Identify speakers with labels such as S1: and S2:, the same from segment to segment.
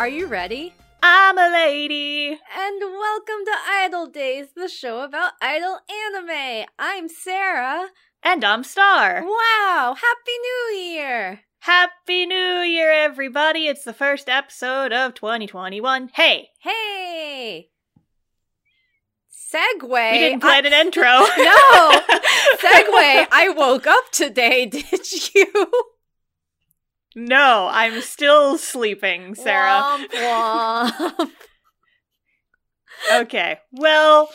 S1: Are you ready?
S2: I'm a lady.
S1: And welcome to Idol Days, the show about idol anime. I'm Sarah.
S2: And I'm Star.
S1: Wow, Happy New Year!
S2: Happy New Year, everybody. It's the first episode of 2021. Hey,
S1: Hey! Segue.
S2: we didn't plan
S1: I-
S2: an intro.
S1: No! Segue, I woke up today, did you?
S2: No, I'm still sleeping, Sarah.
S1: Womp womp.
S2: Okay, well,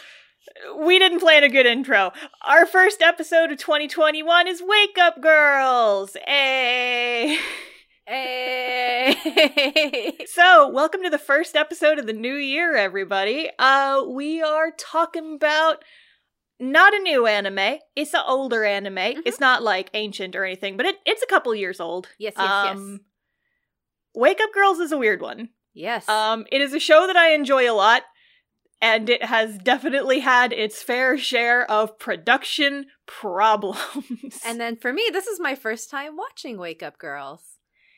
S2: we didn't plan a good intro. Our first episode of 2021 is Wake Up Girls. Hey.
S1: Hey!
S2: So, welcome to the first episode of the new year, everybody. Uh, we are talking about not a new anime. It's an older anime.
S1: Mhm.
S2: It's not like ancient or anything, but it, it's a couple years old.
S1: Yes, yes, yes.
S2: Um, Wake Up Girls is a weird one.
S1: Yes.
S2: Um, it is a show that I enjoy a lot, and it has definitely had its fair share of production problems.
S1: and then for me, this is my first time watching Wake Up Girls.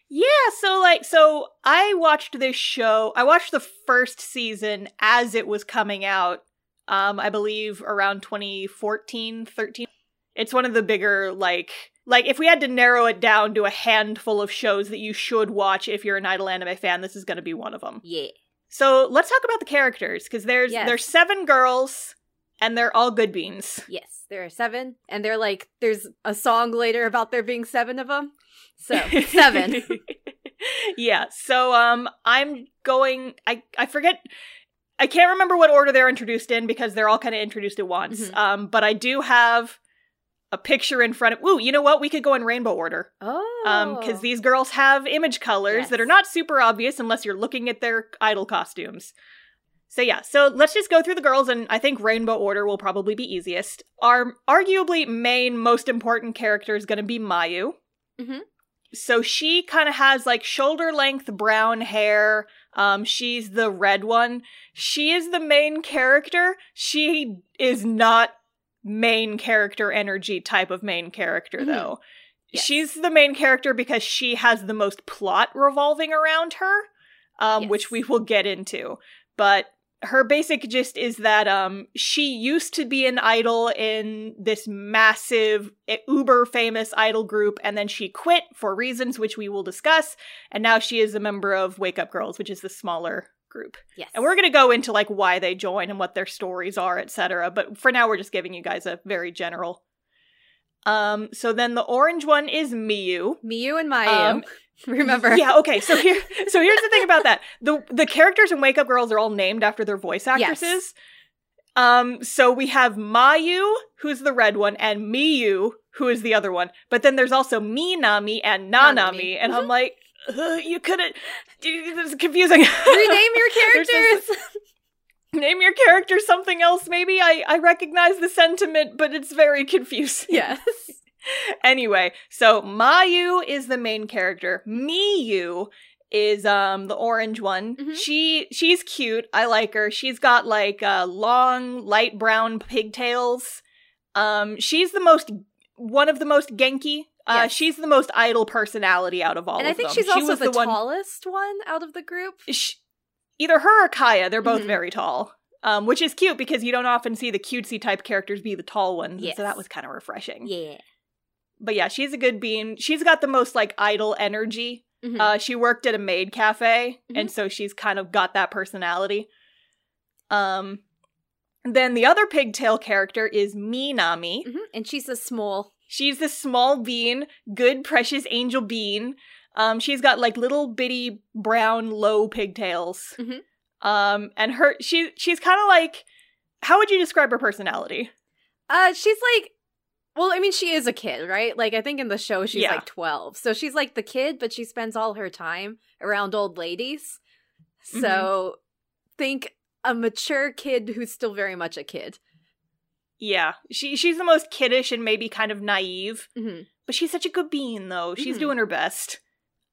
S2: Yeah, so like so I watched this show. I watched the first season as it was coming out. Um I believe around 2014, 13. It's one of the bigger like like if we had to narrow it down to a handful of shows that you should watch if you're an idol anime fan, this is going to be one of them.
S1: Yeah.
S2: So, let's talk about the characters cuz there's
S1: Yes.
S2: there's seven girls and they're all good beans.
S1: Yes, there are seven, and they're like, there's a song later about there being seven of them. So seven.
S2: yeah. So um I'm going I I forget I can't remember what order they're introduced in because they're all kind of introduced at once.
S1: Mhm.
S2: Um but I do have a picture in front of Ooh, you know what? We could go in rainbow order.
S1: oh,
S2: Um cuz these girls have image colors that are not super obvious unless you're looking at their idol costumes. So yeah, so let's just go through the girls and I think rainbow order will probably be easiest. Our arguably main most important character is going to be Mayu.
S1: Mhm.
S2: So she kind of has like shoulder length brown hair. Um she's the red one. She is the main character. She is not main character energy type of main character
S1: Mhm.
S2: though.
S1: Yes.
S2: She's the main character because she has the most plot revolving around her, um,
S1: Yes.
S2: which we will get into. But her basic gist is that um, she used to be an idol in this massive, uber famous idol group, and then she quit for reasons which we will discuss. And now she is a member of Wake Up Girls, which is the smaller group.
S1: yes,
S2: And we're going to go into like why they join and what their stories are, etc. But for now, we're just giving you guys a very general. Um. So then the orange one is Miyu.
S1: Miyu and Mayu.
S2: Um,
S1: Remember?
S2: Yeah. Okay. So here. So here's the thing about that. the The characters in Wake Up Girls are all named after their voice actresses. Um. So we have Mayu, who's the red one, and Miyu, who is the other one. But then there's also Minami and Nanami,
S1: Nanami.
S2: and I'm like, you couldn't. This is confusing.
S1: Rename your characters.
S2: name your character something else maybe i i recognize the sentiment but it's very confusing
S1: yes.
S2: Anyway so mayu is the main character miyu is um the orange one
S1: Mhm.
S2: she she's cute i like her she's got like uh long light brown pigtails um she's the most one of the most genki uh
S1: Yes.
S2: she's the most idol personality out of all
S1: and I think
S2: them.
S1: she's
S2: She
S1: also
S2: was
S1: the,
S2: one
S1: tallest one out of the group.
S2: sh- either her or Kaya, they're both
S1: Mhm.
S2: very tall. Um, which is cute because you don't often see the cutesy type characters be the tall ones.
S1: Yes.
S2: So that was kind of refreshing.
S1: Yeah.
S2: But yeah, she's a good bean. She's got the most like idol energy.
S1: Mhm.
S2: Uh, she worked at a maid cafe,
S1: Mm-hmm.
S2: and so she's kind of got that personality. Um, then the other pigtail character is Minami.
S1: Mhm. And she's a small.
S2: She's this small bean, good, precious angel bean. Um, she's got like little bitty brown low pigtails.
S1: Mhm.
S2: Um, and her she she's kind of like, how would you describe her personality?
S1: Uh, she's like, well, I mean, she is a kid, right? Like, I think in the show she's
S2: Yeah.
S1: like twelve, so she's like the kid, but she spends all her time around old ladies.
S2: Mm-hmm.
S1: So, think a mature kid who's still very much a kid.
S2: Yeah, she she's the most kiddish and maybe kind of naive,
S1: hmm
S2: but she's such a good bean though. She's
S1: Mhm.
S2: doing her best.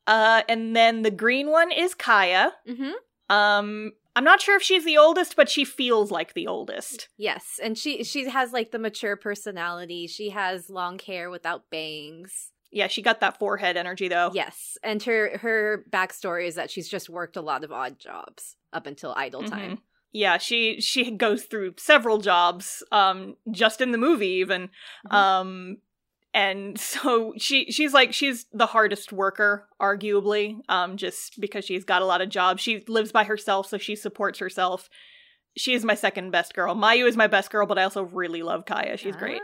S2: Uh, and then the green one is Kaya.
S1: hmm
S2: Um, I'm not sure if she's the oldest, but she feels like the oldest.
S1: Yes, and she she has like the mature personality. She has long hair without bangs.
S2: Yeah, she got that forehead energy though.
S1: Yes, and her her backstory is that she's just worked a lot of odd jobs up until Idol
S2: Mhm.
S1: time.
S2: Yeah, she she goes through several jobs, um, just in the movie even.
S1: Mhm.
S2: Um and so she she's like she's the hardest worker, arguably, um, just because she's got a lot of jobs. She lives by herself, so she supports herself. She is my second best girl. Mayu is my best girl, but I also really love Kaya. She's great.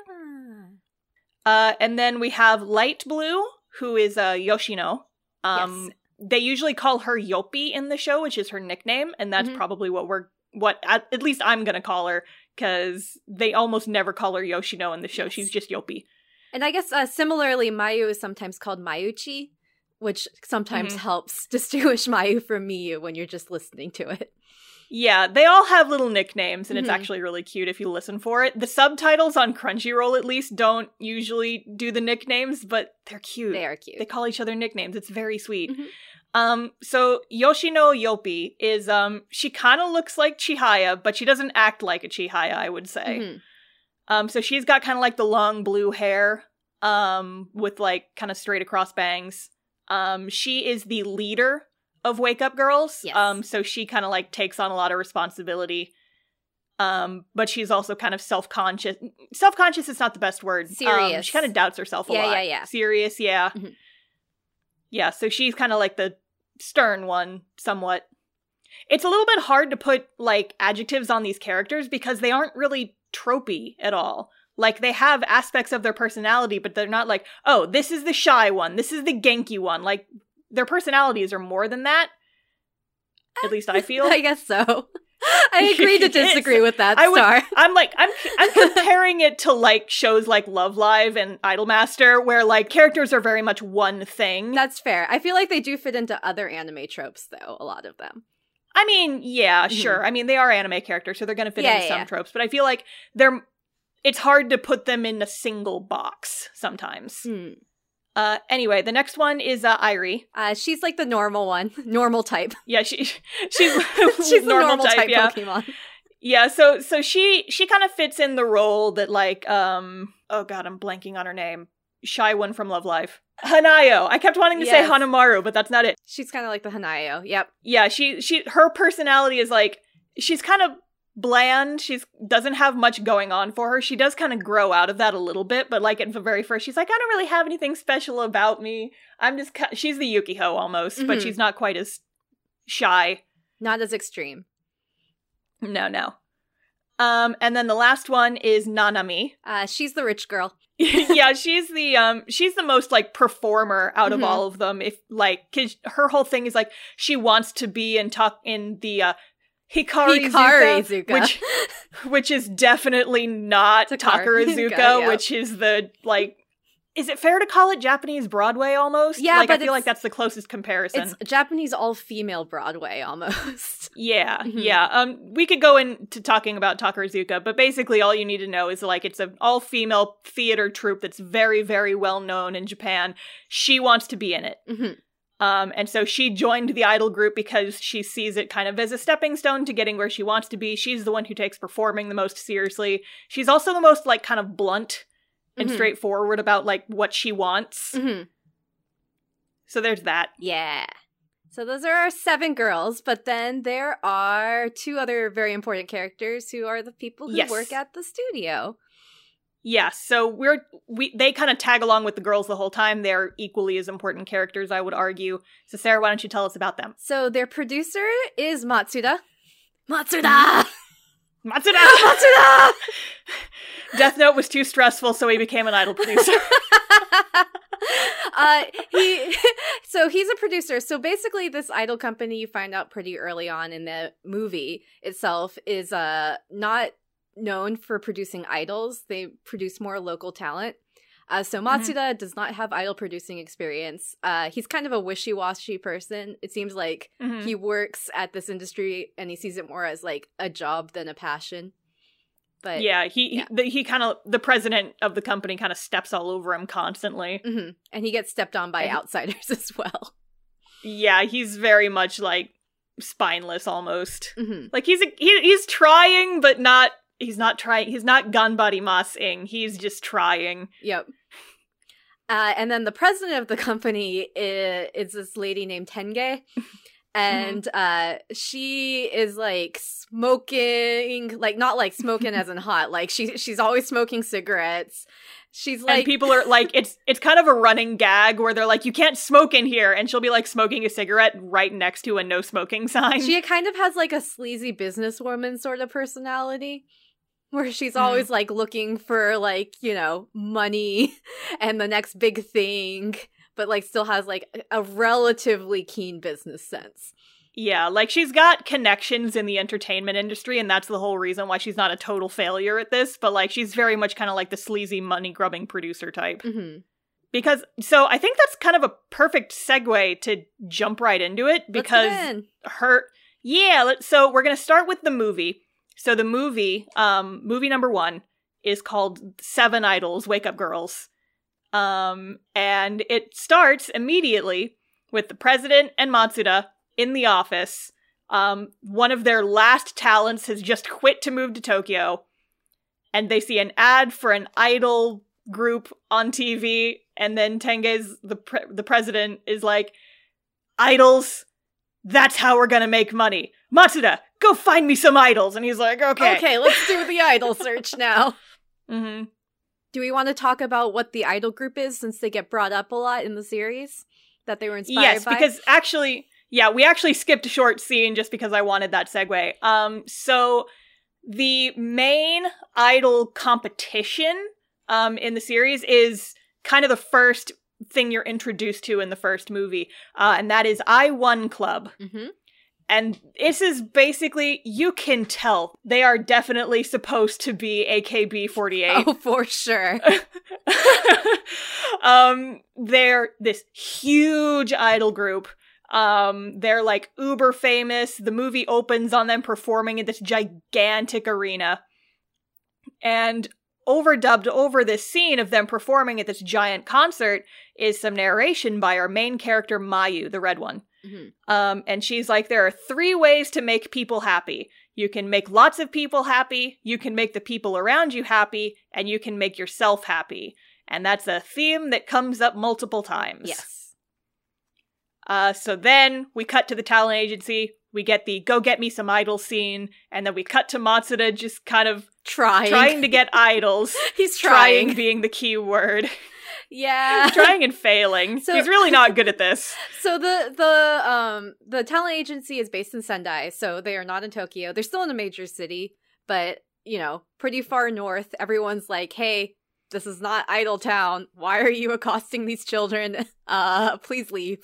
S1: Ah.
S2: Uh, and then we have Light Blue, who is uh, Yoshino. Um,
S1: Yes.
S2: They usually call her Yopi in the show, which is her nickname, and that's
S1: Mhm.
S2: probably what we're what at, at least I'm gonna call her because they almost never call her Yoshino in the show.
S1: Yes.
S2: She's just Yopi.
S1: And I guess uh, similarly, Mayu is sometimes called Mayuchi, which sometimes
S2: Mhm.
S1: helps distinguish Mayu from Miyu when you're just listening to it.
S2: Yeah, they all have little nicknames, and it's
S1: Mhm.
S2: actually really cute if you listen for it. The subtitles on Crunchyroll, at least, don't usually do the nicknames, but they're cute.
S1: They are cute.
S2: They call each other nicknames. It's very sweet.
S1: Mhm.
S2: Um, so Yoshino Yopi is um she kind of looks like Chihaya, but she doesn't act like a Chihaya, I would say. Um, so she's got kind of like the long blue hair, um, with like kind of straight across bangs. Um, she is the leader of Wake Up Girls.
S1: Yes.
S2: Um, so she kind of like takes on a lot of responsibility. Um, but she's also kind of self conscious. Self conscious is not the best word. Um,
S1: Serious.
S2: she kind of doubts herself a
S1: Yeah,
S2: lot.
S1: yeah, yeah.
S2: Serious, yeah.
S1: Mhm.
S2: Yeah, so she's kind of like the stern one, somewhat. It's a little bit hard to put like adjectives on these characters because they aren't really tropey at all. Like they have aspects of their personality, but they're not like, oh, this is the shy one, this is the Genki one. Like their personalities are more than that. At least I feel.
S1: I guess so. I agree to disagree with that,
S2: I would-
S1: Star.
S2: I'm like I'm I'm comparing it to like shows like Love Live and Idolmaster where like characters are very much one thing.
S1: That's fair. I feel like they do fit into other anime tropes, though, a lot of them.
S2: I mean, yeah,
S1: Mhm.
S2: sure. I mean, they are anime characters, so they're going to fit
S1: Yeah,
S2: into
S1: yeah,
S2: some
S1: yeah.
S2: tropes, but I feel like they're it's hard to put them in a single box sometimes.
S1: Hmm.
S2: Uh anyway, the next one is uh Airi.
S1: Uh, she's like the normal one, normal type.
S2: Yeah, she she's
S1: she's the normal type,
S2: yeah.
S1: Pokemon.
S2: Yeah, so so she she kind of fits in the role that like um oh god, I'm blanking on her name. Shy one from Love Live. Hanayo. I kept wanting to
S1: Yes.
S2: say Hanamaru, but that's not it.
S1: She's kind of like the Hanayo. Yep.
S2: yeah she she her personality is like she's kind of bland she's doesn't have much going on for her she does kind of grow out of that a little bit but like at the very first she's like i don't really have anything special about me i'm just ki-. she's the yukiho almost but
S1: Mhm.
S2: she's not quite as shy
S1: Not as extreme.
S2: no no um and then the last one is nanami
S1: Uh, she's the rich girl.
S2: yeah she's the um she's the most like performer out of
S1: Mhm.
S2: all of them if like cause her whole thing is like she wants to be and talk in the uh Hikari,
S1: Hikari
S2: Zuka,
S1: Zuka.
S2: which which is definitely not
S1: Takara
S2: Takarazuka,
S1: Zuka, yeah.
S2: which is the like is it fair to call it Japanese Broadway almost?
S1: Yeah,
S2: like I feel like that's the closest comparison.
S1: It's Japanese all female Broadway almost.
S2: Yeah,
S1: Mhm.
S2: yeah. Um, we could go into talking about Takarazuka, but basically, all you need to know is like it's an all-female theater troupe that's very, very well known in Japan. She wants to be in it,
S1: Mhm.
S2: um, and so she joined the idol group because she sees it kind of as a stepping stone to getting where she wants to be. She's the one who takes performing the most seriously. She's also the most like kind of blunt and
S1: Mhm.
S2: straightforward about like what she wants.
S1: Mhm.
S2: So there's that.
S1: Yeah. So those are our seven girls, but then there are two other very important characters who are the people who
S2: Yes.
S1: work at the studio.
S2: Yes, so we're we they kind of tag along with the girls the whole time. They're equally as important characters, I would argue. So Sarah, why don't you tell us about them?
S1: So their producer is Matsuda. Matsuda!
S2: Matsuda!
S1: Matsuda!
S2: Death Note was too stressful, so he became an idol producer.
S1: uh, he so he's a producer. So basically, this idol company you find out pretty early on in the movie itself is uh not known for producing idols. They produce more local talent. Uh, so Matsuda does not have idol producing experience. Uh, he's kind of a wishy washy person. It seems like
S2: Mhm.
S1: he works at this industry and he sees it more as like a job than a passion. But
S2: yeah, he
S1: yeah.
S2: he, he kind of the president of the company kind of steps all over him constantly.
S1: Mhm. and he gets stepped on by
S2: And he-
S1: outsiders as well.
S2: Yeah, he's very much like spineless almost.
S1: hmm
S2: Like he's a, he, he's trying, but not. He's not trying. He's not Gunbody Mossing. He's just trying.
S1: Yep. Uh, and then the president of the company is, is this lady named Tange. And uh, she is like smoking, like not like smoking as in hot, like she she's always smoking cigarettes. She's like
S2: and people are like it's it's kind of a running gag where they're like you can't smoke in here and she'll be like smoking a cigarette right next to a no smoking sign.
S1: she kind of has like a sleazy businesswoman sort of personality where she's always like looking for like you know money and the next big thing but like still has like a- relatively keen business sense
S2: Yeah, like she's got connections in the entertainment industry, and that's the whole reason why she's not a total failure at this. But like, she's very much kind of like the sleazy, money grubbing producer type.
S1: hmm
S2: Because, so I think that's kind of a perfect segue to jump right into it because her, yeah. So we're gonna start with the movie. So the movie, um, movie number one is called Seven Idols, Wake Up Girls, um, and it starts immediately with the president and Matsuda in the office. Um, one of their last talents has just quit to move to Tokyo, and they see an ad for an idol group on TV, and then Tange's the pre- the president is like, "Idols, that's how we're gonna make money." Matsuda, go find me some idols, and he's like, "Okay,
S1: okay let's do the idol search now.
S2: Hmm
S1: do we want to talk about what the idol group is since they get brought up a lot in the series that they were inspired
S2: yes,
S1: by?
S2: Yes, because actually, yeah, we actually skipped a short scene just because I wanted that segue. Um, so the main idol competition um in the series is kind of the first thing you're introduced to in the first movie, uh, and that is I One Club.
S1: hmm
S2: And this is basically, you can tell they are definitely supposed to be AKB48.
S1: oh for sure
S2: um, they're this huge idol group. Um, they're like uber famous. The movie opens on them performing in this gigantic arena. And overdubbed over this scene of them performing at this giant concert is some narration by our main character, Mayu, the red one.
S1: Mhm.
S2: Um, and she's like, there are three ways to make people happy. You can make lots of people happy, you can make the people around you happy, and you can make yourself happy. And that's a theme that comes up multiple times.
S1: yes
S2: Uh, so then we cut to the talent agency. We get the go get me some idols scene, and then we cut to Matsuda just kind of
S1: trying
S2: trying to get idols.
S1: he's
S2: trying
S1: trying,
S2: being the key word.
S1: Yeah
S2: trying and failing.
S1: So-
S2: He's really not good at this.
S1: So the the um the talent agency is based in Sendai, so they are not in Tokyo. They're still in a major city, but you know, pretty far north. Everyone's like, "Hey, this is not Idol Town. Why are you accosting these children? Uh, please leave."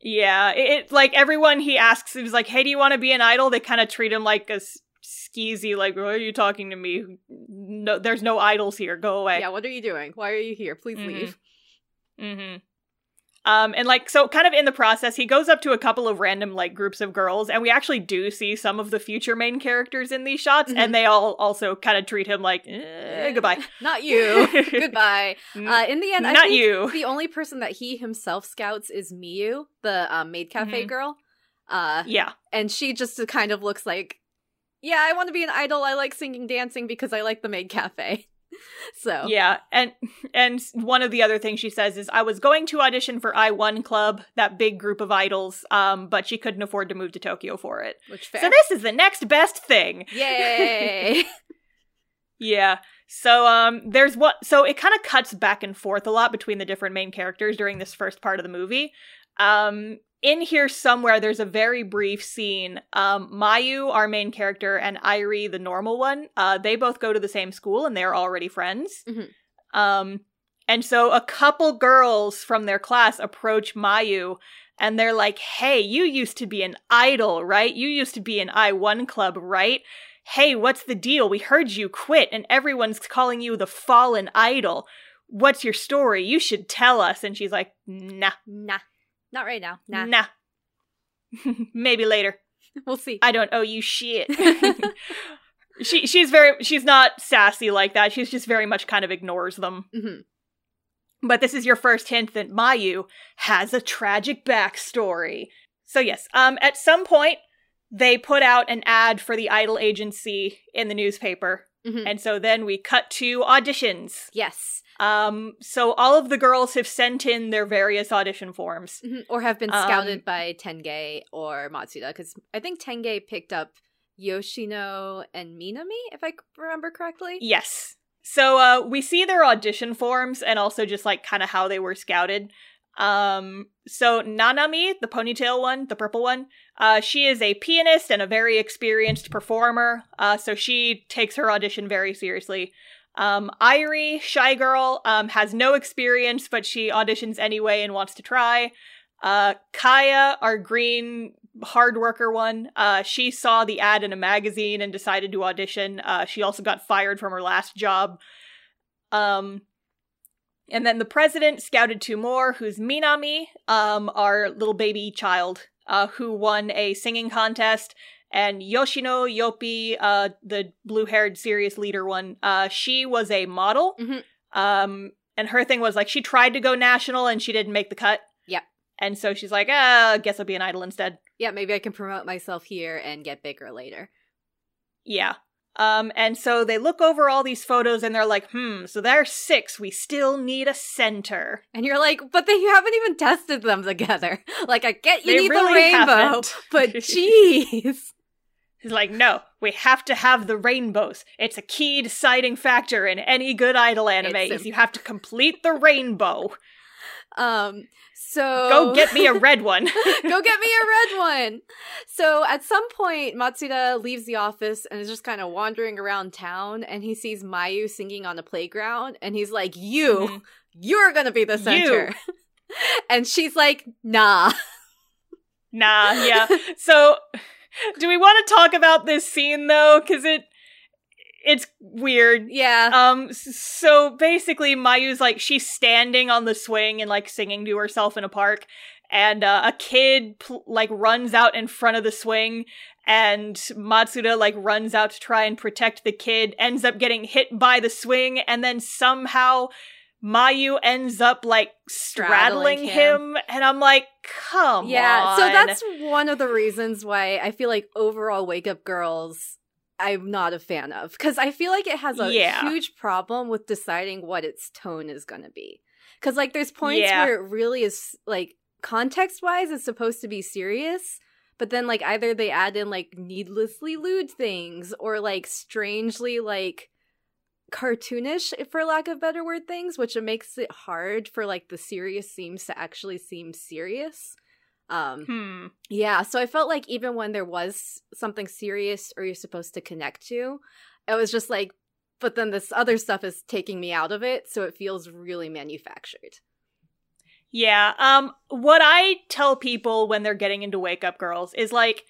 S2: Yeah, it, it like everyone he asks, he's like, "Hey, do you want to be an idol?" They kind of treat him like a s- skeezy, like, "Why are you talking to me? No, there's no idols here. Go away."
S1: Yeah, what are you doing? Why are you here? Please
S2: Mhm.
S1: leave.
S2: Mm-hmm. Um, and like, so kind of in the process, he goes up to a couple of random like groups of girls, and we actually do see some of the future main characters in these shots,
S1: Mhm.
S2: and they all also kind of treat him like, eh, goodbye.
S1: Not you. Goodbye. Uh, in the end, I
S2: Not
S1: think
S2: you.
S1: the only person that he himself scouts is Miyu, the um, maid cafe
S2: Mhm.
S1: girl. Uh,
S2: yeah.
S1: and she just kind of looks like yeah i want to be an idol i like singing dancing because i like the maid cafe so
S2: Yeah, and and one of the other things she says is I was going to audition for I One Club, that big group of idols, um, but she couldn't afford to move to Tokyo for it.
S1: which fair
S2: So this is the next best thing.
S1: yay
S2: Yeah. So um there's what so it kind of cuts back and forth a lot between the different main characters during this first part of the movie. Um in here somewhere there's a very brief scene. Um Mayu, our main character, and Airi, the normal one, uh they both go to the same school and they're already friends.
S1: Mhm.
S2: Um and so a couple girls from their class approach Mayu and they're like, "Hey, you used to be an idol, right? You used to be an I1 club, right? Hey, what's the deal? We heard you quit and everyone's calling you the fallen idol. What's your story? You should tell us." And she's like, "Nah.
S1: nah not right now nah
S2: Nah. Maybe later.
S1: we'll see
S2: I don't owe you shit." she she's very she's not sassy like that. She's just very much kind of ignores them.
S1: Mhm.
S2: But this is your first hint that Mayu has a tragic backstory. So yes, um, at some point they put out an ad for the idol agency in the newspaper.
S1: Mhm.
S2: And so then we cut to auditions.
S1: Yes.
S2: Um, so all of the girls have sent in their various audition forms.
S1: Mhm. Or have been
S2: Um,
S1: scouted by Tange or Matsuda, because I think Tange picked up Yoshino and Minami, if I remember correctly.
S2: Yes. So uh we see their audition forms and also just like kind of how they were scouted. Um so Nanami, the ponytail one, the purple one, uh she is a pianist and a very experienced performer. Uh so she takes her audition very seriously. Um Airi, shy girl, um has no experience but she auditions anyway and wants to try. Uh Kaya, our green hard worker one. Uh, she saw the ad in a magazine and decided to audition. Uh, she also got fired from her last job. Um, and then the president scouted two more, who's Minami, um, our little baby child, uh, who won a singing contest, and Yoshino Yopi, uh, the blue-haired serious leader one. Uh, she was a model.
S1: Mhm.
S2: Um, and her thing was like she tried to go national and she didn't make the cut.
S1: Yep.
S2: And so she's like, ah, I guess I'll be an idol instead.
S1: Yeah, maybe I can promote myself here and get bigger later.
S2: Yeah. Um, and so they look over all these photos and they're like, hmm, so there's six. We still need a center.
S1: And you're like, but they haven't even tested them together. Like, I get you
S2: They
S1: need
S2: really
S1: the rainbow,
S2: haven't.
S1: but jeez.
S2: He's like, no, we have to have the rainbows. It's a key deciding factor in any good idol anime. Is you have to complete the rainbow.
S1: Um, so
S2: Go get me a red one.
S1: Go get me a red one. So at some point, Matsuda leaves the office and is just kind of wandering around town, and he sees Mayu singing on the playground, and he's like, "You,
S2: Mhm.
S1: you're gonna be the center." and she's like, "Nah."
S2: Nah, yeah. So, do we want to talk about this scene though? Because it, it's weird.
S1: Yeah.
S2: Um, so basically, Mayu's like she's standing on the swing and like singing to herself in a park, and uh, a kid pl- like runs out in front of the swing, and Matsuda like runs out to try and protect the kid, ends up getting hit by the swing, and then somehow. Mayu ends up like straddling,
S1: Straddling
S2: him.
S1: him.
S2: and I'm like, come
S1: yeah.
S2: on.
S1: So that's one of the reasons why I feel like overall Wake Up Girls. I'm not a fan of because I feel like it has a
S2: Yeah.
S1: huge problem with deciding what its tone is going to be. Because like there's points
S2: Yeah.
S1: where it really is like context wise it's supposed to be serious, but then like either they add in like needlessly lewd things or like strangely like cartoonish for lack of better word things which it makes it hard for like the serious themes to actually seem serious um
S2: hmm.
S1: yeah, so I felt like even when there was something serious or you're supposed to connect to, it was just like, but then this other stuff is taking me out of it, so it feels really manufactured.
S2: Yeah. Um what I tell people when they're getting into Wake Up Girls is like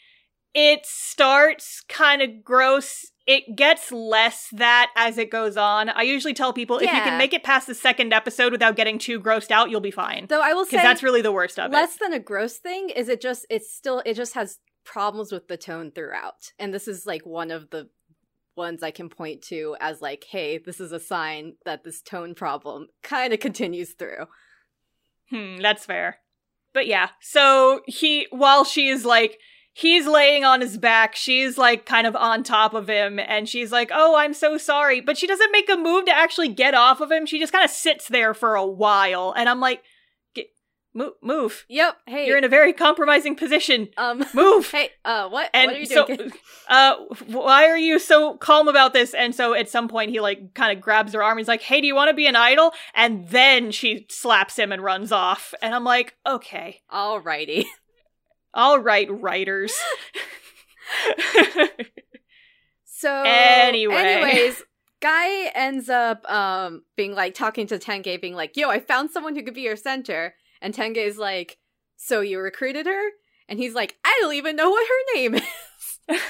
S2: it starts kind of gross. It gets less that as it goes on. I usually tell people if you can make it past the second episode without getting too grossed out, you'll be fine.
S1: Though I will say
S2: Because that's really the worst of
S1: less
S2: it.
S1: Less than a gross thing is it just it's still it just has problems with the tone throughout. And this is like one of the ones I can point to as like, hey, this is a sign that this tone problem kind of continues through.
S2: Hmm, that's fair. But yeah, so he while she is like he's laying on his back, she's like kind of on top of him and she's like, "Oh, I'm so sorry." But she doesn't make a move to actually get off of him. She just kind of sits there for a while and I'm like, "Get move, move.
S1: Yep. Hey.
S2: You're in a very compromising position.
S1: um
S2: Move."
S1: Hey, uh what
S2: And
S1: what are you
S2: so,
S1: doing?
S2: uh, why are you so calm about this? And so at some point he like kind of grabs her arm. He's like, "Hey, do you want to be an idol?" And then she slaps him and runs off. And I'm like, "Okay,
S1: Alrighty.
S2: all right, writers."
S1: So
S2: Anyway.
S1: anyways, guy ends up um being like talking to Tange, being like, "Yo, I found someone who could be your center," and Tange is like, "So you recruited her?" And he's like, "I don't even know what her name is."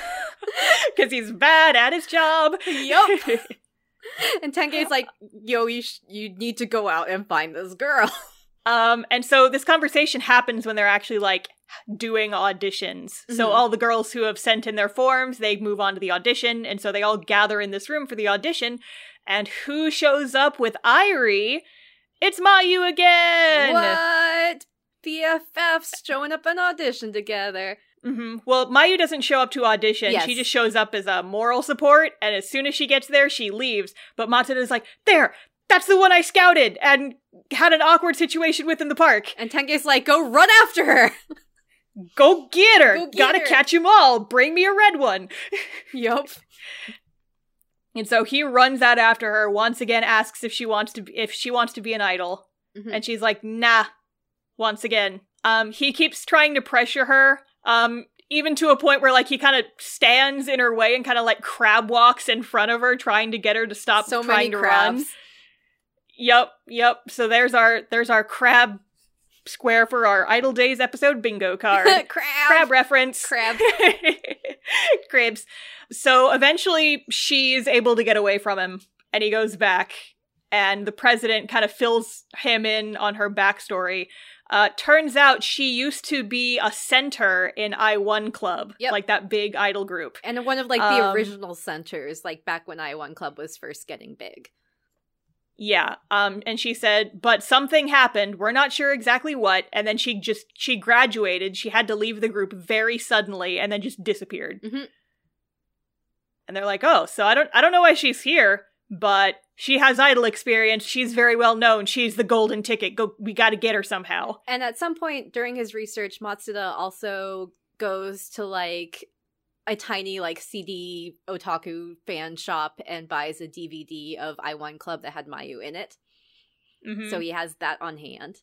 S2: Because he's bad at his job.
S1: Yup. and Tange's like, "Yo, you sh- you need to go out and find this girl."
S2: Um, and so this conversation happens when they're actually like doing auditions. So
S1: Mhm.
S2: all the girls who have sent in their forms, they move on to the audition, and so they all gather in this room for the audition. And who shows up with Airi? It's Mayu again.
S1: what? BFFs showing up an audition together.
S2: hmm Well, Mayu doesn't show up to audition.
S1: Yes.
S2: She just shows up as a moral support, and as soon as she gets there, she leaves. But Matsuda's like, there, that's the one I scouted and had an awkward situation with in the park.
S1: And Tange's like, go run after her.
S2: Go get her.
S1: Go get
S2: Gotta
S1: her.
S2: catch 'em all. Bring me a red one.
S1: yup.
S2: And so he runs out after her. Once again, asks if she wants to if she wants to be an idol,
S1: Mhm.
S2: and she's like, nah. Once again, um, he keeps trying to pressure her. Um, even to a point where like he kind of stands in her way and kind of like crab walks in front of her, trying to get her to stop
S1: so
S2: trying
S1: many
S2: to
S1: crabs.
S2: run. Yep, yep. So there's our there's our crab square for our Idol Days episode bingo card.
S1: crab.
S2: crab reference.
S1: Crab.
S2: Cribs. So eventually she's able to get away from him and he goes back and the president kind of fills him in on her backstory. Uh, turns out she used to be a center in I1 Club,
S1: Yep.
S2: like that big idol group.
S1: And one of like the
S2: Um,
S1: original centers, like back when I One Club was first getting big.
S2: Yeah. Um and she said, "But something happened. We're not sure exactly what." And then she just she graduated. She had to leave the group very suddenly and then just disappeared.
S1: Mhm.
S2: And they're like, "Oh, so I don't I don't know why she's here, but she has idol experience. She's very well known. She's the golden ticket. Go we got to get her somehow."
S1: And at some point during his research, Matsuda also goes to like a tiny like CD otaku fan shop and buys a DVD of I One Club that had Mayu in it.
S2: Mhm.
S1: So he has that on hand.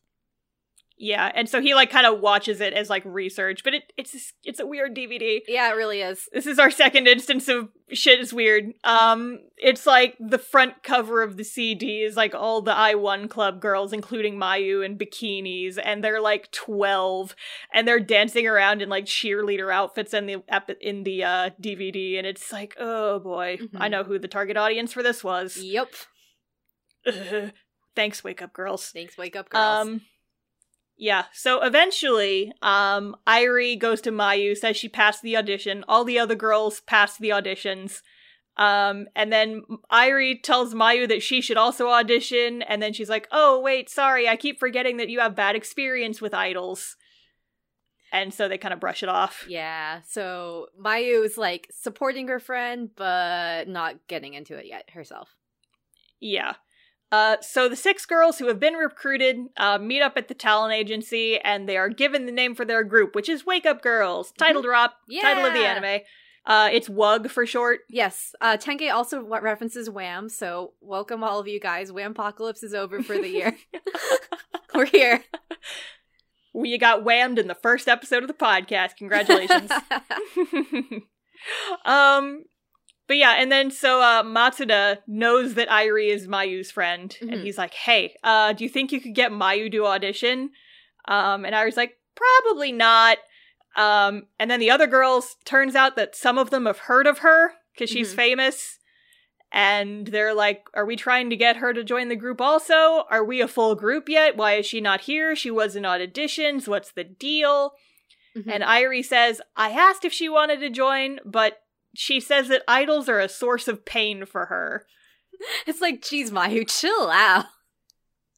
S2: Yeah, and so he like kind of watches it as like research, but it it's it's a weird DVD.
S1: Yeah, it really is.
S2: This is our second instance of shit is weird. Um, it's like the front cover of the CD is like all the I1 club girls, including Mayu, in bikinis, and they're like twelve, and they're dancing around in like cheerleader outfits in the in the uh, DVD, and it's like, oh boy,
S1: Mhm.
S2: I know who the target audience for this was.
S1: Yep.
S2: Thanks, Wake Up Girls.
S1: Thanks, wake up, girls.
S2: Um, yeah. So eventually, um, Airi goes to Mayu, says she passed the audition. All the other girls passed the auditions. Um, and then Airi tells Mayu that she should also audition, and then she's like, "Oh, wait, sorry, I keep forgetting that you have bad experience with idols." And so they kind of brush it off.
S1: yeah. So Mayu is like supporting her friend, but not getting into it yet herself.
S2: Yeah. Uh, so the six girls who have been recruited uh, meet up at the talent agency, and they are given the name for their group, which is Wake Up Girls. Title drop. Yeah. Title of the anime. Uh, it's WUG for short.
S1: Yes. Uh, Tenge also what references Wham. So welcome all of you guys. Wham apocalypse is over for the year. We're here.
S2: We got whammed in the first episode of the podcast. Congratulations. um, but yeah, and then so uh, Matsuda knows that Airi is Mayu's friend,
S1: Mhm.
S2: and he's like, "Hey, uh, do you think you could get Mayu to audition?" Um, and Airi's like, "Probably not." Um, and then the other girls turns out that some of them have heard of her because she's
S1: Mhm.
S2: famous. And they're like, Are we trying to get her to join the group also? Are we a full group yet? Why is she not here? She wasn't on auditions. What's the deal?
S1: Mhm.
S2: And Airi says, I asked if she wanted to join, but she says that idols are a source of pain for her.
S1: it's like, geez, Mayu, chill out.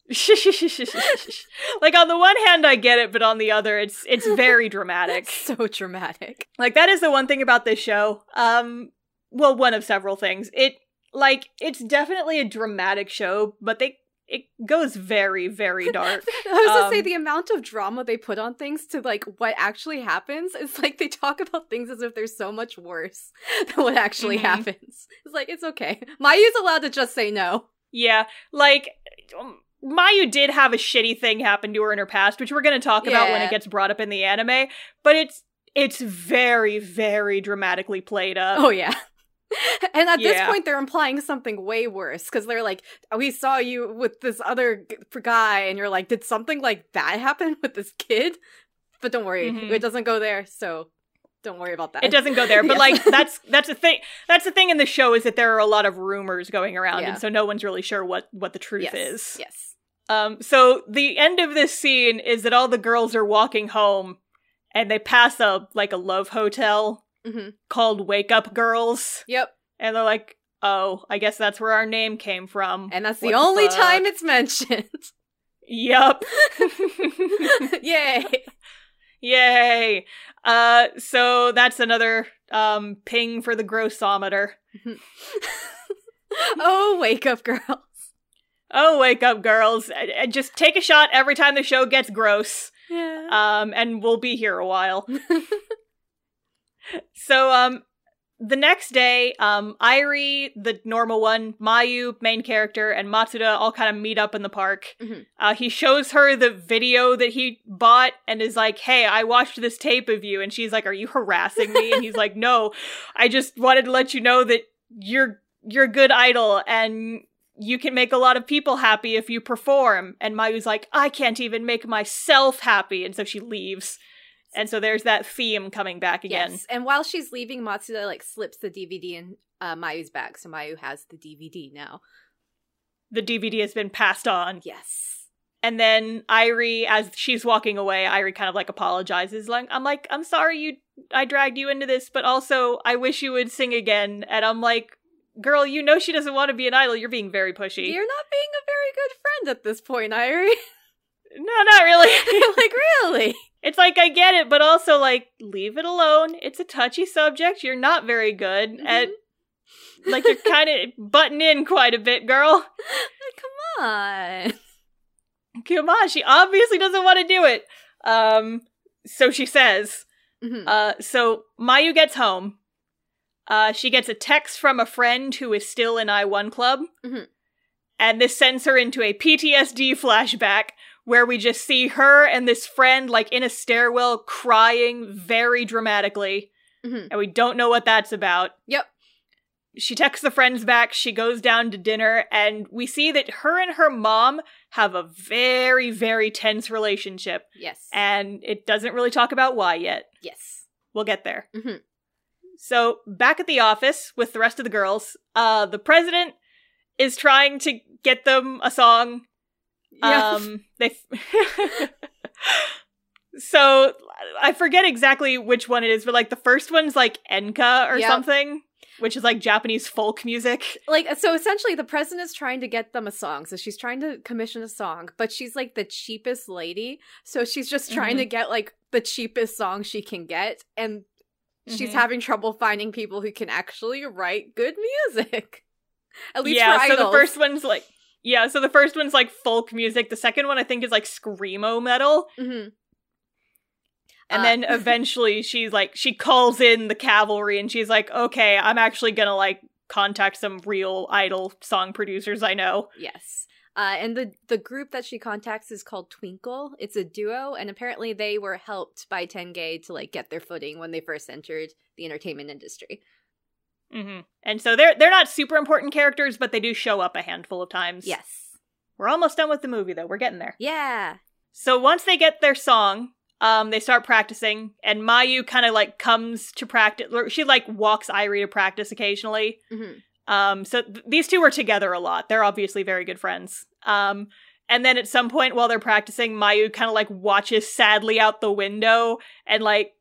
S2: like on the one hand I get it, but on the other it's it's very dramatic.
S1: so dramatic.
S2: Like that is the one thing about this show. Um well, one of several things. It like it's definitely a dramatic show, but they it goes very very dark.
S1: I was gonna say
S2: Um,
S1: the amount of drama they put on things to like what actually happens. It's like they talk about things as if they're so much worse than what actually
S2: Mhm.
S1: happens. It's like it's okay. Mayu's allowed to just say no.
S2: Yeah, like um, Mayu did have a shitty thing happen to her in her past, which we're going to talk about when it gets brought up in the anime, but it's it's very very dramatically played up.
S1: Oh yeah. And at this point, they're implying something way worse because they're like, "We saw you with this other guy," and you're like, "Did something like that happen with this kid?" But don't worry,
S2: Mhm.
S1: it doesn't go there, so don't worry about that.
S2: It doesn't go there, but
S1: Yeah.
S2: like that's that's the thing. That's the thing in the show is that there are a lot of rumors going around,
S1: Yeah.
S2: and so no one's really sure what what the truth
S1: yes.
S2: is.
S1: Yes.
S2: Um, so the end of this scene is that all the girls are walking home, and they pass a like a love hotel
S1: hmm
S2: called Wake Up Girls,
S1: Yep.
S2: and they're like, "Oh, I guess that's where our name came from."
S1: And that's
S2: What
S1: the only time it's mentioned.
S2: yep.
S1: Yay.
S2: Yay! Uh, so that's another um ping for the grossometer.
S1: oh, wake up, girls.
S2: Oh, wake up, girls! And just take a shot every time the show gets gross.
S1: Yeah.
S2: Um, and we'll be here a while. so, um, the next day, um, Airi, the normal one, Mayu, main character, and Matsuda all kind of meet up in the park.
S1: Mhm.
S2: Uh, he shows her the video that he bought and is like, "Hey, I watched this tape of you," and she's like, "Are you harassing me?" and he's like, "No, I just wanted to let you know that you're you're a good idol and." You can make a lot of people happy if you perform. And Mayu's like, I can't even make myself happy. And so she leaves. And so there's that theme coming back again.
S1: Yes. And while she's leaving, Matsuda like slips the DVD in uh, Mayu's bag, so Mayu has the DVD now.
S2: The DVD has been passed on.
S1: Yes.
S2: And then Airi, as she's walking away, Airi kind of like apologizes. Like, I'm like, I'm sorry you I dragged you into this, but also I wish you would sing again. And I'm like, girl, you know she doesn't want to be an idol. You're being very pushy.
S1: You're not being a very good friend at this point, Airi.
S2: no, not really.
S1: like, really?
S2: it's like I get it, but also like leave it alone. It's a touchy subject. You're not very good at like you're kind of butting in quite a bit, girl.
S1: Come on.
S2: Come on, she obviously doesn't want to do it. Um, so she says.
S1: Mhm.
S2: Uh, so Mayu gets home. Uh, she gets a text from a friend who is still in I1 Club.
S1: Mhm.
S2: And this sends her into a PTSD flashback where we just see her and this friend like in a stairwell crying very dramatically.
S1: Mhm.
S2: And we don't know what that's about.
S1: Yep.
S2: She texts the friends back, she goes down to dinner, and we see that her and her mom have a very, very tense relationship.
S1: Yes.
S2: And it doesn't really talk about why yet.
S1: yes.
S2: We'll get there.
S1: Mhm.
S2: So back at the office with the rest of the girls, uh, the president is trying to get them a song.
S1: Yeah.
S2: Um, they. so I forget exactly which one it is, but like the first one's like Enka or
S1: Yep.
S2: something, which is like Japanese folk music.
S1: like so essentially the president is trying to get them a song so she's trying to commission a song but she's like the cheapest lady so she's just trying
S2: Mhm.
S1: to get like the cheapest song she can get and she's
S2: Mhm.
S1: having trouble finding people who can actually write good music at least
S2: yeah. So the first one's like. Yeah, so the first one's like folk music. The second one I think is like screamo metal.
S1: Mhm.
S2: And
S1: Uh,
S2: then eventually she's like she calls in the cavalry and she's like, "Okay, I'm actually going to like contact some real idol song producers I know."
S1: yes uh, and the the group that she contacts is called Twinkle. It's a duo, and apparently they were helped by Tange to like get their footing when they first entered the entertainment industry.
S2: Hmm And so they're they're not super important characters, but they do show up a handful of times.
S1: Yes.
S2: We're almost done with the movie though. We're getting there.
S1: Yeah.
S2: So once they get their song, um, they start practicing, and Mayu kind of like comes to practice. or She like walks Airi to practice occasionally.
S1: hmm
S2: Um, so th- these two are together a lot. They're obviously very good friends. Um, and then at some point while they're practicing, Mayu kind of like watches sadly out the window and like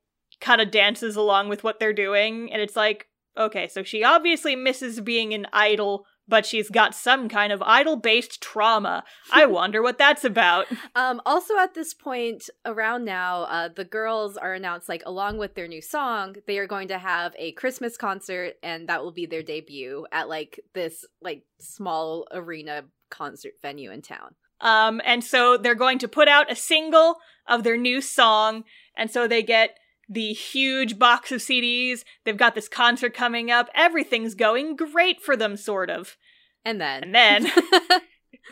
S2: kind of dances along with what they're doing. And it's like, okay, so she obviously misses being an idol, but she's got some kind of idol based trauma. I wonder what that's about.
S1: Um, also at this point around now, uh, the girls are announced like along with their new song, they are going to have a Christmas concert, and that will be their debut at like this like small arena concert venue in town.
S2: Um, and so they're going to put out a single of their new song. And so they get the huge box of CDs. They've got this concert coming up. Everything's going great for them, sort of.
S1: And then
S2: And then,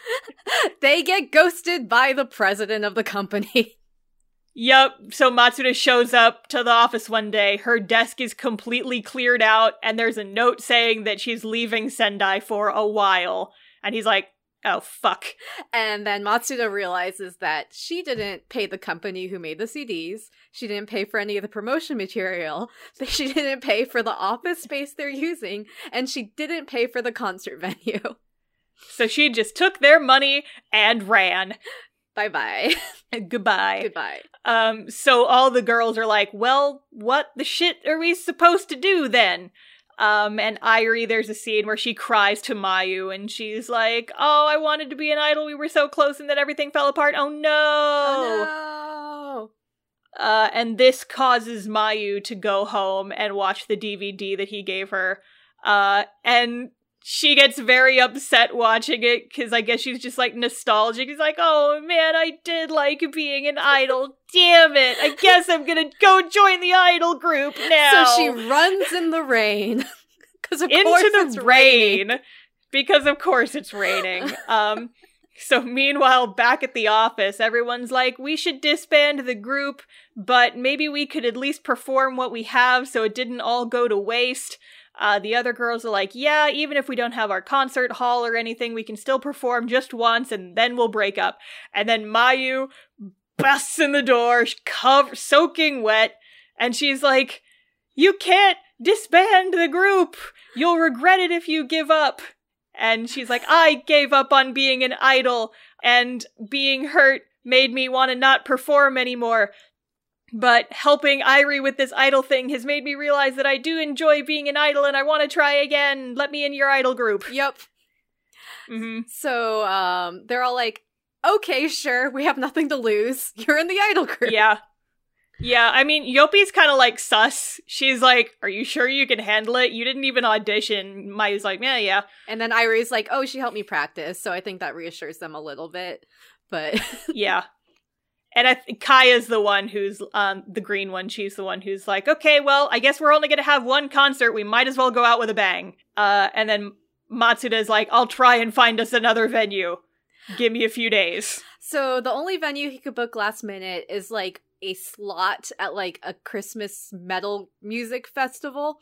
S1: they get ghosted by the president of the company.
S2: yup, so Matsuda shows up to the office one day. Her desk is completely cleared out, and there's a note saying that she's leaving Sendai for a while. And he's like, oh, fuck.
S1: And then Matsuda realizes that she didn't pay the company who made the CDs. She didn't pay for any of the promotion material. She didn't pay for the office space they're using. And she didn't pay for the concert venue.
S2: So she just took their money and ran.
S1: bye bye.
S2: Goodbye.
S1: Goodbye.
S2: Um, so all the girls are like, well, what the shit are we supposed to do then? Um, and Airi, there's a scene where she cries to Mayu and she's like, oh, I wanted to be an idol. We were so close and then everything fell apart. Oh no.
S1: Oh
S2: Uh, and this causes Mayu to go home and watch the DVD that he gave her. Uh, and she gets very upset watching it because I guess she's just like nostalgic. She's like, oh man, I did like being an idol. Damn it. I guess I'm gonna go join the idol group now.
S1: So she runs in the rain. Because of
S2: Into
S1: course
S2: the
S1: it's
S2: rain.
S1: raining.
S2: Because of course it's raining. Um so meanwhile back at the office, everyone's like, we should disband the group, but maybe we could at least perform what we have so it didn't all go to waste. Uh, the other girls are like, yeah, even if we don't have our concert hall or anything, we can still perform just once and then we'll break up. And then Mayu busts in the door, cover- soaking wet, and she's like, you can't disband the group. You'll regret it if you give up. And she's like, I gave up on being an idol, and being hurt made me want to not perform anymore. But helping Airi with this idol thing has made me realize that I do enjoy being an idol and I want to try again. Let me in your idol group.
S1: Yep.
S2: hmm
S1: So um, they're all like, okay, sure, we have nothing to lose. You're in the idol group.
S2: Yeah. Yeah, I mean, Yoppi's kind of like sus. She's like, Are you sure you can handle it? You didn't even audition. Mayu's like, Yeah, yeah.
S1: And then Airi's like, oh, she helped me practice. So I think that reassures them a little bit. But
S2: Yeah. And I th- Kaya's the one who's um the green one. She's the one who's like, okay, well, I guess we're only gonna have one concert. We might as well go out with a bang. Uh, and then Matsuda's like, I'll try and find us another venue. Give me a few days.
S1: so the only venue he could book last minute is like a slot at like a Christmas metal music festival.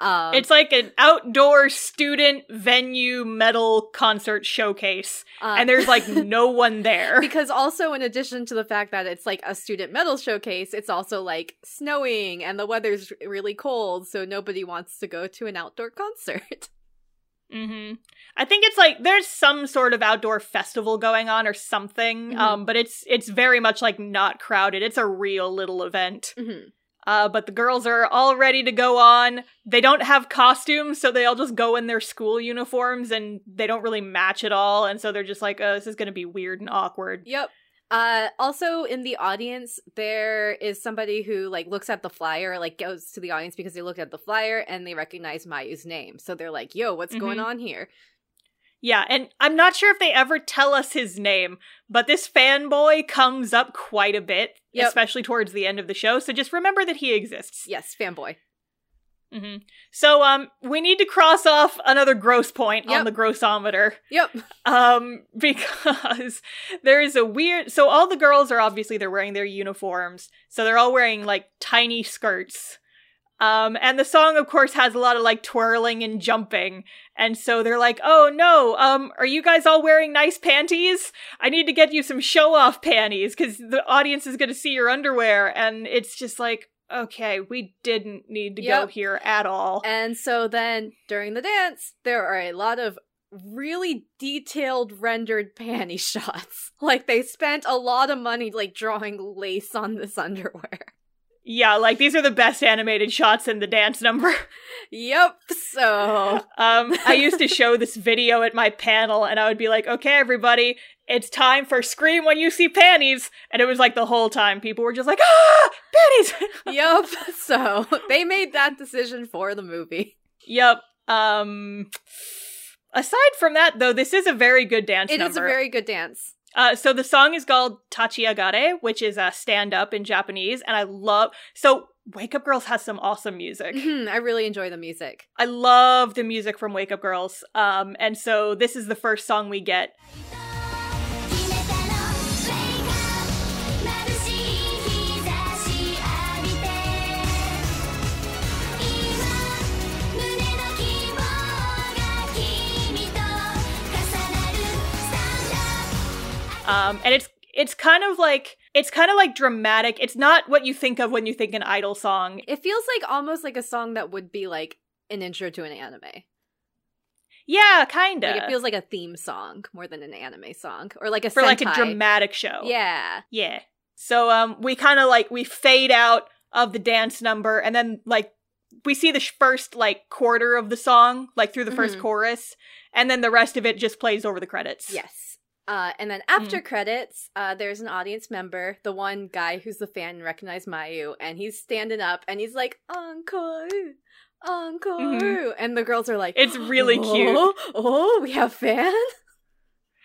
S1: Um,
S2: it's like an outdoor student venue metal concert showcase,
S1: uh,
S2: and there's like no one there.
S1: because also in addition to the fact that it's like a student metal showcase it's also like snowing and the weather's really cold so nobody wants to go to an outdoor concert
S2: hmm I think it's like there's some sort of outdoor festival going on or something,
S1: Mhm.
S2: um, but it's it's very much like not crowded. It's a real little event.
S1: Mhm.
S2: Uh, but the girls are all ready to go on. They don't have costumes, so they all just go in their school uniforms, and they don't really match at all. And so they're just like, "Oh, this is gonna be weird and awkward."
S1: yep uh also in the audience there is somebody who like looks at the flyer like goes to the audience because they looked at the flyer and they recognize mayu's name so they're like yo what's going
S2: Mhm.
S1: on here
S2: Yeah, and I'm not sure if they ever tell us his name, but this fanboy comes up quite a bit,
S1: Yep.
S2: especially towards the end of the show. So just remember that he exists.
S1: yes fanboy
S2: hmm So um, we need to cross off another gross point
S1: Yep.
S2: on the grossometer.
S1: yep
S2: Um, because there is a weird. So all the girls are obviously they're wearing their uniforms, so they're all wearing like tiny skirts. Um, and the song, of course, has a lot of like twirling and jumping. And so they're like, oh no, um, are you guys all wearing nice panties? I need to get you some show off panties because the audience is going to see your underwear. And it's just like, okay, we didn't need to go here at all.
S1: And so then during the dance, there are a lot of really detailed rendered panty shots. Like they spent a lot of money like drawing lace on this underwear.
S2: Yeah, like these are the best animated shots in the dance number.
S1: Yep. So
S2: Um, I used to show this video at my panel, and I would be like, "Okay, everybody, it's time for scream when you see panties," and it was like the whole time people were just like, "Ah, panties!"
S1: yep. So they made that decision for the movie.
S2: yep. Um, aside from that, though, this is a very good dance
S1: It
S2: number.
S1: is a very good dance.
S2: Uh, so the song is called Tachiagare, which is a stand up in Japanese, and I love. So Wake Up Girls has some awesome music.
S1: Mhm, I really enjoy the music.
S2: I love the music from Wake Up Girls. Um, and so this is the first song we get. Um, and it's it's kind of like it's kind of like dramatic. It's not what you think of when you think an idol song.
S1: It feels like almost like a song that would be like an intro to an anime.
S2: Yeah, kind of.
S1: Like it feels like a theme song more than an anime song, or like a
S2: for like a dramatic show.
S1: Yeah.
S2: Yeah. So um we kind of like we fade out of the dance number and then like we see the sh- first like quarter of the song like through the 1st
S1: Mhm.
S2: chorus and then the rest of it just plays over the credits.
S1: Yes. Uh, and then after credits, uh, there's an audience member, the one guy who's the fan recognized Mayu, and he's standing up and he's like, Encore, Encore. And the girls are like,
S2: It's really cute.
S1: "Oh, Oh, we have fan?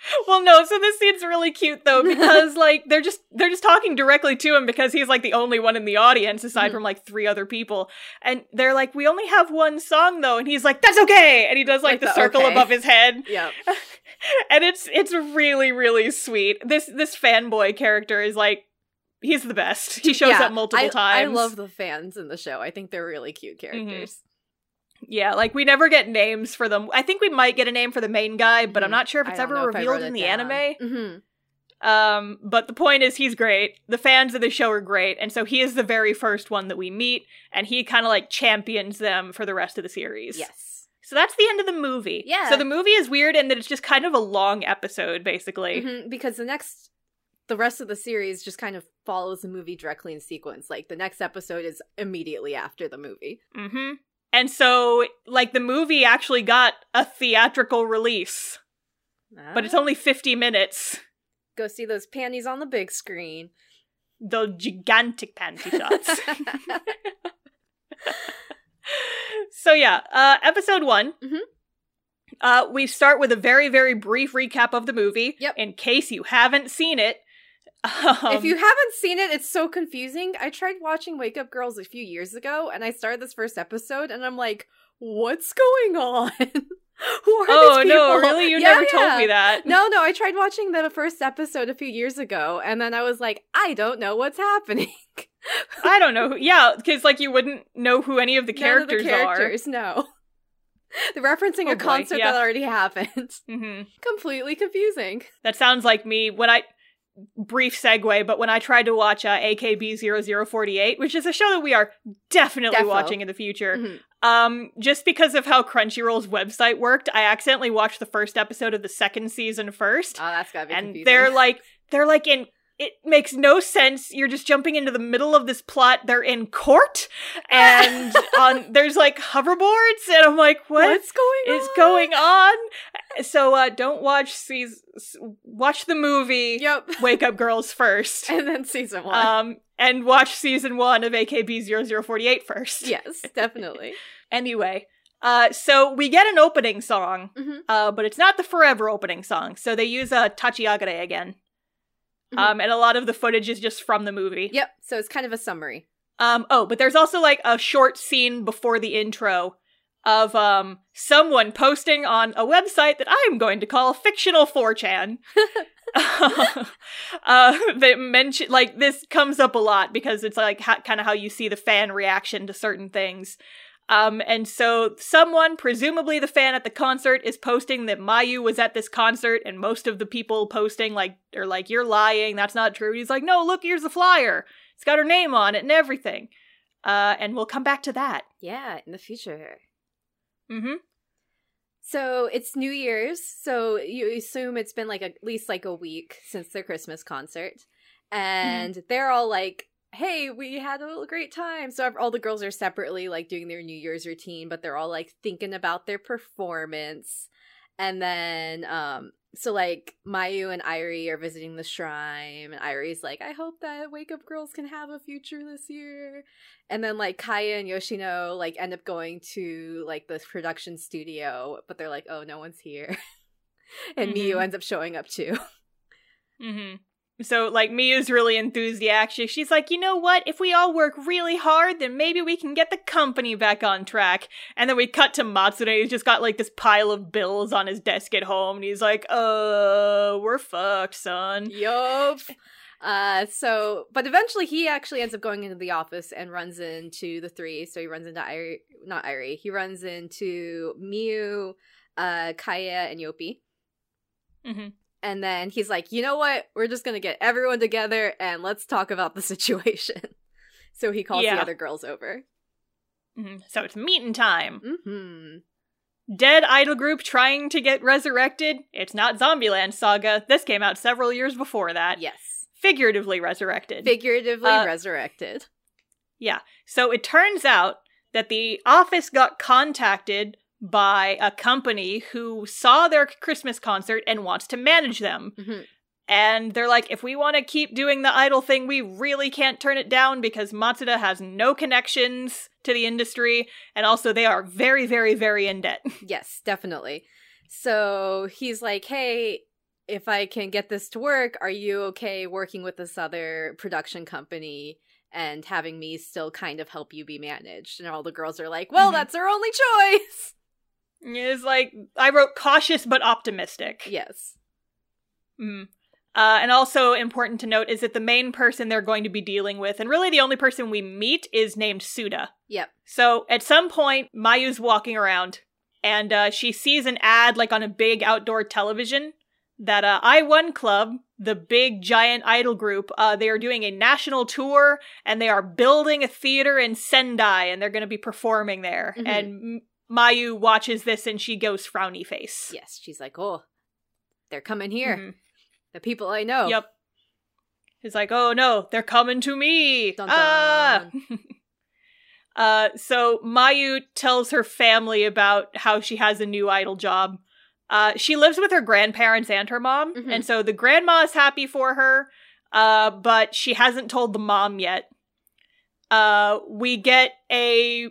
S2: Well, no, so this scene's really cute though because like they're just they're just talking directly to him because he's like the only one in the audience aside
S1: Mhm.
S2: from like three other people. And they're like, "We only have one song though." And he's like, "That's okay." And he does like,
S1: Like
S2: the,
S1: the
S2: circle
S1: okay.
S2: above his head.
S1: Yeah.
S2: and it's it's really really sweet. This this fanboy character is like he's the best. He shows
S1: Yeah,
S2: up multiple
S1: I,
S2: times. Mm-hmm.
S1: I love the fans in the show. I think they're really cute characters.
S2: Yeah, like we never get names for them. I think we might get a name for the main guy, but I'm
S1: Mhm.
S2: not sure if it's ever
S1: know if I
S2: revealed
S1: wrote
S2: in the
S1: down.
S2: anime.
S1: Mhm.
S2: Um, but the point is he's great. The fans of the show are great, and so he is the very first one that we meet, and he kind of like champions them for the rest of the series.
S1: Yes.
S2: So that's the end of the movie.
S1: Yeah.
S2: So the movie is weird in that it's just kind of a long episode, basically.
S1: Mhm, Because the next, the rest of the series just kind of follows the movie directly in sequence. Like the next episode is immediately after the movie.
S2: Mm-hmm. And so, like, the movie actually got a theatrical release, but it's
S1: Ah.
S2: only 50 minutes.
S1: go see those panties on the big screen.
S2: The gigantic panty shots. so yeah, uh, episode one.
S1: Mhm.
S2: Uh, we start with a very, very brief recap of the movie.
S1: Yep.
S2: In case you haven't seen it. Um,
S1: if you haven't seen it, it's so confusing. I tried watching Wake Up Girls a few years ago, and I started this first episode, and I'm like, "What's going on? Who are
S2: oh
S1: these
S2: no, really? You
S1: Yeah,
S2: never told me that.
S1: No, no, I tried watching the first episode a few years ago, and then I was like, I don't know what's happening.
S2: I don't know. Who, yeah, because like you wouldn't know who any of the
S1: None of
S2: characters,
S1: the characters, no. They're referencing
S2: Oh
S1: a
S2: boy,
S1: concert
S2: yeah.
S1: that already happened.
S2: are. hmm
S1: Completely confusing.
S2: That sounds like me when I brief segue, but when I tried to watch uh, AKB 0048, which is a show that we are definitely
S1: Defo.
S2: watching in the future,
S1: Mhm.
S2: um, just because of how Crunchyroll's website worked, I accidentally watched the first episode of the second season first,
S1: Oh, that's gotta be
S2: and
S1: confusing.
S2: they're like, they're like in. It makes no sense. You're just jumping into the middle of this plot. They're in court, and on there's like hoverboards, and I'm like, what?
S1: what's going on?
S2: is going on. So uh don't watch season watch the movie
S1: Yep.
S2: Wake Up Girls first.
S1: and then season one.
S2: Um and watch season 1 of AKB 0048 first.
S1: yes, definitely.
S2: Anyway, uh so we get an opening song.
S1: Mhm.
S2: Uh but it's not the forever opening song. So they use uh Tachiagare again.
S1: Mhm.
S2: Um and a lot of the footage is just from the movie.
S1: Yep. So it's kind of a summary.
S2: Um, oh, but there's also like a short scene before the intro of um someone posting on a website that I'm going to call fictional 4chan. uh, that mention like this comes up a lot because it's like ha- kind of how you see the fan reaction to certain things. Um, and so someone, presumably the fan at the concert, is posting that Mayu was at this concert, and most of the people posting like are like, "You're lying. That's not true." He's like, "No, look, here's the flyer. It's got her name on it and everything." Uh, and we'll come back to that.
S1: Yeah, in the future.
S2: Mm-hmm.
S1: So it's New Year's, so you assume it's been like at least like a week since their Christmas concert, and they're all like, "Hey, we had a little great time." So all the girls are separately like doing their New Year's routine, but they're all like thinking about their performance, and then um, so like Mayu and Airi are visiting the shrine, and Airi's like, "I hope that Wake Up Girls can have a future this year," and then like Kaya and Yoshino like end up going to like the production studio, but they're like, oh, no one's here. and
S2: Mhm.
S1: Miyu ends up showing up too.
S2: Mm-hmm. So, like, Mia's really enthusiastic. She's like, you know what? If we all work really hard, then maybe we can get the company back on track. And then we cut to Matsuda. He's just got, like, this pile of bills on his desk at home. And he's like, uh, we're fucked, son.
S1: yup. Uh, so, but eventually he actually ends up going into the office and runs into the three. So he runs into Airi, not Airi, he runs into Miyu, uh, Kaya, and Yoppi.
S2: Mm-hmm.
S1: And then he's like, you know what? We're just gonna get everyone together and let's talk about the situation. so he calls
S2: Yeah.
S1: the other girls over.
S2: hmm So it's meeting time.
S1: Mm-hmm.
S2: Dead idol group trying to get resurrected. It's not Zombieland Saga. This came out several years before that.
S1: Yes.
S2: Figuratively resurrected.
S1: Figuratively
S2: Uh,
S1: resurrected.
S2: Yeah. So it turns out that the office got contacted by a company who saw their Christmas concert and wants to manage them.
S1: Mhm.
S2: And they're like, if we want to keep doing the idol thing, we really can't turn it down because Matsuda has no connections to the industry. And also, they are very, very, very in debt.
S1: Yes, definitely. So he's like, hey, if I can get this to work, are you okay working with this other production company and having me still kind of help you be managed? And all the girls are like, well,
S2: Mhm.
S1: that's our only choice.
S2: It's like, I wrote cautious but optimistic.
S1: Yes.
S2: Mm. Uh, and also important to note is that the main person they're going to be dealing with, and really the only person we meet, is named Suda.
S1: Yep.
S2: So at some point, Mayu's walking around, and uh, she sees an ad like on a big outdoor television that uh, I-1 Club, the big giant idol group, uh, they are doing a national tour, and they are building a theater in Sendai, and they're going to be performing there.
S1: Mhm.
S2: And Mayu watches this, and she goes frowny face.
S1: Yes. She's like, oh, they're coming here.
S2: Mhm.
S1: The people I know.
S2: Yep. He's like, oh no, they're coming to me.
S1: Dun
S2: Ah! uh, so Mayu tells her family about how she has a new idol job. Uh, she lives with her grandparents and her mom,
S1: Mhm.
S2: and so the grandma is happy for her, uh, but she hasn't told the mom yet. Uh, we get a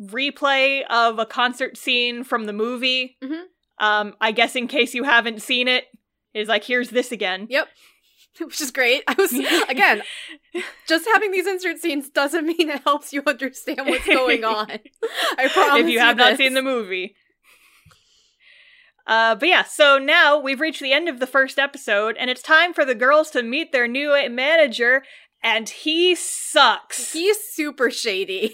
S2: replay of a concert scene from the movie.
S1: Mhm.
S2: Um, I guess in case you haven't seen it, is like here's this again.
S1: Yep. Which is great. I was again just having these insert scenes doesn't mean it helps you understand what's going on. I promise.
S2: if you have not
S1: this.
S2: seen the movie. Uh, but yeah, so now we've reached the end of the first episode, and it's time for the girls to meet their new manager, and he sucks.
S1: he's super shady.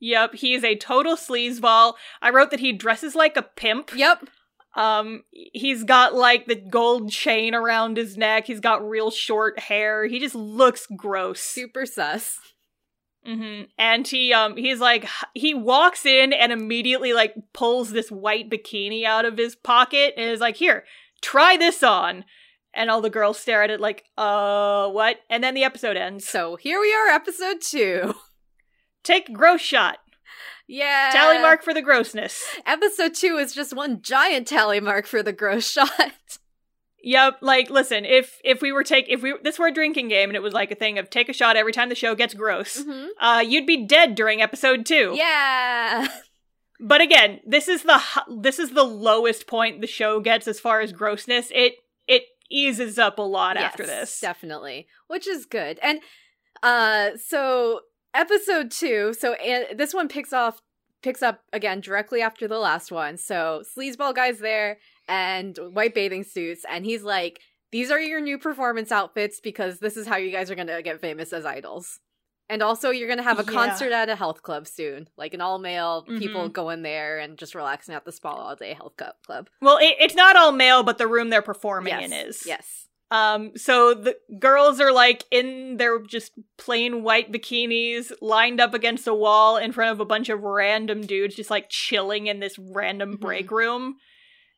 S2: Yep, he's a total sleazeball. I wrote that he dresses like a pimp.
S1: Yep.
S2: Um, he's got like the gold chain around his neck. He's got real short hair. He just looks gross.
S1: Super sus.
S2: hmm And he um he's like he walks in and immediately like pulls this white bikini out of his pocket and is like, "Here, try this on." And all the girls stare at it like, "Uh, what?" And then the episode ends.
S1: So here we are, episode two.
S2: Take a gross shot.
S1: Yeah.
S2: Tally mark for the grossness.
S1: Episode two is just one giant tally mark for the gross shot.
S2: Yep, like listen, if if we were take if we this were a drinking game and it was like a thing of take a shot every time the show gets gross,
S1: Mhm.
S2: uh you'd be dead during episode 2.
S1: Yeah.
S2: But again, this is the h- this is the lowest point the show gets as far as grossness. It it eases up a lot after this.
S1: definitely which is good and uh so episode two so and this one picks off picks up again directly after the last one so sleazeball guy's there and white bathing suits and he's like these are your new performance outfits because this is how you guys are gonna get famous as idols and also you're gonna have a
S2: Yeah.
S1: concert at a health club soon like an all-male people
S2: Mhm.
S1: going there and just relaxing at the spa all day health club club
S2: Well, it, it's not all male, but the room they're performing
S1: yes
S2: in is.
S1: yes
S2: Um. So the girls are like in their just plain white bikinis, lined up against a wall in front of a bunch of random dudes, just like chilling in this random
S1: Mhm.
S2: break room.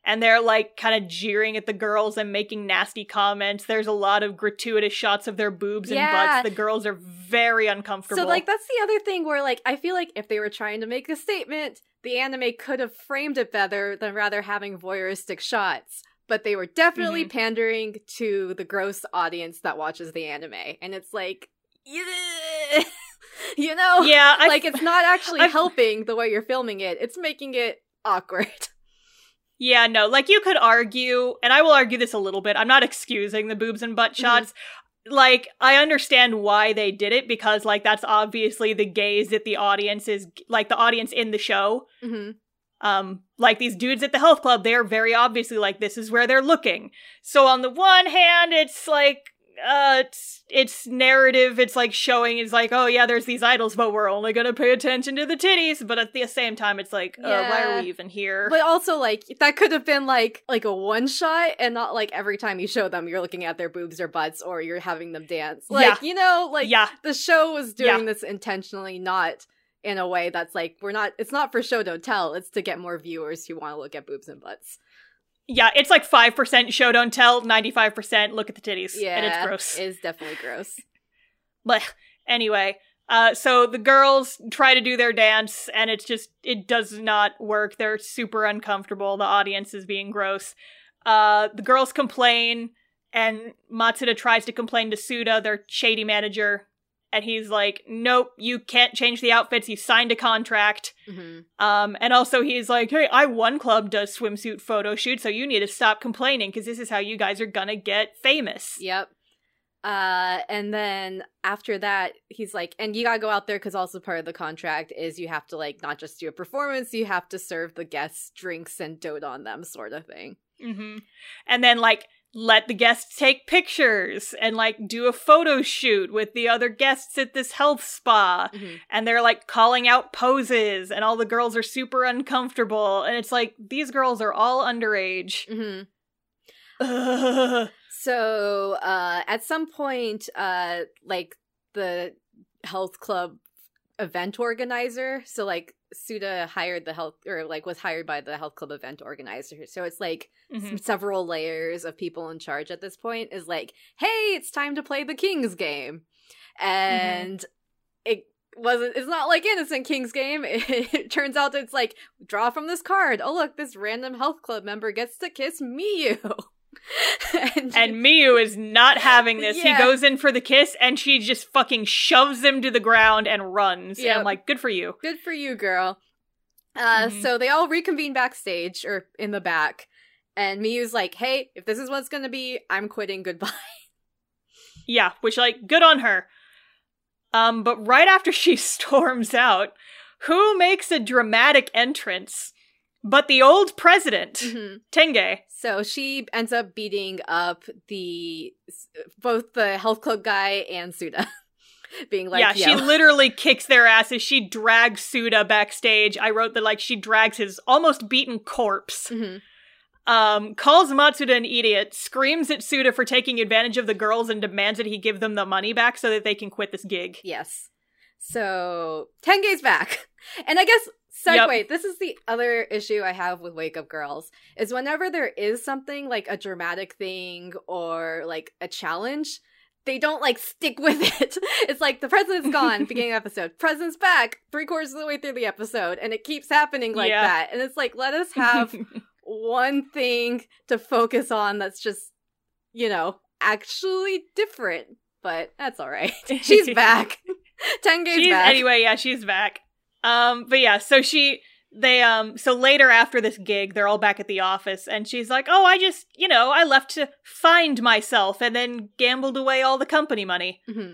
S2: And they're like kind of jeering at the girls and making nasty comments. There's a lot of gratuitous shots of their boobs and
S1: Yeah.
S2: butts. The girls are very uncomfortable.
S1: So like that's the other thing where like I feel like if they were trying to make a statement, the anime could have framed it better than rather having voyeuristic shots. But they were definitely
S2: Mhm.
S1: pandering to the gross audience that watches the anime. And it's like yeah, you know?
S2: yeah, I
S1: like it's not actually
S2: I've-
S1: helping the way you're filming it. It's making it awkward.
S2: Yeah, no, like you could argue, and I will argue this a little bit. I'm not excusing the boobs and butt
S1: Mhm.
S2: shots. Like, I understand why they did it because, like, that's obviously the gaze that the audience is, like, the audience in the show.
S1: hmm
S2: Um, like these dudes at the health club, they are very obviously like, this is where they're looking. So on the one hand, it's like, uh, it's, it's narrative. It's like showing, it's like, oh yeah, there's these idols, but we're only gonna pay attention to the titties. But at the same time, it's like, uh, why are we even here?
S1: But also like that could have been like like a one shot and not like every time you show them you're looking at their boobs or butts or you're having them dance. Like,
S2: Yeah.
S1: you know, like
S2: yeah,
S1: the show was doing
S2: Yeah.
S1: this intentionally not in a way that's like we're not it's not for show don't tell it's to get more viewers who want to look at boobs and butts
S2: yeah, it's like 5% show don't tell, 95% look at the titties.
S1: yeah
S2: And it's gross.
S1: it is definitely gross
S2: But anyway, Uh, so the girls try to do their dance, and it's just it does not work. They're super uncomfortable. The audience is being gross. Uh, the girls complain, and Matsuda tries to complain to Suda, their shady manager, and he's like, "Nope, you can't change the outfits. You signed a contract."
S1: hmm
S2: Um, and also he's like, "Hey, I-1 club does swimsuit photo shoot, so you need to stop complaining because this is how you guys are gonna get famous."
S1: Yep. Uh, and then after that, he's like, and you gotta go out there because also part of the contract is you have to like not just do a performance, you have to serve the guests drinks and dote on them, sort of thing.
S2: hmm And then like let the guests take pictures and like do a photo shoot with the other guests at this health spa.
S1: Mhm.
S2: And they're like calling out poses, and all the girls are super uncomfortable. And it's like these girls are all underage.
S1: hmm So, uh, at some point, uh, like the health club event organizer, so like Suda hired the health or like was hired by the health club event organizer. So it's like
S2: Mhm.
S1: several layers of people in charge at this point is like, hey, it's time to play the King's game. And it wasn't it's not like innocent King's game. It, turns out it's like draw from this card. Oh look, this random health club member gets to kiss Miyu. and,
S2: And Miyu is not having this.
S1: Yeah.
S2: He goes in for the kiss and she just fucking shoves him to the ground and runs. And I'm like, good for you.
S1: good for you, girl. Uh,
S2: Mhm.
S1: so they all reconvene backstage or in the back, and Miyu's like, "Hey, if this is what's gonna be, I'm quitting. Goodbye."
S2: Yeah, which like good on her. Um, but right after she storms out, who makes a dramatic entrance but the old president,
S1: Mhm.
S2: Tange?
S1: So she ends up beating up the both the health club guy and Suda, being like,
S2: yeah,
S1: "Yo."
S2: she literally kicks their asses. She drags Suda backstage. I wrote that like she drags his almost beaten corpse.
S1: Mhm.
S2: Um, calls Matsuda an idiot, screams at Suda for taking advantage of the girls, and demands that he give them the money back so that they can quit this gig.
S1: Yes. So Tange's back. And I guess segue, this is the other issue I have with Wake Up Girls is whenever there is something like a dramatic thing or like a challenge, they don't like stick with it. It's like the president's gone, beginning of episode. President's back, three quarters of the way through the episode, and it keeps happening like
S2: Yeah.
S1: that. And it's like, let us have one thing to focus on that's just, you know, actually different. But that's all right. She's back. Tange's
S2: she's
S1: back.
S2: anyway yeah she's back um but yeah so she they um so later after this gig they're all back at the office and she's like oh i just you know i left to find myself and then gambled away all the company money
S1: mm-hmm.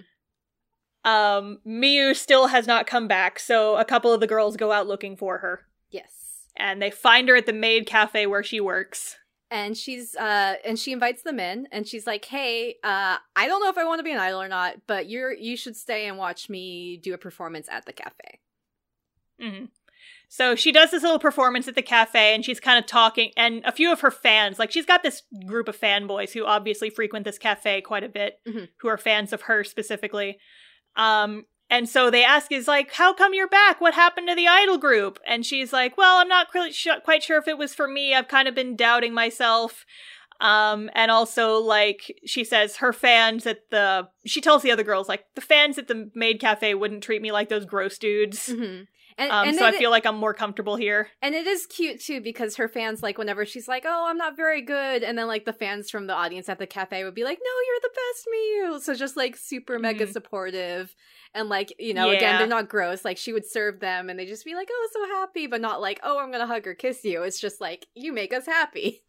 S2: um miyu still has not come back so a couple of the girls go out looking for her
S1: Yes.
S2: and they find her at the maid cafe where she works
S1: And she's uh and she invites them in and she's like, "Hey, uh I don't know if I want to be an idol or not, but you're you should stay and watch me do a performance at the cafe."
S2: Hmm So she does this little performance at the cafe and she's kind of talking, and a few of her fans, like she's got this group of fanboys who obviously frequent this cafe quite a bit,
S1: Mhm.
S2: who are fans of her specifically. Um, and so they ask, is like, how come you're back? What happened to the idol group? And she's like, well, I'm not quite sure if it was for me. I've kind of been doubting myself. Um, and also, like, she says her fans at the, she tells the other girls, like, the fans at the maid cafe wouldn't treat me like those gross dudes.
S1: Mhm. And
S2: Um,
S1: and
S2: so I feel like I'm more comfortable here.
S1: And it is cute too because her fans like whenever she's like, "Oh, I'm not very good," and then like the fans from the audience at the cafe would be like, "No, you're the best, Miyu." So just like super mega
S2: Mhm.
S1: supportive, and like you know, again, they're not gross. Like she would serve them, and they just be like, "Oh, so happy," but not like, "Oh, I'm gonna hug or kiss you." It's just like you make us happy.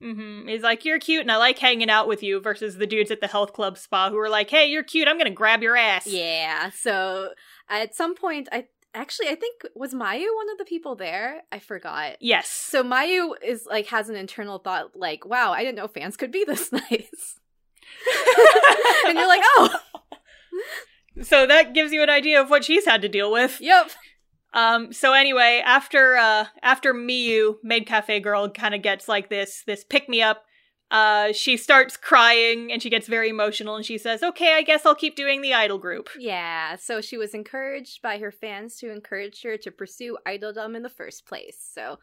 S2: hmm He's like, you're cute and I like hanging out with you versus the dudes at the health club spa who are like, hey, you're cute. I'm going to grab your ass.
S1: Yeah. So at some point, I actually I think was Mayu one of the people there. I forgot.
S2: Yes.
S1: So Mayu is like has an internal thought like, "Wow, I didn't know fans could be this nice." and you're like, "Oh,
S2: so that gives you an idea of what she's had to deal with.
S1: yep."
S2: Um, so anyway, after uh after Miyu, maid cafe girl, kind of gets like this this pick me up, uh, she starts crying and she gets very emotional and she says, Okay, I guess I'll keep doing the idol group.
S1: Yeah, so she was encouraged by her fans to encourage her to pursue idoldom in the first place. So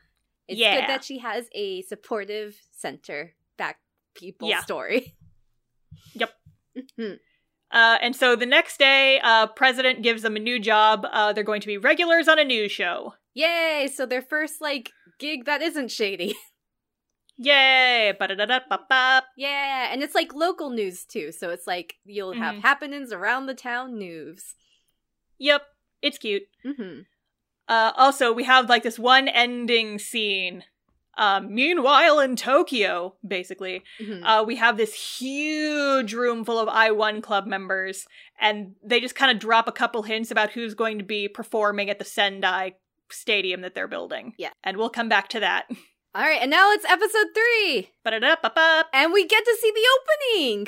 S1: it's
S2: Yeah.
S1: good that she has a supportive center back people
S2: Yeah.
S1: story.
S2: Yep.
S1: Mhm.
S2: Uh, and so the next day, uh, President gives them a new job. Uh, they're going to be regulars on a news show.
S1: Yay! So their first like gig that isn't shady.
S2: Yay! Ba-da-da-da-ba-ba.
S1: yeah, and it's like local news too. So it's like you'll have
S2: Mhm.
S1: happenings around the town news.
S2: Yep, it's cute.
S1: Mm-hmm.
S2: Uh, also, we have like this one ending scene. Um, meanwhile, in Tokyo, basically,
S1: mm-hmm.
S2: uh, we have this huge room full of I-1 club members, and they just kind of drop a couple hints about who's going to be performing at the Sendai stadium that they're building.
S1: Yeah.
S2: And we'll come back to that.
S1: All right, and now it's episode three,
S2: Ba-da-da-ba-ba.
S1: and we get to see the opening.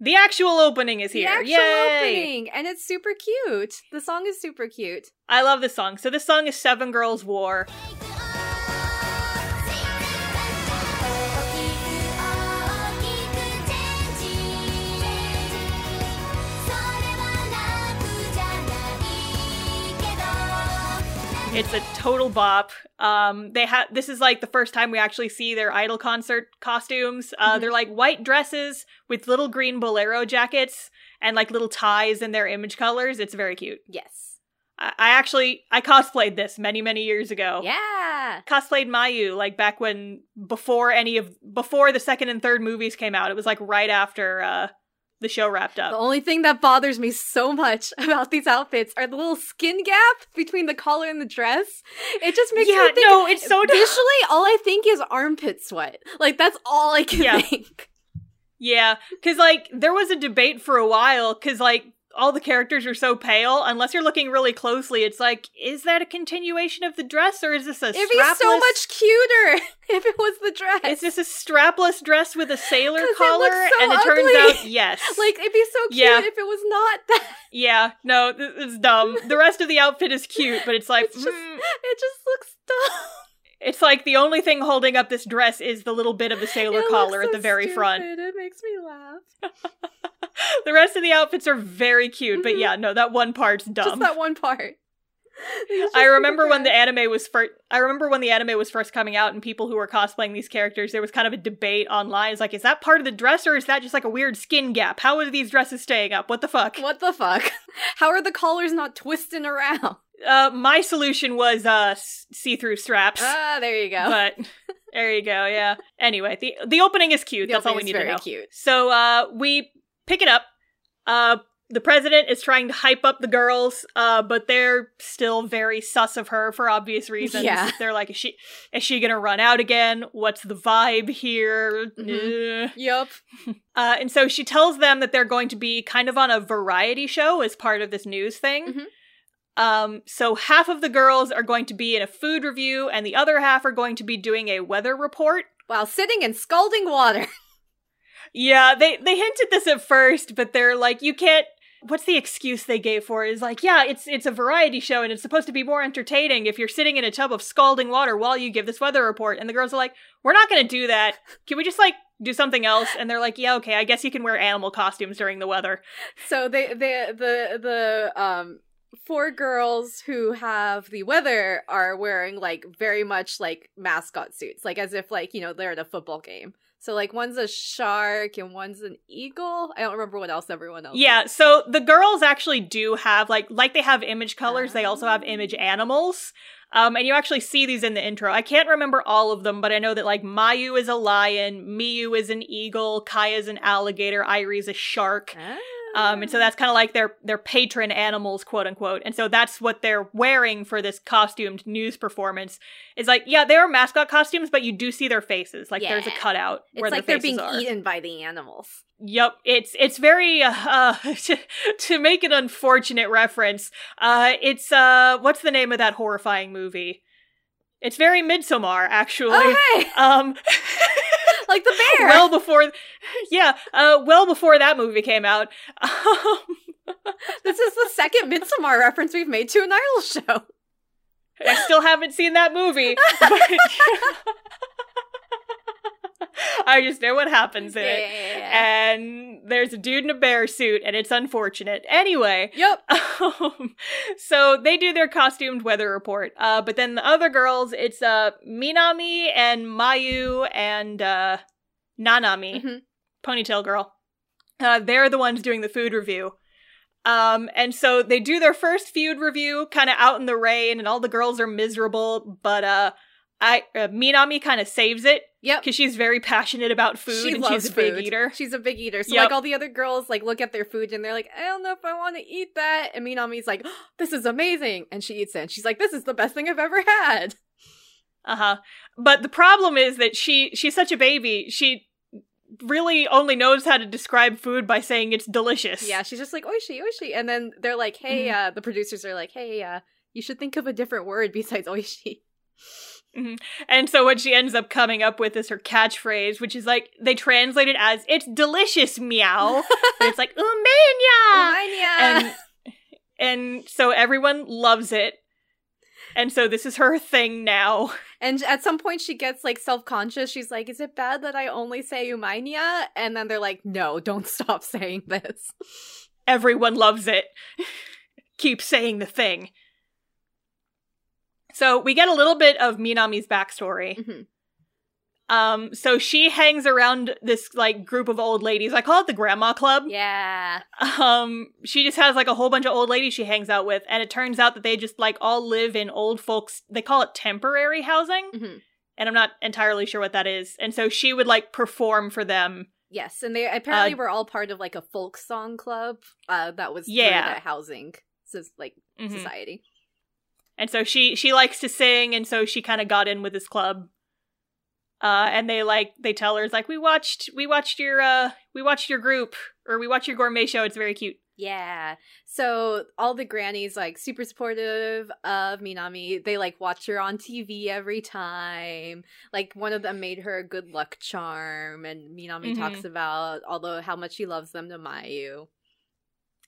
S2: The actual opening is
S1: The
S2: here.
S1: actual
S2: Yay!
S1: opening, and it's super cute. The song is super cute.
S2: I love this song. So this song is Seven Girls War.「It's a total bop. Um, they have this is like the first time we actually see their idol concert costumes. Uh,
S1: Mhm.
S2: They're like white dresses with little green bolero jackets and like little ties in their image colors. It's very cute.
S1: Yes.
S2: I, I actually I cosplayed this many many years ago.
S1: Yeah.
S2: Cosplayed Mayu like back when before any of before the second and third movies came out. It was like right after uh, the show wrapped up.
S1: The only thing that bothers me so much about these outfits are the little skin gap between the collar and the dress. It just makes
S2: yeah,
S1: me think
S2: no, it's so dumb.
S1: visually all I think is armpit sweat. Like that's all I can
S2: Yeah.
S1: think.
S2: Yeah, because like there was a debate for a while because like all the characters are so pale. Unless you're looking really closely, it's like, is that a continuation of the dress or is this a
S1: It'd be so
S2: strapless-
S1: much cuter if it was the dress.
S2: Is this a strapless dress with a sailor
S1: it
S2: collar?
S1: looks so
S2: and it turns out yes.
S1: like it'd be so cute
S2: Yeah.
S1: if it was not that.
S2: yeah, no, it's dumb. The rest of the outfit is cute, but it's like,
S1: It's just-
S2: mm,
S1: It just looks dumb.
S2: It's like the only thing holding up this dress is the little bit of the sailor
S1: It
S2: collar
S1: looks
S2: at the very front.
S1: It makes me laugh.
S2: the rest of the outfits are very cute, but
S1: Mhm.
S2: yeah, no, that one part's dumb.
S1: Just that one part.
S2: I remember when the anime was first. I remember when the anime was first coming out, and people who were cosplaying these characters, there was kind of a debate online. It's like, is that part of the dress, or is that just like a weird skin gap? How are these dresses staying up? What the fuck?
S1: What the fuck? How are the collars not twisting around?
S2: Uh, my solution was uh see-through straps,
S1: Ah, there you go.
S2: but there you go. Yeah. Anyway, the the opening is cute.
S1: The
S2: That's all we need to know.
S1: cute.
S2: So uh, we pick it up. Uh, the president is trying to hype up the girls, uh, but they're still very sus of her for obvious reasons.
S1: Yeah.
S2: They're like, is she is she gonna run out again? What's the vibe here?
S1: Mhm.
S2: Uh.
S1: Yup.
S2: Uh, and so she tells them that they're going to be kind of on a variety show as part of this news thing.
S1: Mhm.
S2: Um, so half of the girls are going to be in a food review, and the other half are going to be doing a weather report.
S1: While sitting in scalding water.
S2: Yeah, they they hinted this at first, but they're like, you can't. What's the excuse they gave for it? Is like, yeah, it's it's a variety show and it's supposed to be more entertaining if you're sitting in a tub of scalding water while you give this weather report. And the girls are like, we're not gonna do that. Can we just like do something else? And they're like, yeah, okay, I guess you can wear animal costumes during the weather.
S1: So they the the the um four girls who have the weather are wearing like very much like mascot suits, like as if like, you know, they're at a football game. So like one's a shark and one's an eagle. I don't remember what else everyone else.
S2: Yeah, so the girls actually do have like like they have image colors, they also have image animals. Um, and you actually see these in the intro. I can't remember all of them, but I know that like Mayu is a lion, Miyu is an eagle, Kaya's an alligator, Airi's a shark.
S1: Ah.
S2: Um, and so that's kind of like their their patron animals, quote unquote. And so that's what they're wearing for this costumed news performance. Is like, yeah, they are mascot costumes, but you do see their faces. Like there's a cutout
S1: it's
S2: where
S1: like
S2: their
S1: they're being
S2: are.
S1: eaten by the animals.
S2: Yep, it's it's very uh, uh to, to make an unfortunate reference. Uh it's uh what's the name of that horrifying movie? It's very Midsommar actually.
S1: Oh hey!
S2: Um
S1: like the bear.
S2: well before yeah, uh well before that movie came out. Um,
S1: this is the second Midsommar reference we've made to an idol show.
S2: I still haven't seen that movie. But I just know what happens in it.
S1: Yeah.
S2: And there's a dude in a bear suit, and it's unfortunate. Anyway,
S1: Yep.
S2: Um, so they do their costumed weather report. Uh, but then the other girls, it's uh Minami and Mayu and uh Nanami,
S1: Mhm.
S2: ponytail girl. Uh, they're the ones doing the food review. Um, and so they do their first feud review kind of out in the rain and all the girls are miserable, but uh I uh, Minami kind of saves it
S1: Yep.
S2: cuz she's very passionate about food
S1: She
S2: and
S1: loves
S2: she's a big eater.
S1: She's a big eater. So
S2: Yep.
S1: like all the other girls like look at their food and they're like, I don't know if I want to eat that. And Minami's like, "Oh, this is amazing. And she eats it. And she's like, this is the best thing I've ever had.
S2: Uh-huh. But the problem is that she she's such a baby. She really only knows how to describe food by saying it's delicious.
S1: Yeah, she's just like, oishi, oishi. And then they're like, hey,
S2: Mhm.
S1: uh, the producers are like, hey, uh, you should think of a different word besides oishi. Mm-hmm.
S2: And so what she ends up coming up with is her catchphrase, which is like they translate it as "It's delicious, meow." but it's like
S1: Umanya.
S2: and and so everyone loves it. And so this is her thing now.
S1: And at some point, she gets like self conscious. She's like, "Is it bad that I only say Umanya?" And then they're like, "No, don't stop saying this."
S2: Everyone loves it. Keep saying the thing. So we get a little bit of Minami's backstory.
S1: Mhm.
S2: Um, so she hangs around this like group of old ladies. I call it the grandma club.
S1: Yeah,
S2: um she just has like a whole bunch of old ladies she hangs out with and it turns out that they just like all live in old folks they call it temporary housing
S1: Mhm.
S2: and i'm not entirely sure what that is and so she would like perform for them
S1: yes, and they apparently
S2: Uh,
S1: were all part of like a folk song club. Uh, that was
S2: Yeah.
S1: that housing, so like
S2: Mhm.
S1: society.
S2: And so she she likes to sing and so she kind of got in with this club uh and they like they tell her it's like we watched we watched your uh we watched your group or we watched your gourmet show it's very cute
S1: Yeah. So all the grannies like super supportive of Minami. They like watch her on TV every time. Like one of them made her a good luck charm and Minami
S2: Mhm.
S1: talks about although how much she loves them to Mayu.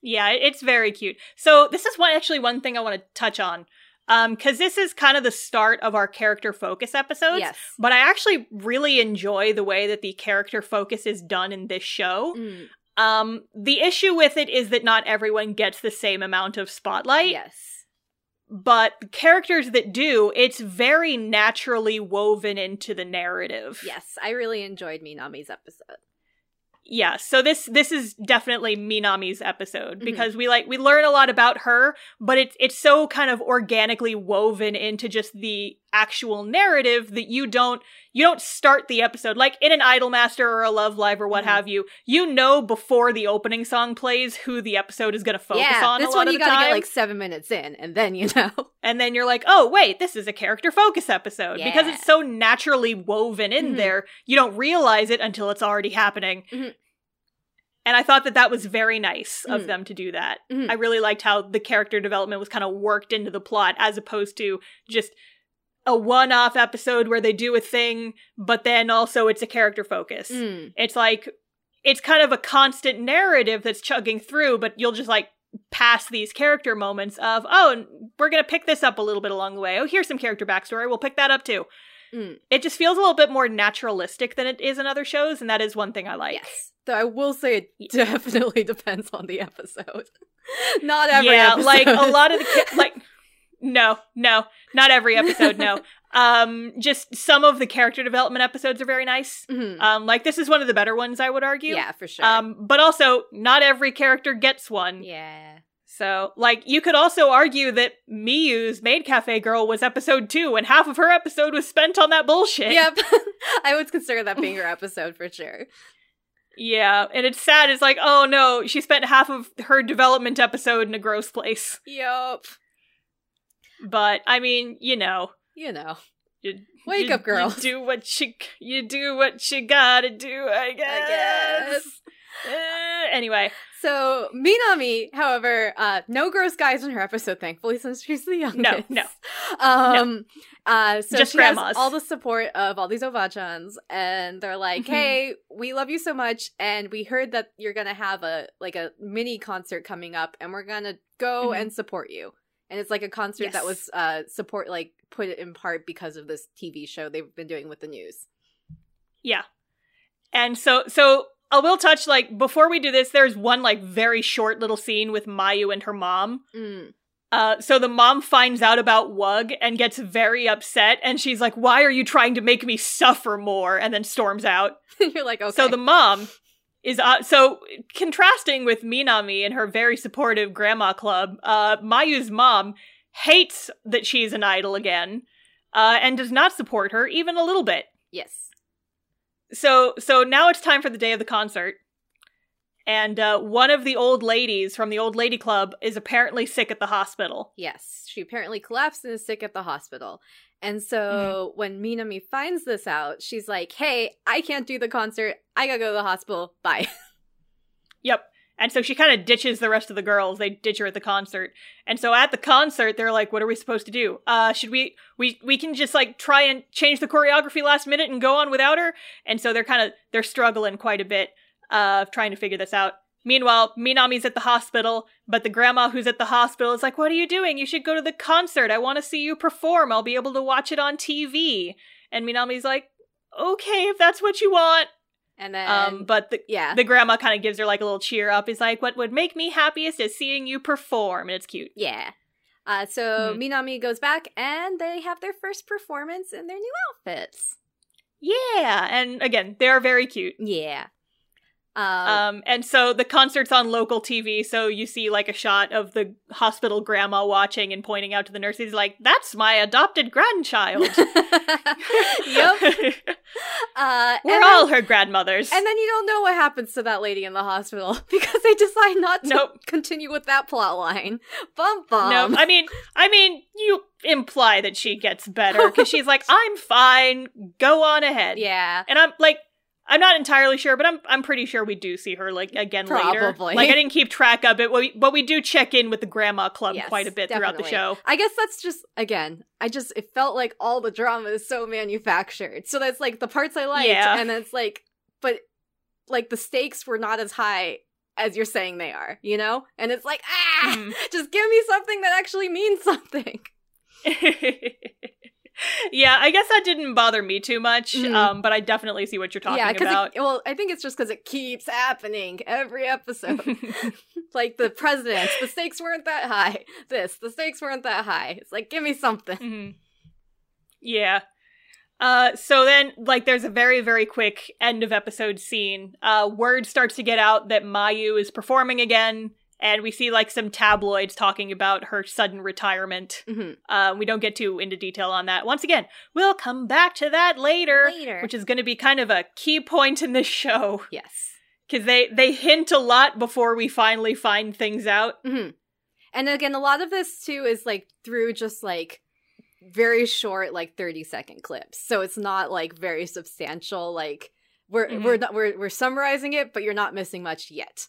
S2: Yeah, it's very cute. So this is one actually one thing I want to touch on. Um, because this is kind of the start of our character focus episodes.
S1: yes.
S2: But I actually really enjoy the way that the character focus is done in this show.
S1: Mm,
S2: Um, the issue with it is that not everyone gets the same amount of spotlight.
S1: yes.
S2: But the characters that do, it's very naturally woven into the narrative.
S1: Yes. I really enjoyed Minami's episode.
S2: Yeah so this this is definitely minami's episode
S1: Mhm.
S2: because we like we learn a lot about her but it's it's so kind of organically woven into just the actual narrative that you don't you don't start the episode like in an idolmaster or a love live or what
S1: Mhm.
S2: have you you know before the opening song plays who the episode is going to focus
S1: yeah.
S2: on
S1: this one you gotta get like seven minutes in and then you know.
S2: and then you're like oh wait this is a character focus episode because it's so naturally woven in
S1: Mhm.
S2: there you don't realize it until it's already happening
S1: Mhm.
S2: and i thought that that was very nice of
S1: Mhm.
S2: them to do that
S1: Mhm.
S2: i really liked how the character development was kind of worked into the plot as opposed to just a one-off episode where they do a thing but then also it's a character focus
S1: Mm.
S2: it's like it's kind of a constant narrative that's chugging through, but you'll just like pass these character moments of, oh, and we're gonna pick this up a little bit along the way. Oh, here's some character backstory. We'll pick that up too.
S1: Mm.
S2: It just feels a little bit more naturalistic than it is in other shows, and that is one thing I like.
S1: Yes. Though I will say it definitely depends on the episode. Not every
S2: yeah,
S1: episode.
S2: like a lot of the ca- like. No, no, not every episode. No, um, just some of the character development episodes are very nice.
S1: Mhm.
S2: Um, like this is one of the better ones, I would argue.
S1: Yeah, for sure.
S2: Um, but also not every character gets one.
S1: yeah.
S2: So, like, you could also argue that Miyu's Maid Cafe Girl was episode two, and half of her episode was spent on that bullshit.
S1: Yep. I would consider that being her episode for sure.
S2: Yeah, and it's sad. It's like, oh no, she spent half of her development episode in a gross place.
S1: Yup.
S2: But I mean, you know,
S1: You know.
S2: you,
S1: Wake
S2: you-
S1: up, girl.
S2: You do what you you do what you gotta do. I guess.
S1: I guess.
S2: Eh, anyway,
S1: So Minami, however, uh, no gross guys in her episode, thankfully, since she's the youngest.
S2: no.
S1: No, um, uh, so
S2: Just
S1: she has all the support of all these obachans, and they're like,
S2: Mhm.
S1: "Hey, we love you so much, and we heard that you're gonna have a like a mini concert coming up, and we're gonna go
S2: Mhm.
S1: and support you." And it's like a concert that was uh support like put in part because of this TV show they've been doing with the news.
S2: Yeah. And so so I will touch like before we do this, there's one like very short little scene with Mayu and her mom.
S1: Mm.
S2: Uh so the mom finds out about Wug and gets very upset and she's like, Why are you trying to make me suffer more? And then storms out.
S1: you're like, okay,
S2: So the mom is uh, so contrasting with Minami and her very supportive grandma club. Uh, Mayu's mom hates that she's an idol again, uh, and does not support her even a little bit.
S1: Yes.
S2: So so now it's time for the day of the concert. And uh, one of the old ladies from the old lady club is apparently sick at the hospital.
S1: Yes. She apparently collapsed and is sick at the hospital. And so when Minami finds this out, she's like, hey, I can't do the concert. I gotta go to the hospital. Bye.
S2: Yep. And so she kind of ditches the rest of the girls. They ditch her at the concert. And so at the concert, they're like, "What are we supposed to do? Uh, should we we we can just like try and change the choreography last minute and go on without her?" And so they're kind of they're struggling quite a bit, uh, trying to figure this out. Meanwhile, Minami's at the hospital, but the grandma who's at the hospital is like, "What are you doing? You should go to the concert. I want to see you perform. I'll be able to watch it on TV." And Minami's like, "Okay, if that's what you want."
S1: And then,
S2: Um, but the
S1: yeah.
S2: the grandma kind of gives her like a little cheer up. Is like, what would make me happiest is seeing you perform, and it's cute.
S1: yeah. Uh, so
S2: Mhm.
S1: Minami goes back and they have their first performance in their new outfits.
S2: Yeah, and again, they are very cute.
S1: Yeah. Um,
S2: Um, and so the concert's on local TV, so you see like a shot of the hospital grandma watching and pointing out to the nurses, like, "That's my adopted grandchild."
S1: yep. Uh,
S2: We're
S1: and
S2: all her grandmothers.
S1: And then you don't know what happens to that lady in the hospital because they decide not to
S2: Nope.
S1: continue with that plot line. Bum bum.
S2: no, I mean, I mean, you imply that she gets better because she's like, "I'm fine. Go on ahead."
S1: yeah.
S2: And I'm like, I'm not entirely sure, but I'm I'm pretty sure we do see her like again later.
S1: Probably.
S2: Like I didn't keep track of it, but we, but we do check in with the grandma club
S1: Yes,
S2: quite a bit throughout the show.
S1: I guess that's just again. I just it felt like all the drama is so manufactured. So that's like the parts I liked,
S2: Yeah.
S1: and it's like, but like the stakes were not as high as you're saying they are, you know. And it's like, ah,
S2: Mhm.
S1: just give me something that actually means something.
S2: yeah, I guess that didn't bother me too much,
S1: Mhm.
S2: um, but I definitely see what you're talking
S1: yeah, because
S2: about.
S1: well, I think it's just because it keeps happening every episode. like the presidents, the stakes weren't that high. This, the stakes weren't that high. It's like, give me something.
S2: Mhm. Yeah. Uh, so then, like, there's a very, very quick end of episode scene. Uh, word starts to get out that Mayu is performing again, and we see, like, some tabloids talking about her sudden retirement.
S1: hmm
S2: Uh, we don't get too into detail on that. Once again, we'll come back to that later,
S1: Later.
S2: which is going to be kind of a key point in this show.
S1: Yes.
S2: Because they, they hint a lot before we finally find things out.
S1: hmm And again, a lot of this too is like through just like very short, like thirty second clips. So it's not like very substantial. Like we're
S2: Mhm.
S1: we're not we're we're summarizing it, but you're not missing much yet.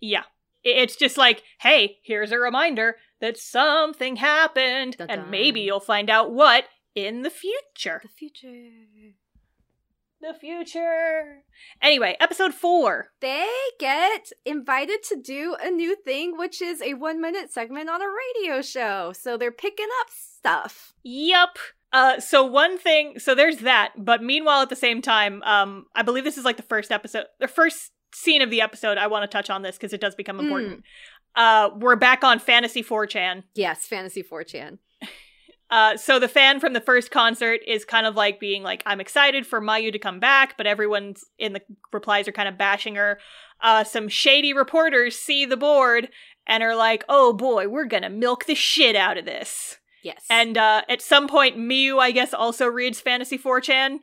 S2: Yeah. It's just like, hey, here's a reminder that something happened,
S1: Dun-dun.
S2: and maybe you'll find out what in the future.
S1: The future.
S2: The future. Anyway, episode four.
S1: They get invited to do a new thing, which is a one minute segment on a radio show. So they're picking up stuff.
S2: Yup. Uh, so one thing, so there's that, but meanwhile, at the same time, um, I believe this is like the first episode, the first scene of the episode. I want to touch on this because it does become important. Uh, we're back on Fantasy 4chan.
S1: Yes, Fantasy 4chan.
S2: Uh, so the fan from the first concert is kind of like being like, I'm excited for Mayu to come back, but everyone's in the replies are kind of bashing her. Uh, some shady reporters see the board and are like, oh boy, we're gonna milk the shit out of this.
S1: Yes.
S2: And uh, at some point, Miyu, I guess, also reads Fantasy 4chan,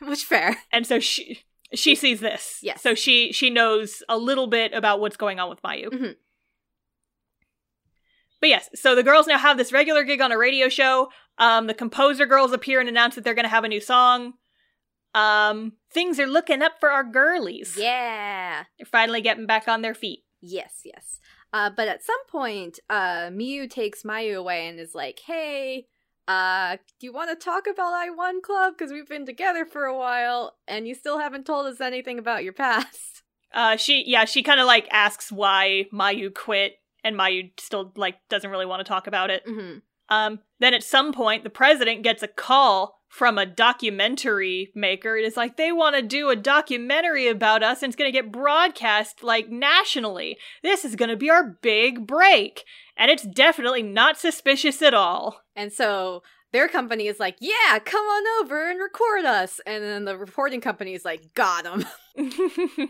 S1: which fair.
S2: and so she she sees this.
S1: Yes.
S2: So she she knows a little bit about what's going on with Mayu.
S1: Mhm.
S2: But yes, so the girls now have this regular gig on a radio show. Um, the composer girls appear and announce that they're going to have a new song. Um, things are looking up for our girlies.
S1: Yeah.
S2: They're finally getting back on their feet.
S1: Yes, yes. Uh, but at some point, uh, Miyu takes Mayu away and is like, "Hey, uh, do you want to talk about I-1 Club? Because we've been together for a while, and you still haven't told us anything about your past."
S2: Uh, she yeah, she kind of like asks why Mayu quit, and Mayu still like doesn't really want to talk about it.
S1: hmm
S2: Um, then at some point, the president gets a call from a documentary maker. It is like they want to do a documentary about us, and it's going to get broadcast like nationally. This is going to be our big break, and it's definitely not suspicious at all.
S1: And so their company is like, "Yeah, come on over and record us," and then the recording company is like, "Got them.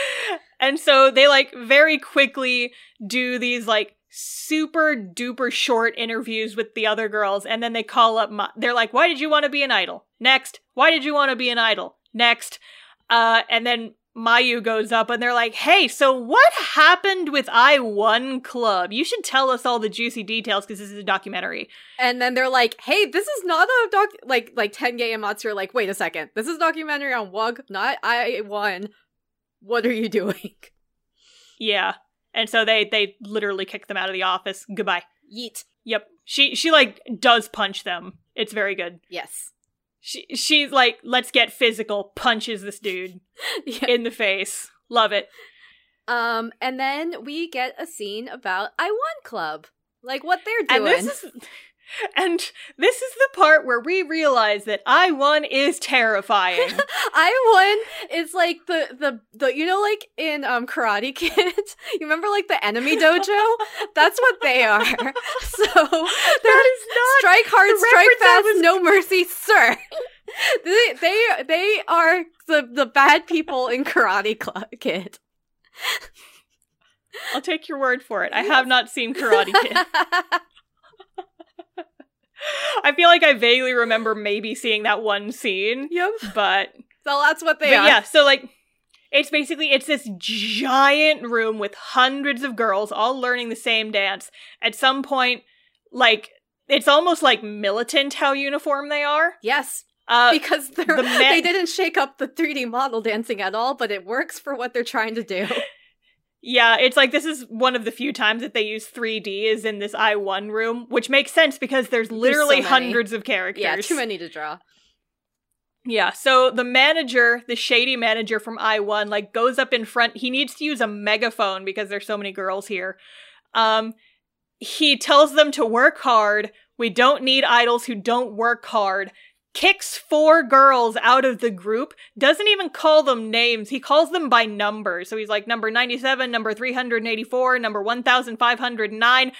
S2: and so they like very quickly do these like super duper short interviews with the other girls and then they call up Ma- they're like why did you want to be an idol next why did you want to be an idol next uh and then Mayu goes up and they're like, "Hey, so what happened with I-1 Club? You should tell us all the juicy details because this is a documentary."
S1: And then they're like, "Hey, this is not a doc." Like, like Tange and Matsu are like, "Wait a second, this is a documentary on Wug, not I-1. What are you doing?"
S2: Yeah, and so they they literally kick them out of the office. Goodbye.
S1: Yeet.
S2: Yep. She she like does punch them. It's very good.
S1: Yes.
S2: She she's like, let's get physical. Punches this dude
S1: Yeah.
S2: in the face. Love it.
S1: Um, and then we get a scene about I One Club, like what they're
S2: And
S1: doing.
S2: this is and this is the part where we realize that I-1 is terrifying.
S1: I One is like the the the you know like in um Karate Kid, you remember like the enemy dojo? That's what they are. So
S2: that is not
S1: strike hard, strike fast,
S2: was-
S1: no mercy, sir. they they they are the the bad people in Karate Kid.
S2: I'll take your word for it. I have not seen Karate Kid. I feel like I vaguely remember maybe seeing that one scene,
S1: yep.
S2: but
S1: So that's what they
S2: but
S1: are.
S2: yeah, so like it's basically it's this giant room with hundreds of girls all learning the same dance. At some point, like it's almost like militant how uniform they are.
S1: Yes,
S2: Uh,
S1: because they're,
S2: the
S1: they didn't shake up the 3D model dancing at all, but it works for what they're trying to do.
S2: yeah, it's like this is one of the few times that they use 3D is in this I-1 room, which makes sense because there's literally
S1: many.
S2: hundreds of characters.
S1: yeah, too many to draw.
S2: Yeah, so the manager, the shady manager from I-1, like goes up in front. He needs to use a megaphone because there's so many girls here. Um he tells them to work hard. We don't need idols who don't work hard. Kicks four girls out of the group. Doesn't even call them names. He calls them by number. So he's like number 97, number 384, number 1509.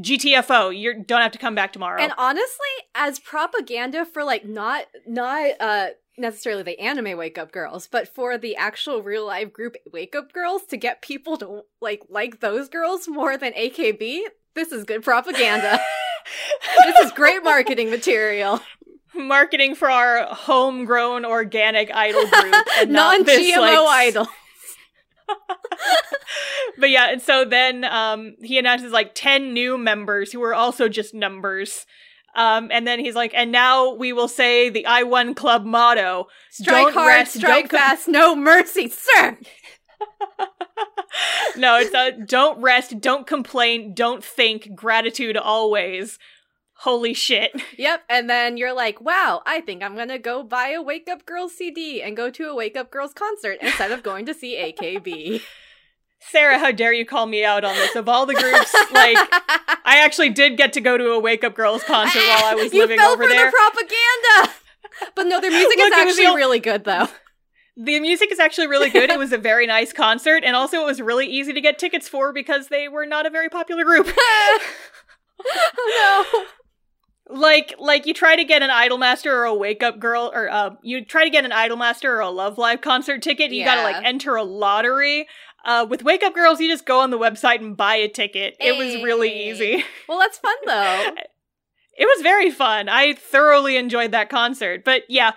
S2: GTFO, you don't have to come back tomorrow.
S1: And honestly, as propaganda for like not not uh necessarily the anime wake up girls, but for the actual real life group wake up girls to get people to like like those girls more than AKB, this is good propaganda. this is great marketing material.
S2: Marketing for our homegrown organic idol group and not
S1: Non
S2: this,
S1: GMO
S2: like,
S1: idol.
S2: but yeah and so then um he announces like 10 new members who are also just numbers um and then he's like and now we will say the I-1 club motto
S1: Strike
S2: Don't
S1: hard,
S2: rest,
S1: strike
S2: com-
S1: fast, no mercy, sir.
S2: no it's uh, don't rest don't complain don't think gratitude always holy shit
S1: Yep, and then you're like, wow, I think I'm gonna go buy a Wake Up Girls CD and go to a Wake Up Girls concert instead of going to see AKB.
S2: sarah how dare you call me out on this of all the groups like i actually did get to go to a wake up girls concert while i was
S1: you
S2: living
S1: fell
S2: over
S1: for
S2: there
S1: the propaganda. But no, their music
S2: Look,
S1: is
S2: it was the
S1: actually
S2: ol-
S1: really good though.
S2: The music is actually really good. It was a very nice concert, and also it was really easy to get tickets for because they were not a very popular group.
S1: oh
S2: like, like you try to get an Idolmaster or a Wake Up Girl, or uh, you try to get an Idolmaster or a Love Live concert ticket. You gotta like enter a lottery. Uh, with Wake Up Girls, you just go on the website and buy a ticket. It was really easy.
S1: Well, that's fun though.
S2: It was very fun. I thoroughly enjoyed that concert. But yeah,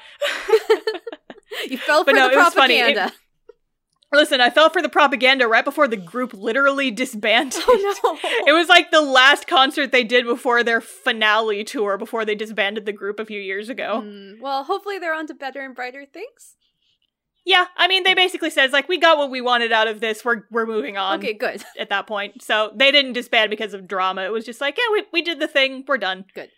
S1: You fell
S2: But
S1: for
S2: no,
S1: the
S2: it was funny. It-
S1: propaganda.
S2: Listen, I fell for the propaganda right before the group literally disbanded.
S1: Oh no.
S2: It was like the last concert they did before their finale tour before they disbanded the group a few years ago.
S1: Hmm, well, hopefully they're on to better and brighter things.
S2: Yeah, I mean they basically said it's like we got what we wanted out of this. We're we're moving on
S1: Okay, good.
S2: at that point. So they didn't disband because of drama. It was just like, yeah, we we did the thing. We're done.
S1: Good.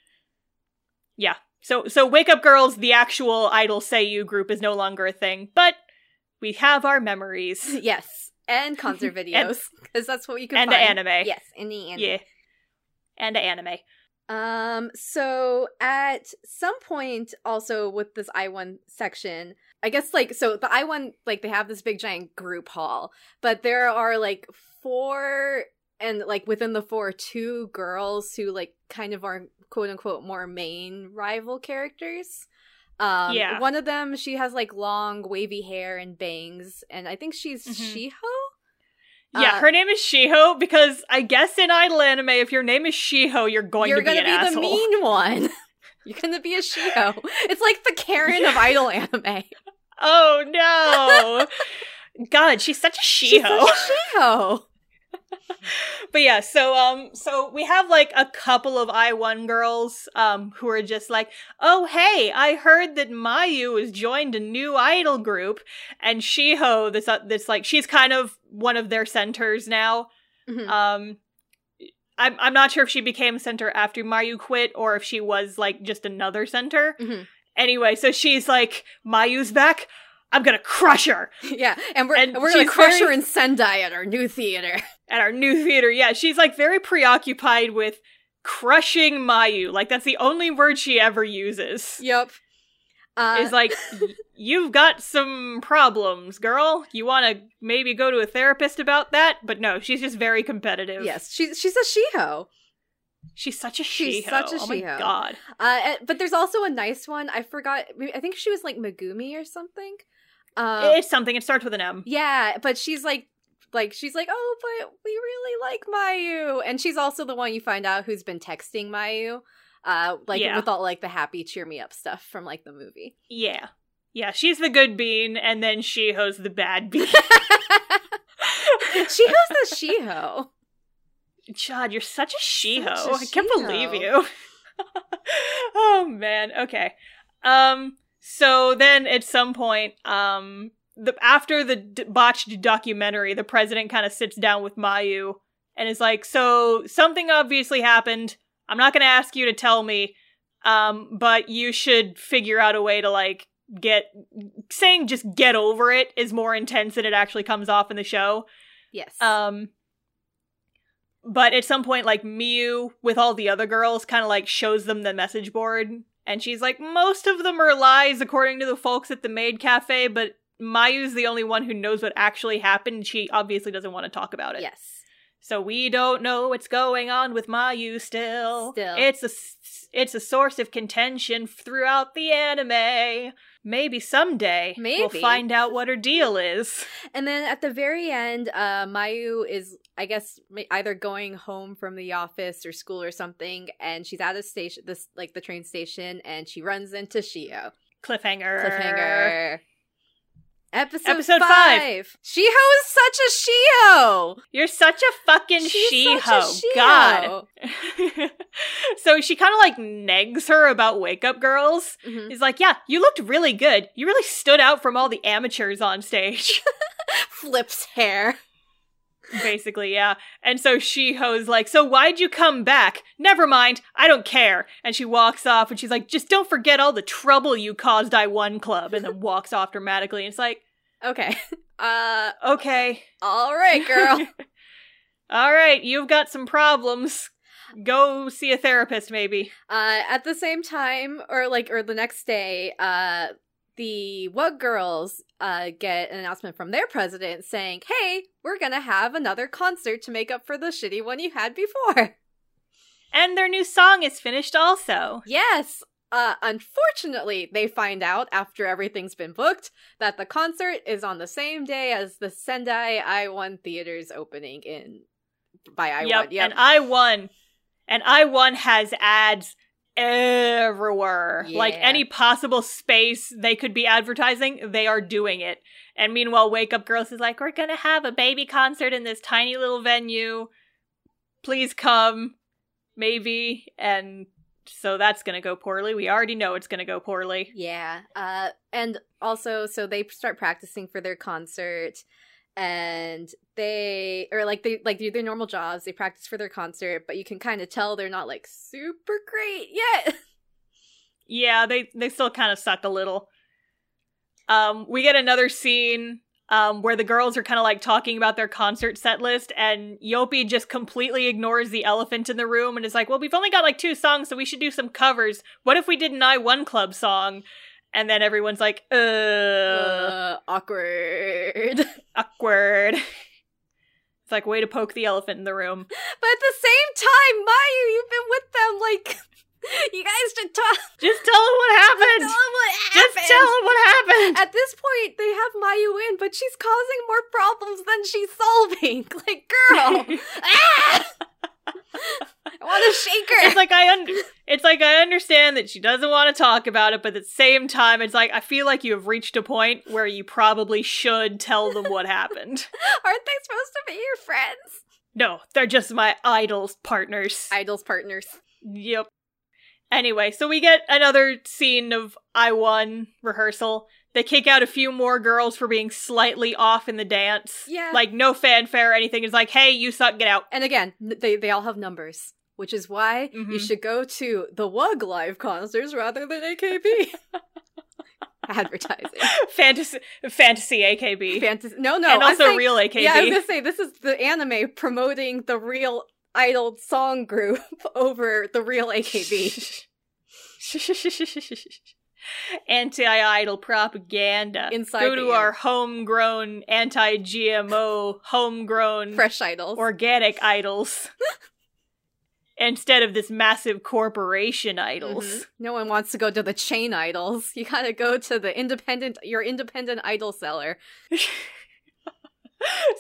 S2: Yeah. So so Wake Up Girls, the actual Idol seiyuu group is no longer a thing, but we have our memories.
S1: Yes, and concert videos because that's what you can
S2: and the
S1: find.
S2: anime.
S1: Yes, in the anime.
S2: Yeah. And the anime.
S1: Um, so at some point also with this I-1 section, I guess like so the I-1 like they have this big giant group hall, but there are like four and like within the four, two girls who like kind of are quote unquote more main rival characters. Um,
S2: Yeah.
S1: One of them, she has like long wavy hair and bangs, and I think she's
S2: Mhm.
S1: Shiho.
S2: Yeah,
S1: Uh,
S2: her name is Shiho because I guess in idol anime, if your name is Shiho, you're going
S1: You're
S2: to be
S1: gonna be the mean one. You're gonna be a Shiho. It's like the Karen of idol anime.
S2: Oh no! God, she's such a
S1: She's
S2: Shiho.
S1: such a Shiho.
S2: But yeah, so um, so we have like a couple of I-1 girls um who are just like, oh hey, I heard that Mayu has joined a new idol group, and Shiho, this uh, this like she's kind of one of their centers now.
S1: Mhm.
S2: Um, I'm I'm not sure if she became center after Mayu quit or if she was like just another center.
S1: Mhm.
S2: Anyway, so she's like, Mayu's back. I'm gonna crush her
S1: Yeah, and we're
S2: And
S1: and we're gonna crush
S2: very-
S1: her in Sendai at our new theater.
S2: At our new theater. Yeah, she's like very preoccupied with crushing Mayu. Like that's the only word she ever uses.
S1: Yep. Uh,
S2: Is like, you've got some problems, girl. You want to maybe go to a therapist about that? But no, she's just very competitive.
S1: yes, she's she's a Shiho.
S2: she's such a
S1: She's such a
S2: oh my god.
S1: Uh, but there's also a nice one. I forgot. I think she was like Megumi or something. Um,
S2: it's something. It starts with an M.
S1: yeah, but she's like, like she's like, oh, but we really like Mayu, and she's also the one you find out who's been texting Mayu, uh, like
S2: Yeah.
S1: with all like the happy cheer me up stuff from like the movie.
S2: Yeah. Yeah, she's the good bean, and then Shiho's the bad bean.
S1: she has the Shiho.
S2: Chad, you're such a Shiho.
S1: Such a
S2: I can't believe you. oh man. Okay. Um. So then, at some point, um, the after the d- botched documentary, the president kind of sits down with Mayu and is like, "So something obviously happened. I'm not going to ask you to tell me, um, but you should figure out a way to like get saying just get over it is more intense than it actually comes off in the show."
S1: Yes.
S2: Um but at some point like Miyu with all the other girls kind of like shows them the message board and she's like most of them are lies according to the folks at the maid cafe but Mayu's the only one who knows what actually happened. She obviously doesn't want to talk about it.
S1: yes.
S2: So we don't know what's going on with Mayu still.
S1: Still.
S2: It's a it's a source of contention throughout the anime. Maybe someday we'll find out what her deal is.
S1: And then at the very end, uh, Mayu is, I guess, either going home from the office or school or something, and she's at a station, this like the train station, and she runs into Shiho.
S2: Cliffhanger.
S1: Cliffhanger. Episode,
S2: Episode
S1: five.
S2: five.
S1: Is such a Shiho.
S2: You're such a fucking
S1: She's
S2: Shiho. God. So she kind of like negs her about Wake Up Girls.
S1: Mhm.
S2: He's like, Yeah, you looked really good. You really stood out from all the amateurs on stage.
S1: Flips hair.
S2: Basically, yeah. And so she Shiho's like, So why'd you come back? Never mind. I don't care. And she walks off and she's like, Just don't forget all the trouble you caused I-1 Club. And then walks off dramatically. And it's like,
S1: Okay. Uh,
S2: Okay.
S1: all right, girl.
S2: all right, you've got some problems. Go see a therapist, maybe.
S1: Uh, at the same time, or like, or the next day, uh, the Wug Girls uh get an announcement from their president saying, "Hey, we're gonna have another concert to make up for the shitty one you had before."
S2: And their new song is finished also.
S1: Yes. Uh, unfortunately, they find out after everything's been booked that the concert is on the same day as the Sendai I-1 Theater's opening in by I-1.
S2: Yep. And I-1. And I-1 has ads everywhere. Like any possible space they could be advertising, they are doing it. And meanwhile, Wake Up Girls is like, we're gonna have a baby concert in this tiny little venue. Please come. Maybe. And so that's gonna go poorly. We already know it's gonna go poorly.
S1: Yeah. Uh and also so they start practicing for their concert and they or like they like do their normal jobs, they practice for their concert, but you can kind of tell they're not like super great yet.
S2: Yeah, they they still kind of suck a little. Um, we get another scene um where the girls are kind of like talking about their concert set list, and Yoppi just completely ignores the elephant in the room and is like, "Well, we've only got like two songs, so we should do some covers. What if we did an I-1 Club song?" And then everyone's like, "Uh,
S1: uh, awkward.
S2: awkward." It's like way to poke the elephant in the room.
S1: But at the same time, Mayu, you've been with them like you guys should talk.
S2: Just tell them what happened.
S1: Just Tell them what happened.
S2: Just tell them what happened.
S1: At this point, they have Mayu in, but she's causing more problems than she's solving. Like, girl, ah! I want to shake her.
S2: it's like I un- it's like I understand that she doesn't want to talk about it, but at the same time, it's like I feel like you have reached a point where you probably should tell them what happened.
S1: Aren't they supposed to be your friends?
S2: No, they're just my idols partners.
S1: Idols partners.
S2: Yep. Anyway, so we get another scene of I-1 rehearsal. They kick out a few more girls for being slightly off in the dance.
S1: Yeah.
S2: Like no fanfare or anything. It's like, hey, you suck, get out.
S1: And again, they they all have numbers, which is why you
S2: Mhm.
S1: should go to the Wug live concerts rather than AKB. Advertising.
S2: Fantasy fantasy AKB.
S1: Fantasy. No, no.
S2: and also
S1: saying-
S2: real AKB.
S1: Yeah, I was gonna say this is the anime promoting the real idol song group over the real AKB.
S2: Anti-idol propaganda.
S1: Inside
S2: Go to our homegrown anti-GMO, homegrown
S1: Fresh idols.
S2: organic idols instead of this massive corporation idols.
S1: Mhm. No one wants to go to the chain idols. You gotta go to the independent, your independent idol seller.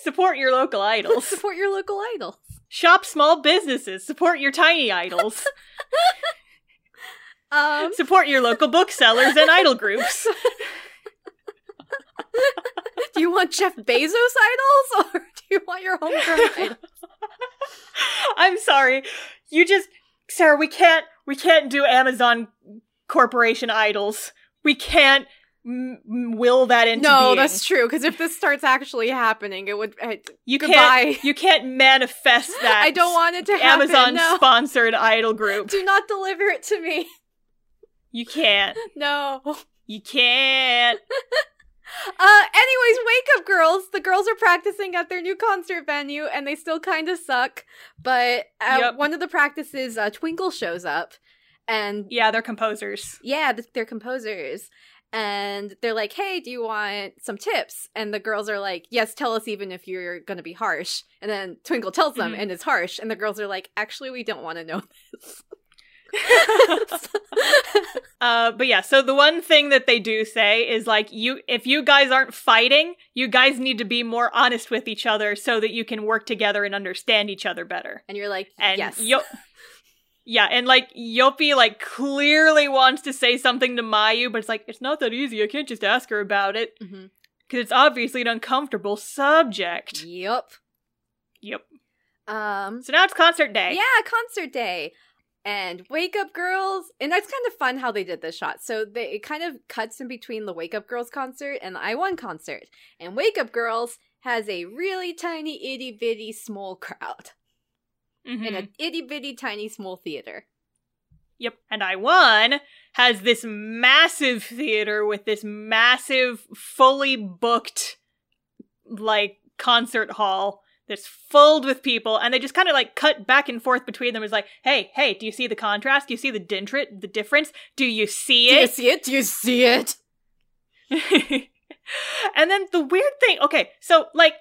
S2: Support your local idols.
S1: Support your local idols.
S2: Shop small businesses. Support your tiny idols.
S1: Um,
S2: Support your local booksellers and idol groups.
S1: do you want Jeff Bezos idols or do you want your homegrown idol?
S2: I'm sorry. You just Sarah, we can't we can't do Amazon corporation idols. We can't m- will that into
S1: No,
S2: being.
S1: that's true. Because if this starts actually happening, it would. I,
S2: you
S1: goodbye.
S2: can't you can't manifest that.
S1: I don't want it to happen.
S2: Amazon
S1: no.
S2: sponsored idol group.
S1: Do not deliver it to me.
S2: You can't.
S1: No.
S2: You can't.
S1: Uh, anyways, wake up, girls. The girls are practicing at their new concert venue, and they still kind of suck. But at
S2: Yep.
S1: one of the practices, uh, Twinkle shows up, and
S2: Yeah, they're composers.
S1: yeah, they're composers. And they're like, hey, do you want some tips? And the girls are like, yes, tell us even if you're going to be harsh. And then Twinkle tells them,
S2: Mhm.
S1: and it's harsh. And the girls are like, actually, we don't want to know this.
S2: Uh, but yeah, so the one thing that they do say is like, you, if you guys aren't fighting, you guys need to be more honest with each other so that you can work together and understand each other better.
S1: and you're like,
S2: And
S1: yes.
S2: Yo- yeah, and like Yoppi like clearly wants to say something to Mayu, but it's like it's not that easy. I can't just ask her about it because it's obviously an uncomfortable subject.
S1: Yep.
S2: Yep.
S1: Um,
S2: So now it's concert day.
S1: Yeah, concert day. And Wake Up Girls. And that's kind of fun how they did this shot. So they it kind of cuts in between the Wake Up Girls concert and the I-1 concert. And Wake Up Girls has a really tiny itty bitty small crowd
S2: Mhm.
S1: in an itty bitty tiny small theater.
S2: Yep. And I-1 has this massive theater with this massive, fully booked, like, concert hall that's filled with people. And they just kind of like cut back and forth between them. It's like, hey, hey, do you see the contrast? Do you see the dintrit, the difference? Do you see it?
S1: Do you see it? Do you see it?
S2: and then the weird thing, okay, so like,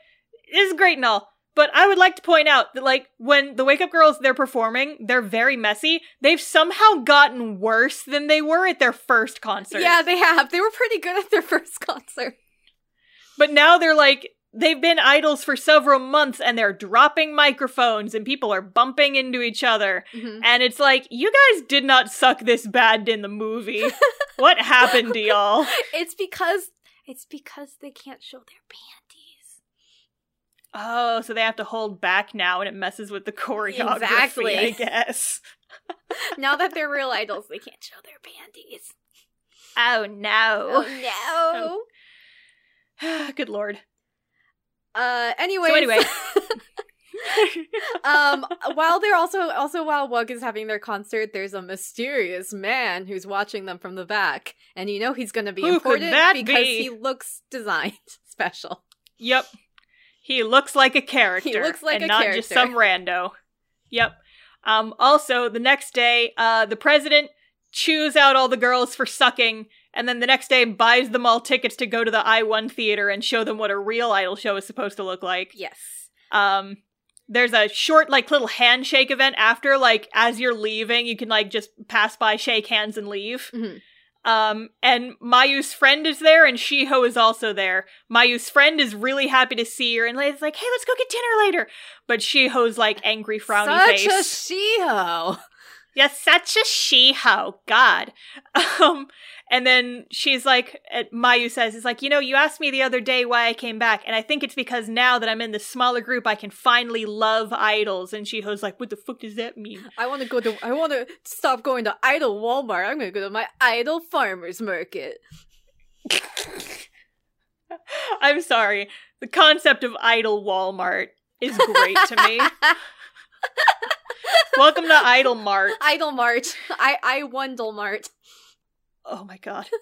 S2: this is great and all. But I would like to point out that, like, when the Wake Up Girls they're performing, they're very messy. They've somehow gotten worse than they were at their first concert.
S1: Yeah, they have. They were pretty good at their first concert.
S2: But now they're like, they've been idols for several months and they're dropping microphones and people are bumping into each other.
S1: Mhm.
S2: And it's like, you guys did not suck this bad in the movie. what happened to y'all?
S1: It's because it's because they can't show their panties.
S2: Oh, so they have to hold back now and it messes with the choreography,
S1: Exactly.
S2: I guess.
S1: now that they're real idols, they can't show their panties.
S2: Oh no.
S1: Oh no.
S2: Good lord.
S1: Uh anyways,
S2: So anyway.
S1: um while they're also also while Wug is having their concert, there's a mysterious man who's watching them from the back. And you know he's gonna be
S2: Who
S1: important because
S2: be?
S1: he looks designed special.
S2: Yep. He looks like a character.
S1: He looks like
S2: and
S1: a
S2: not just some rando. Yep. Um, also, the next day, uh, the president chews out all the girls for sucking, and then the next day buys them all tickets to go to the I-1 theater and show them what a real idol show is supposed to look like.
S1: Yes.
S2: Um, there's a short, like, little handshake event after, like, as you're leaving, you can, like, just pass by, shake hands, and leave.
S1: Mhm.
S2: Um, and Mayu's friend is there, and Shiho is also there. Mayu's friend is really happy to see her, and is like, hey, let's go get dinner later. But Shiho's, like, angry, frowny
S1: Such
S2: face.
S1: a Shiho.
S2: You're such a she-ho, God. Um, and then she's like, Mayu says, "It's like you know, you asked me the other day why I came back, and I think it's because now that I'm in the smaller group, I can finally love idols." And Shiho's like, "What the fuck does that mean?"
S1: I want to go to. I want to stop going to Idol Walmart. I'm going to go to my Idol Farmers Market.
S2: I'm sorry. The concept of idol Walmart is great to me. Welcome to Idol Mart.
S1: Idol Mart. I I Wondle Mart.
S2: Oh my god.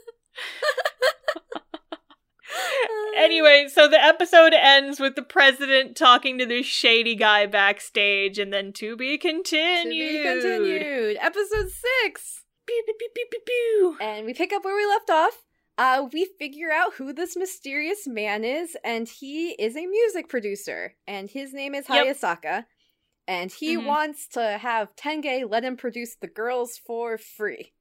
S2: anyway, so the episode ends with the president talking to this shady guy backstage, and then to be continued.
S1: To be continued. Episode six.
S2: Pew, pew, pew, pew, pew, pew.
S1: And we pick up where we left off. Uh, we figure out who this mysterious man is, and he is a music producer, and his name is
S2: Yep.
S1: And he
S2: Mhm.
S1: wants to have Tange let him produce the girls for free.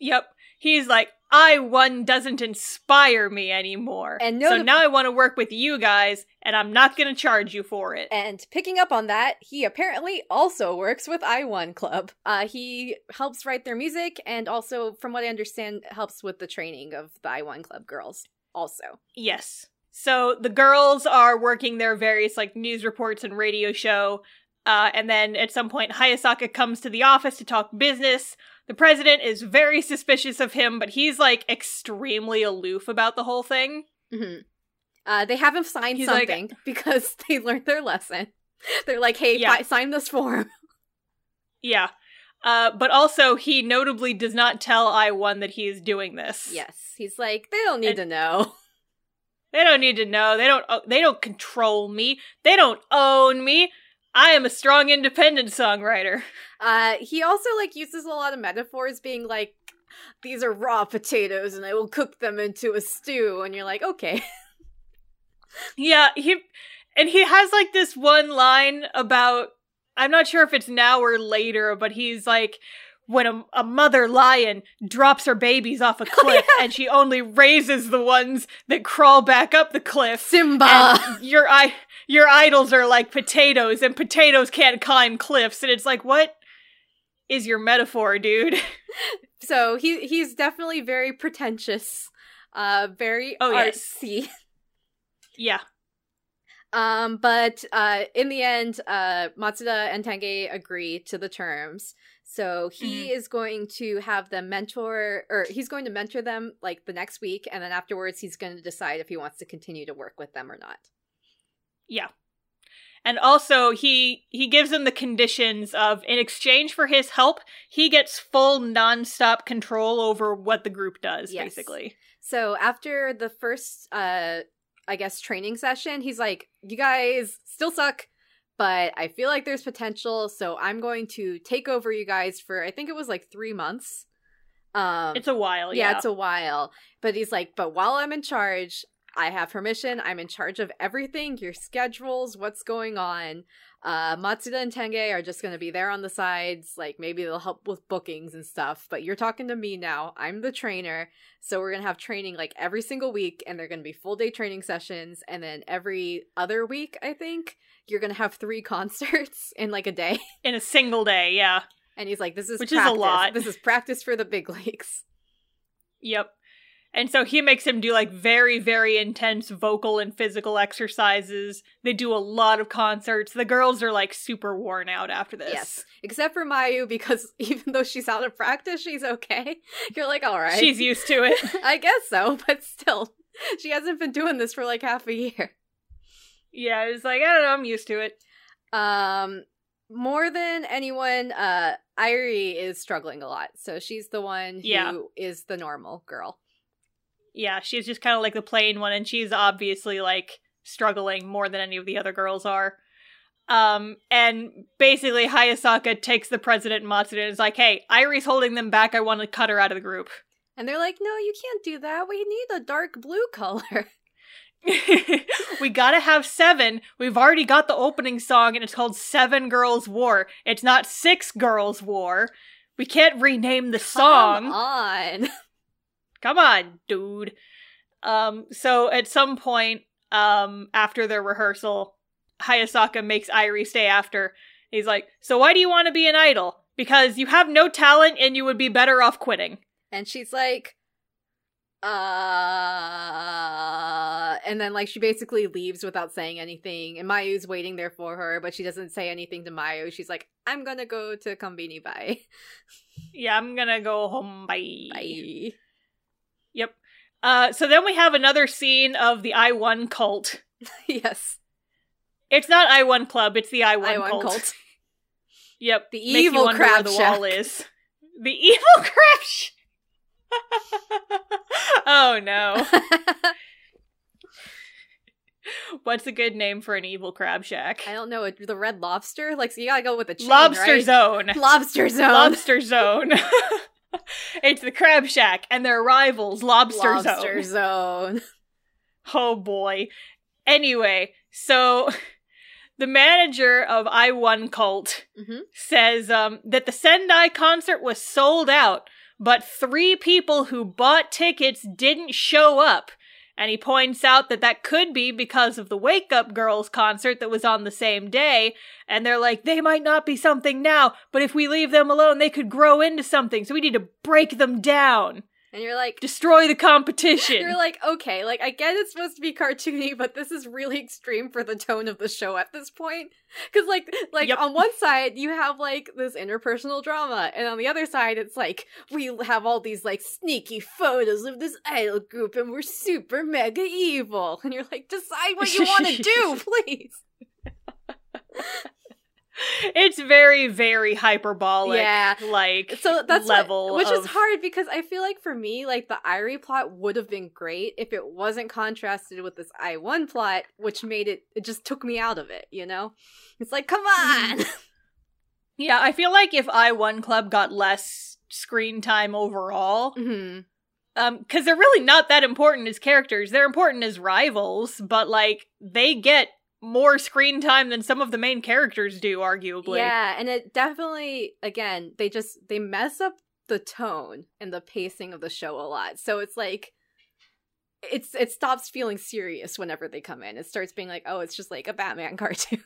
S2: Yep. He's like, I-1 doesn't inspire me anymore.
S1: And
S2: so now I want to work with you guys, and I'm not gonna charge you for it.
S1: And picking up on that, he apparently also works with I-1 Club. Uh, he helps write their music, and also, from what I understand, helps with the training of the I-1 Club girls. Also,
S2: Yes. So the girls are working their various like news reports and radio show. Uh, and then at some point, Hayasaka comes to the office to talk business. The president is very suspicious of him, but he's like extremely aloof about the whole thing.
S1: hmm uh, they have him sign
S2: He's like-
S1: something because they learned their lesson. They're like, "Hey,
S2: Yeah.
S1: fi- sign this form."
S2: Yeah. Uh, but also, he notably does not tell I-1 that he is doing this.
S1: yes, he's like, "They don't need
S2: And-
S1: to know."
S2: They don't need to know. They don't. They don't control me. They don't own me. I am a strong, independent songwriter.
S1: Uh, he also like uses a lot of metaphors, being like, "These are raw potatoes, and I will cook them into a stew." And you're like, "Okay."
S2: Yeah, he and he has like this one line about I'm not sure if it's now or later, but he's like when a, a mother lion drops her babies off a cliff and she only raises the ones that crawl back up the cliff.
S1: Simba.
S2: Your i your idols are like potatoes and potatoes can't climb cliffs and it's like what is your metaphor, dude?
S1: So he he's definitely very pretentious, uh, very
S2: Oh, yes.
S1: artsy.
S2: yeah.
S1: Um, but uh, in the end, uh, Matsuda and Tange agree to the terms. So he
S2: Mm-hmm.
S1: is going to have them mentor, or he's going to mentor them like the next week, and then afterwards, he's going to decide if he wants to continue to work with them or not.
S2: Yeah. And also he he gives them the conditions of in exchange for his help, he gets full nonstop control over what the group does,
S1: Yes.
S2: basically.
S1: So after the first, uh, I guess, training session, he's like, "You guys still suck." But I feel like there's potential, so I'm going to take over you guys for I think it was like three months. Um,
S2: It's a while,
S1: yeah,
S2: yeah.
S1: it's a while. But he's like, but while I'm in charge, I have permission. I'm in charge of everything, your schedules, what's going on. Uh, Matsuda and Tange are just going to be there on the sides. Like maybe they'll help with bookings and stuff. But you're talking to me now. I'm the trainer. So we're going to have training like every single week. And they're going to be full day training sessions. And then every other week, I think, you're going to have three concerts in like a day.
S2: in a single day, yeah.
S1: And he's like, this is
S2: Which is a lot.
S1: This is practice for the big leagues.
S2: Yep. And so he makes him do like very, very intense vocal and physical exercises. They do a lot of concerts. The girls are like super worn out after this.
S1: Yes, except for Mayu because even though she's out of practice, she's okay. You're like, all right,
S2: She's used to it.
S1: I guess so, but still, she hasn't been doing this for like half a year.
S2: yeah, it's like, I don't know, I'm used to it.
S1: Um, more than anyone, uh, Airi is struggling a lot, so she's the one who is
S2: Yeah.
S1: the normal girl.
S2: Yeah, she's just kind of like the plain one, and she's obviously like struggling more than any of the other girls are. Um, and basically Hayasaka takes the president Matsuda and is like, hey, Airi's holding them back. I want to cut her out of the group.
S1: And they're like, no, you can't do that. We need a dark blue color.
S2: we gotta have seven. We've already got the opening song, and it's called Seven Girls War. It's not Six Girls War. We can't rename the song.
S1: Come on.
S2: Come on, dude. Um, so at some point, um, after their rehearsal, Hayasaka makes Airi stay after. He's like, So why do you want to be an idol? Because you have no talent and you would be better off quitting.
S1: And she's like, uh, and then like she basically leaves without saying anything. And Mayu's waiting there for her, but she doesn't say anything to Mayu. She's like, I'm gonna go to Konbini. Bye.
S2: Yeah, I'm gonna go home. Bye.
S1: Bye.
S2: Uh, so then we have another scene of the I-1 cult.
S1: yes.
S2: It's not I-1 Club, it's the
S1: I-1
S2: cult.
S1: cult.
S2: Yep.
S1: The
S2: Make
S1: evil crab
S2: the
S1: shack.
S2: wall is. The evil crab sh- Oh no. What's a good name for an evil crab shack?
S1: I don't know. The red lobster? Like, so you gotta go with the chain,
S2: Lobster
S1: right?
S2: Zone.
S1: Lobster zone.
S2: Lobster Zone. it's the crab shack and their rivals, Lobster,
S1: Lobster
S2: Zone.
S1: zone.
S2: Oh boy. Anyway, so the manager of I-1 Cult
S1: Mhm.
S2: says um, that the Sendai concert was sold out, but three people who bought tickets didn't show up. And he points out that that could be because of the Wake Up Girls concert that was on the same day. And they're like, they might not be something now, but if we leave them alone, they could grow into something. So we need to break them down,
S1: And you're like,
S2: destroy the competition.
S1: You're like, okay, like I get it's supposed to be cartoony, but this is really extreme for the tone of the show at this point. Because like, like
S2: Yep.
S1: on one side you have like this interpersonal drama, and on the other side it's like we have all these like sneaky photos of this idol group, and we're super mega evil. And you're like, decide what you want to do, please.
S2: It's very, very hyperbolic.
S1: Yeah.
S2: Like
S1: So that's what-
S2: level,
S1: which is hard because I feel like for me, like the Airi plot would have been great if it wasn't contrasted with this I-1 plot, which made it. It just took me out of it. You know, it's like, come on.
S2: Yeah, I feel like if I-1 Club got less screen time overall,
S1: hmm
S2: um, because they're really not that important as characters. They're important as rivals, but like they get more screen time than some of the main characters do, arguably.
S1: Yeah, and it definitely, again, they just they mess up the tone and the pacing of the show a lot. So it's like. It's it stops feeling serious whenever they come in. It starts being like, oh, it's just like a Batman cartoon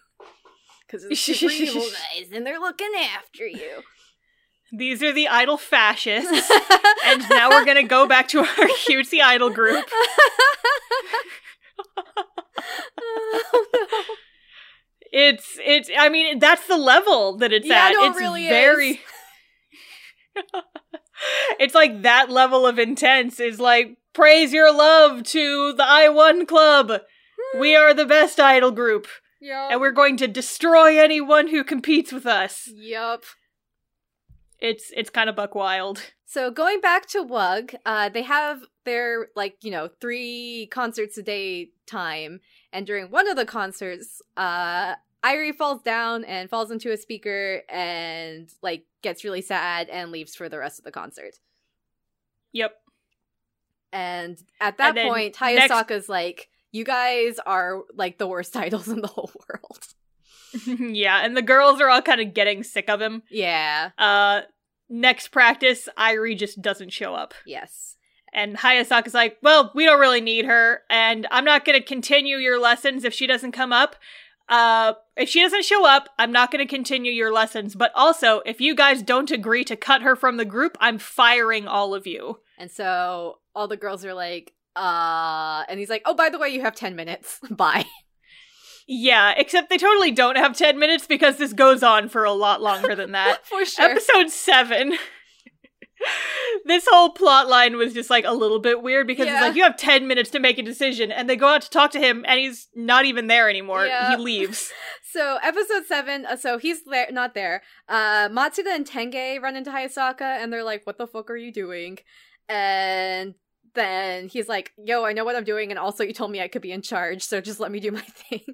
S1: because it's super evil guys and they're looking after you.
S2: These are the idol fascists. and now we're gonna go back to our cutesy idol group.
S1: Oh, no.
S2: It's it's I mean that's the level that it's
S1: Yeah,
S2: at.
S1: no, it
S2: it's
S1: really
S2: very. It's like that level of intense is like praise your love to the I-1 Club. We hmm. are the best idol group,
S1: Yup.
S2: and we're going to destroy anyone who competes with us.
S1: Yup.
S2: It's it's kind of buck wild.
S1: So going back to Wug, uh, they have their like you know three concerts a day time, and during one of the concerts, uh, Airi falls down and falls into a speaker and like gets really sad and leaves for the rest of the concert.
S2: Yep.
S1: And at that
S2: And
S1: point,
S2: next-
S1: Hayasaka's like, "You guys are like the worst idols in the whole world."
S2: yeah, and the girls are all kind of getting sick of him.
S1: yeah.
S2: Uh next practice, Airi just doesn't show up.
S1: Yes.
S2: And Hayasaka's like, well, we don't really need her, and I'm not gonna continue your lessons if she doesn't come up. Uh, if she doesn't show up, I'm not gonna continue your lessons. But also, if you guys don't agree to cut her from the group, I'm firing all of you.
S1: And so all the girls are like, uh, and he's like, oh, by the way, you have 10 minutes. Bye.
S2: Yeah, except they totally don't have 10 minutes because this goes on for a lot longer than that.
S1: For sure.
S2: Episode 7. this whole plot line was just like a little bit weird because
S1: Yeah.
S2: it's like you have 10 minutes to make a decision and they go out to talk to him and he's not even there anymore.
S1: Yeah.
S2: He leaves.
S1: so episode seven, uh, so he's there, not there. Uh, Matsuda and Tange run into Hayasaka and they're like, what the fuck are you doing? And then he's like, yo, I know what I'm doing. And also you told me I could be in charge. So just let me do my thing.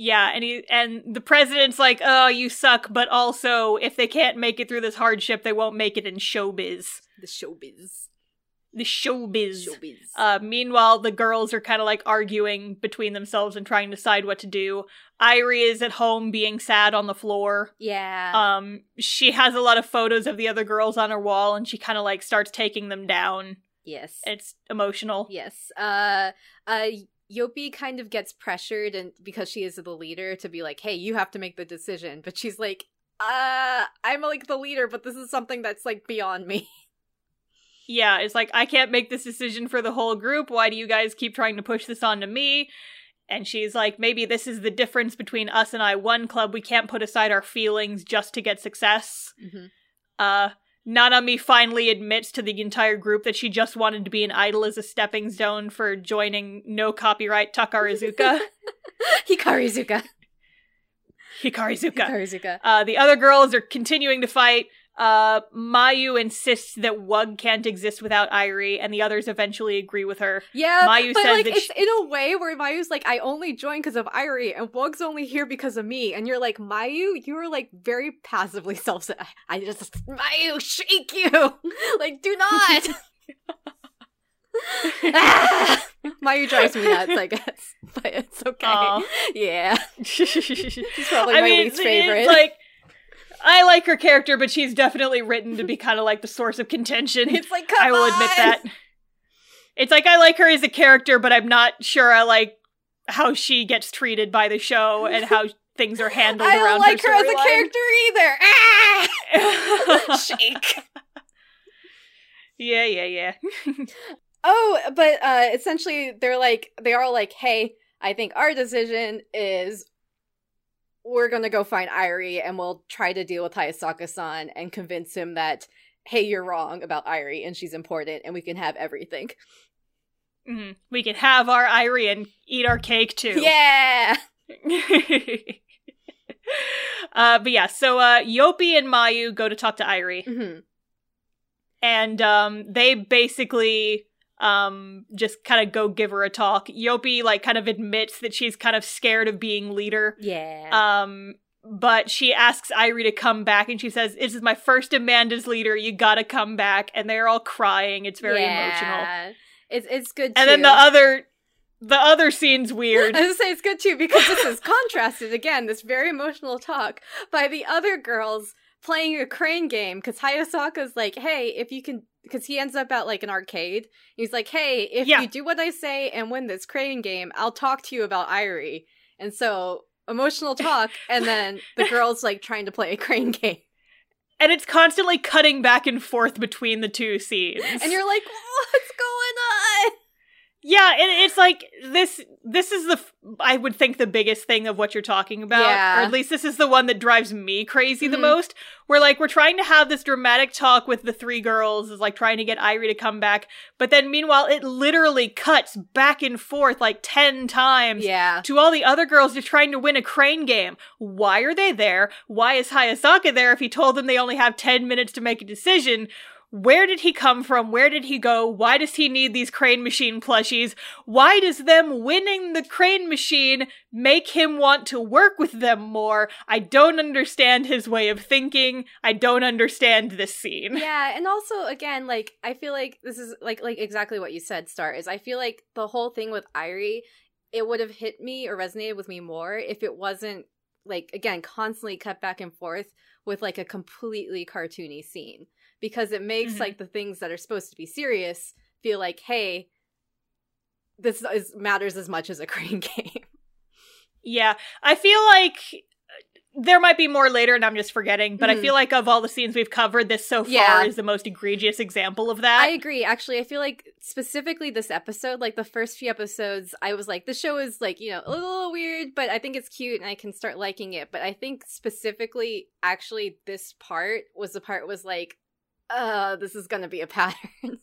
S2: Yeah, and he and the president's like, "Oh, you suck," but also if they can't make it through this hardship, they won't make it in showbiz.
S1: The showbiz.
S2: the showbiz. Uh, meanwhile, the girls are kind of like arguing between themselves and trying to decide what to do. Airi is at home being sad on the floor.
S1: yeah.
S2: Um, she has a lot of photos of the other girls on her wall, and she kind of like starts taking them down.
S1: yes.
S2: It's emotional.
S1: Yes. Uh uh Yoppi kind of gets pressured and because she is the leader to be like, "Hey, you have to make the decision." But she's like, "Uh, I'm like the leader, but this is something that's like beyond me."
S2: Yeah, it's like I can't make this decision for the whole group. Why do you guys keep trying to push this onto me? And she's like, maybe this is the difference between us and I-1 Club. We can't put aside our feelings just to get success.
S1: Mhm.
S2: Uh, Nanami finally admits to the entire group that she just wanted to be an idol as a stepping stone for joining no copyright Takarazuka.
S1: Hikarizuka.
S2: Hikarizuka.
S1: Hikarizuka.
S2: Uh, the other girls are continuing to fight. Uh, Mayu insists that Wug can't exist without Airi, and the others eventually agree with her.
S1: Yeah,
S2: Mayu
S1: but
S2: says
S1: like
S2: that
S1: it's
S2: she-
S1: in a way where Mayu's like, I only joined because of Airi, and Wug's only here because of me, and you're like, Mayu, you are like very passively self. I just Mayu, shake you, like do not. Ah! Mayu drives me nuts, I guess, but it's okay.
S2: Aw.
S1: Yeah,
S2: She's
S1: probably my least favorite.
S2: like, I like her character, but she's definitely written to be kind of like the source of contention.
S1: it's like
S2: I will admit that. It's like I like her as a character, but I'm not sure I like how she gets treated by the show and how things are handled
S1: I don't
S2: around
S1: like her, as a
S2: storyline.
S1: character either. Ah! Shake.
S2: yeah, yeah, yeah.
S1: Oh, but uh essentially they're like they're all like, "Hey, I think our decision is we're going to go find Airi and we'll try to deal with Hayasaka-san and convince him that hey, you're wrong about Airi and she's important and we can have everything."
S2: Mhm. We can have our Airi and eat our cake too.
S1: Yeah.
S2: uh, but yeah, so uh, Yoppi and Mayu go to talk to Airi,
S1: Mhm.
S2: and um, they basically um, just kind of go give her a talk. Yoppi like kind of admits that she's kind of scared of being leader.
S1: Yeah.
S2: Um, but she asks Airi to come back, and she says, "This is my first demand as leader. You gotta come back." And they're all crying. It's very emotional.
S1: It's it's good
S2: And then the other, the other scene's weird.
S1: I was gonna say it's good too because this is contrasted again, this very emotional talk by the other girls playing a crane game because Hayasaka's like, hey, if you can because he ends up at like an arcade. He's like, hey, if
S2: Yeah.
S1: you do what I say and win this crane game, I'll talk to you about Airi. And so emotional talk, and then the girls like trying to play a crane game.
S2: and it's constantly cutting back and forth between the two scenes.
S1: And you're like, what's on?
S2: Yeah, and it's like this. This is the f- I would think the biggest thing of what you're talking about,
S1: Yeah.
S2: or at least this is the one that drives me crazy the
S1: Mhm.
S2: most. Where like we're trying to have this dramatic talk with the three girls, is like trying to get Airi to come back, but then meanwhile it literally cuts back and forth like ten times.
S1: Yeah.
S2: to all the other girls just trying to win a crane game. Why are they there? Why is Hayasaka there if he told them they only have 10 minutes to make a decision? Where did he come from? Where did he go? Why does he need these crane machine plushies? Why does them winning the crane machine make him want to work with them more? I don't understand his way of thinking. I don't understand this scene.
S1: yeah and also again like i feel like this is like like exactly what you said star is i feel like the whole thing with Airi it would have hit me or resonated with me more if it wasn't like again constantly cut back and forth with like a completely cartoony scene because it makes
S2: Mhm.
S1: like the things that are supposed to be serious feel like hey this is matters as much as a crane game
S2: Yeah, I feel like uh, there might be more later and I'm just forgetting, but I
S1: Mhm.
S2: feel like of all the scenes we've covered, this so far
S1: Yeah.
S2: is the most egregious example of that.
S1: I agree. Actually, I feel like specifically this episode, like the first few episodes, I was like, the show is like, you know, a little weird, but I think it's cute and I can start liking it. But I think specifically, actually, this part was the part was like, uh, this is gonna be a pattern.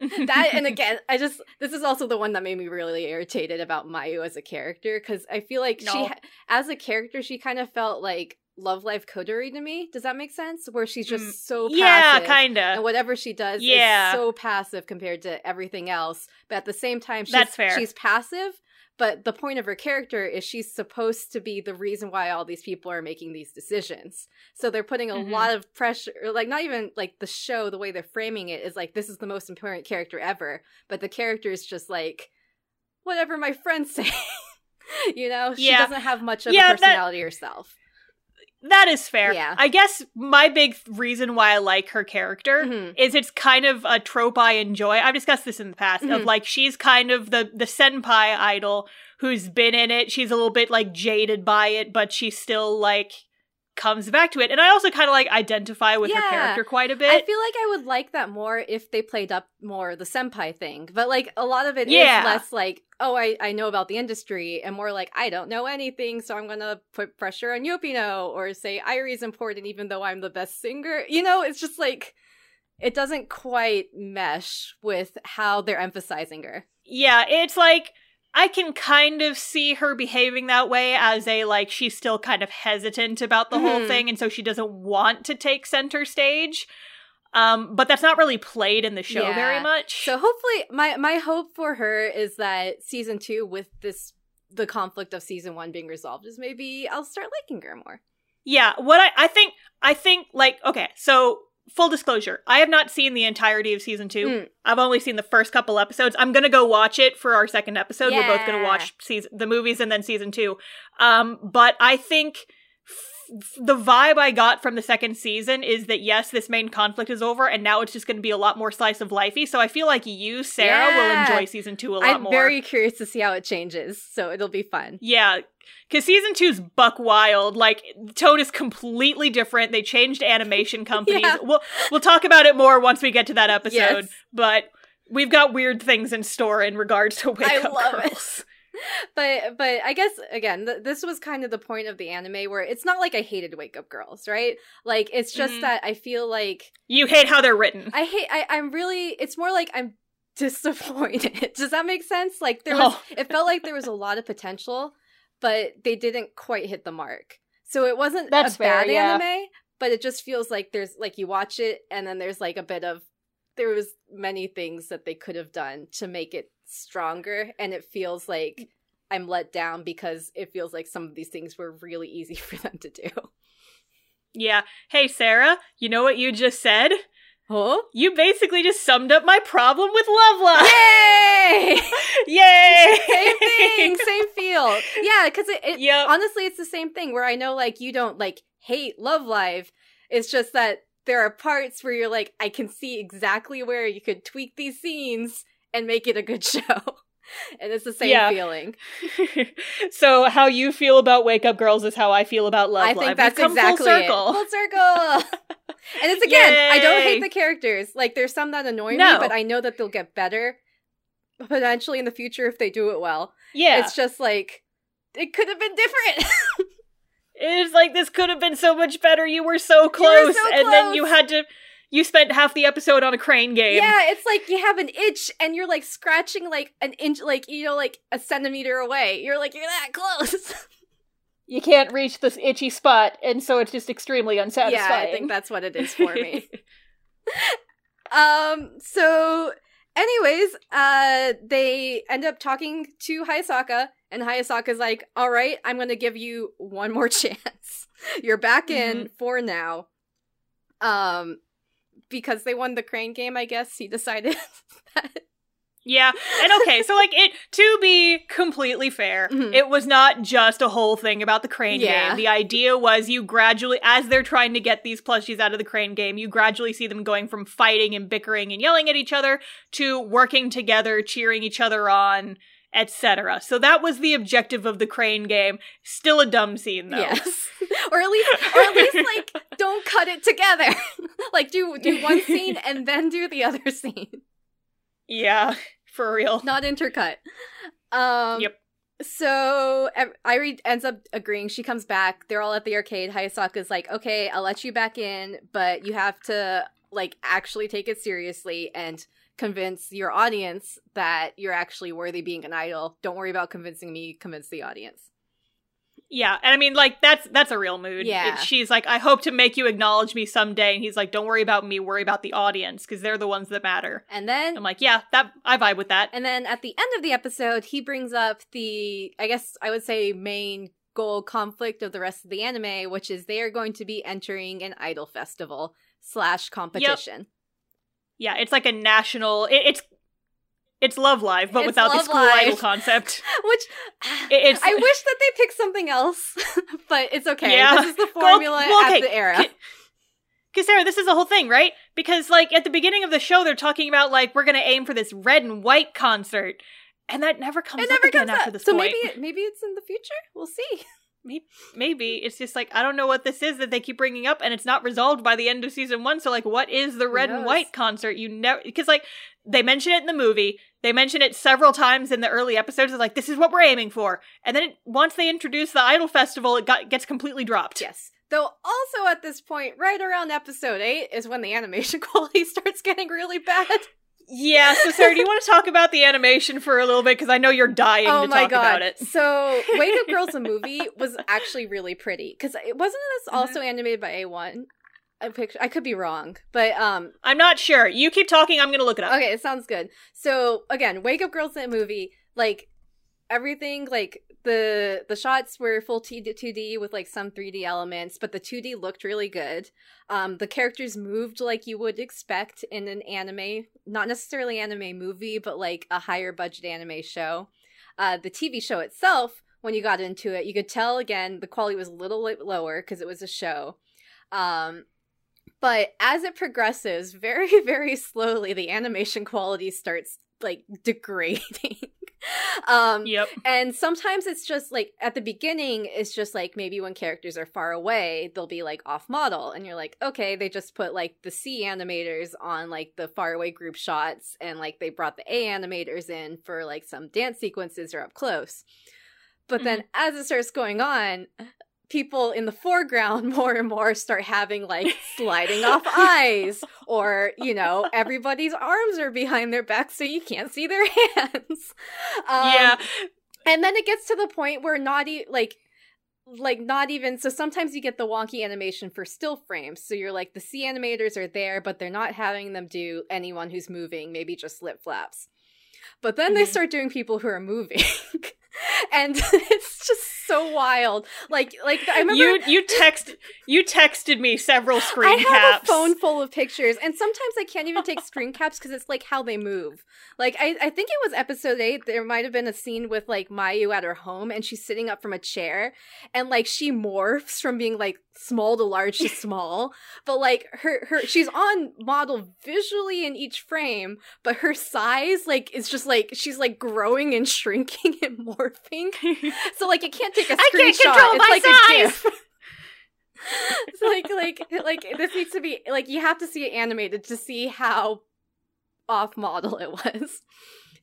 S1: that and again, I just this is also the one that made me really irritated about Mayu as a character because I feel like she,
S2: No.
S1: ha- as a character, she kind of felt like Love Live Kotori to me. Does that make sense? Where she's just
S2: Mm,
S1: so passive
S2: yeah, kinda.
S1: whatever she does
S2: Yeah.
S1: is so passive compared to everything else. But at the same time, she's,
S2: That's fair.
S1: she's passive, but the point of her character is she's supposed to be the reason why all these people are making these decisions. So they're putting a
S2: Mhm.
S1: lot of pressure, like not even like the show, the way they're framing it is like this is the most important character ever, but the character is just like whatever my friends say. you know, she
S2: Yeah.
S1: doesn't have much of
S2: Yeah,
S1: a
S2: that-
S1: personality herself.
S2: That is fair.
S1: Yeah.
S2: I guess my big reason why I like her character
S1: Mhm.
S2: is it's kind of a trope I enjoy. I've discussed this in the past of
S1: Mhm.
S2: like she's kind of the the senpai idol who's been in it. She's a little bit like jaded by it, but she's still like comes back to it. And I also kind of like identify with her character quite a bit.
S1: I feel like I would like that more if they played up more the senpai thing. But like a lot of it is
S2: Yeah.
S1: less like, oh, I, I know about the industry and more like I don't know anything, so I'm gonna put pressure on Yopino or say Airi's important even though I'm the best singer. You know, it's just like it doesn't quite mesh with how they're emphasizing her.
S2: yeah, it's like I can kind of see her behaving that way as a like she's still kind of hesitant about the whole
S1: Mhm.
S2: thing and so she doesn't want to take center stage. Um but that's not really played in the show
S1: Yeah.
S2: very much.
S1: So hopefully my my hope for her is that season two with this the conflict of season one being resolved is maybe I'll start liking her more.
S2: Yeah, what I I think I think like okay, so full disclosure, I have not seen the entirety of season 2.
S1: Mm.
S2: I've only seen the first couple episodes. I'm going to go watch it for our second episode. We're both going to watch season the movies and then season 2. Um but I think f- the vibe I got from the second season is that yes, this main conflict is over and now it's just going to be a lot more slice of lifey. So I feel like you, Sarah,
S1: Yeah.
S2: will enjoy season 2 a lot
S1: I'm
S2: more.
S1: very curious to see how it changes, so it'll be fun.
S2: Yeah, because season two's buck wild. Like the tone is completely different. They changed animation companies.
S1: Yeah.
S2: We'll we'll talk about it more once we get to that episode.
S1: Yes.
S2: But we've got weird things in store in regards to Wake
S1: I
S2: Up
S1: love it.
S2: Girls.
S1: But but I guess again, th- this was kind of the point of the anime where it's not like I hated Wake Up Girls, right? Like it's just
S2: Mhm.
S1: that I feel like
S2: You hate how they're written.
S1: I hate. I, I'm really. It's more like I'm disappointed. Does that make sense? Like there was.
S2: Oh.
S1: It felt like there was a lot of potential, but they didn't quite hit the mark. So it wasn't
S2: That's
S1: a
S2: fair,
S1: bad
S2: yeah.
S1: anime, but it just feels like there's like you watch it and then there's like a bit of there was many things that they could have done to make it stronger, and it feels like I'm let down because it feels like some of these things were really easy for them to do.
S2: yeah. Hey Sarah, you know what you just said?
S1: Huh?
S2: You basically just summed up my problem with Love Live.
S1: Yay!
S2: Yay!
S1: same thing, same feel. Yeah, because it, it
S2: Yep.
S1: honestly, it's the same thing where I know like you don't like hate Love Live. It's just that there are parts where you're like, I can see exactly where you could tweak these scenes and make it a good show. and it's the same
S2: Yeah.
S1: feeling.
S2: so how you feel about Wake Up Girls is how I feel about Love
S1: I
S2: Live.
S1: think
S2: We've
S1: that's exactly
S2: full
S1: it.
S2: circle.
S1: Full circle. and it's again, I don't hate the characters. Like there's some that annoy
S2: No.
S1: me, but I know that they'll get better potentially in the future if they do it well.
S2: Yeah,
S1: It's just like it could have been different.
S2: it's like this could have been so much better. You were so
S1: were
S2: close,
S1: so
S2: and then you had to. You spent half the episode on a crane game.
S1: Yeah, it's like you have an itch and you're like scratching like an inch, like you know, like a centimeter away. You're like you're that close.
S2: You can't reach this itchy spot, and so it's just extremely unsatisfying.
S1: yeah, I think that's what it is for me. um. So, anyways, uh, they end up talking to Hayasaka, and Hayasaka's like, "All right, I'm gonna give you one more chance. You're back in for now." Um. Because they won the crane game, I guess he decided that
S2: Yeah, and okay, so like it to be completely fair,
S1: Mhm.
S2: it was not just a whole thing about the crane
S1: Yeah.
S2: game. The idea was you gradually, as they're trying to get these plushies out of the crane game, you gradually see them going from fighting and bickering and yelling at each other to working together, cheering each other on, etc. So that was the objective of the crane game. Still a dumb scene though.
S1: Yes. or at least or at least like don't cut it together. like do do one scene and then do the other scene.
S2: Yeah, for real.
S1: Not intercut. Um
S2: Yep.
S1: So Airi ends up agreeing. She comes back. They're all at the arcade. Hayasaka's like, "Okay, I'll let you back in, but you have to like actually take it seriously and convince your audience that you're actually worthy being an idol. Don't worry about convincing me, convince the audience."
S2: Yeah, and I mean, like that's that's a real mood.
S1: Yeah.
S2: It- she's like, I hope to make you acknowledge me someday, and he's like, Don't worry about me, worry about the audience because they're the ones that matter.
S1: And then
S2: I'm like, Yeah, that I vibe with that.
S1: And then at the end of the episode, he brings up the, I guess I would say, main goal conflict of the rest of the anime, which is they are going to be entering an idol festival slash competition.
S2: Yeah, it's like a national. It, it's it's Love Live, but
S1: It's
S2: without the school
S1: Live.
S2: idol concept.
S1: Which
S2: It- it's
S1: I wish that they picked something else, but it's okay.
S2: Yeah.
S1: This is the formula
S2: well,
S1: at
S2: okay.
S1: the era.
S2: Because Sarah, this is the whole thing, right? Because like at the beginning of the show, they're talking about like we're gonna aim for this red and white concert, and that never comes
S1: It never comes
S2: after
S1: up.
S2: this
S1: So
S2: point.
S1: maybe maybe it's in the future. We'll see.
S2: maybe it's just like I don't know what this is that they keep bringing up, and it's not resolved by the end of season one. So like, what is the red and white concert? You never because like they mention it in the movie, they mention it several times in the early episodes. It's like this is what we're aiming for, and then it, once they introduce the idol festival, it got, gets completely dropped.
S1: Yes. Though also at this point, right around episode eight, is when the animation quality starts getting really bad.
S2: Yeah, so Sarah, do you want to talk about the animation for a little bit? Because I know you're dying
S1: oh
S2: to
S1: my
S2: talk
S1: god!
S2: about it.
S1: So, Wake Up Girls the movie was actually really pretty because it wasn't this
S2: Mhm.
S1: also animated by A One. I picture I could be wrong, but um,
S2: I'm not sure. You keep talking, I'm gonna look it up.
S1: okay, it sounds good. So again, Wake Up Girls the movie, like everything, like the the shots were full two D with like some three D elements, but the two D looked really good. Um, the characters moved like you would expect in an anime, not necessarily anime movie, but like a higher budget anime show. Uh, the TV show itself, when you got into it, you could tell again the quality was a little bit lower because it was a show. Um, but as it progresses, very very slowly, the animation quality starts like degrading. um,
S2: Yep.
S1: and sometimes it's just like at the beginning, it's just like maybe when characters are far away, they'll be like off model. And you're like, okay, they just put like the C animators on like the far away group shots and like they brought the A animators in for like some dance sequences or up close. But then as it starts going on, people in the foreground more and more start having like sliding off eyes or you know everybody's arms are behind their back so you can't see their hands um,
S2: yeah.
S1: and then it gets to the point where not e- like like not even so sometimes you get the wonky animation for still frames so you're like the c animators are there but they're not having them do anyone who's moving maybe just lip flaps but then they
S2: Mhm.
S1: start doing people who are moving and it's just so wild like like i remember
S2: You you text you texted me several screen caps.
S1: I have
S2: caps.
S1: a phone full of pictures, and sometimes I can't even take screen caps because it's like how they move. Like I, I think it was episode eight. There might have been a scene with like Mayu at her home, and she's sitting up from a chair, and like she morphs from being like small to large to small. But like her, her, she's on model visually in each frame, but her size like is just like she's like growing and shrinking and morphing. So like you can't take a
S2: I can't
S1: screenshot.
S2: control
S1: it's
S2: my
S1: like
S2: size.
S1: a it's like like like this needs to be like you have to see it animated to see how off model it was.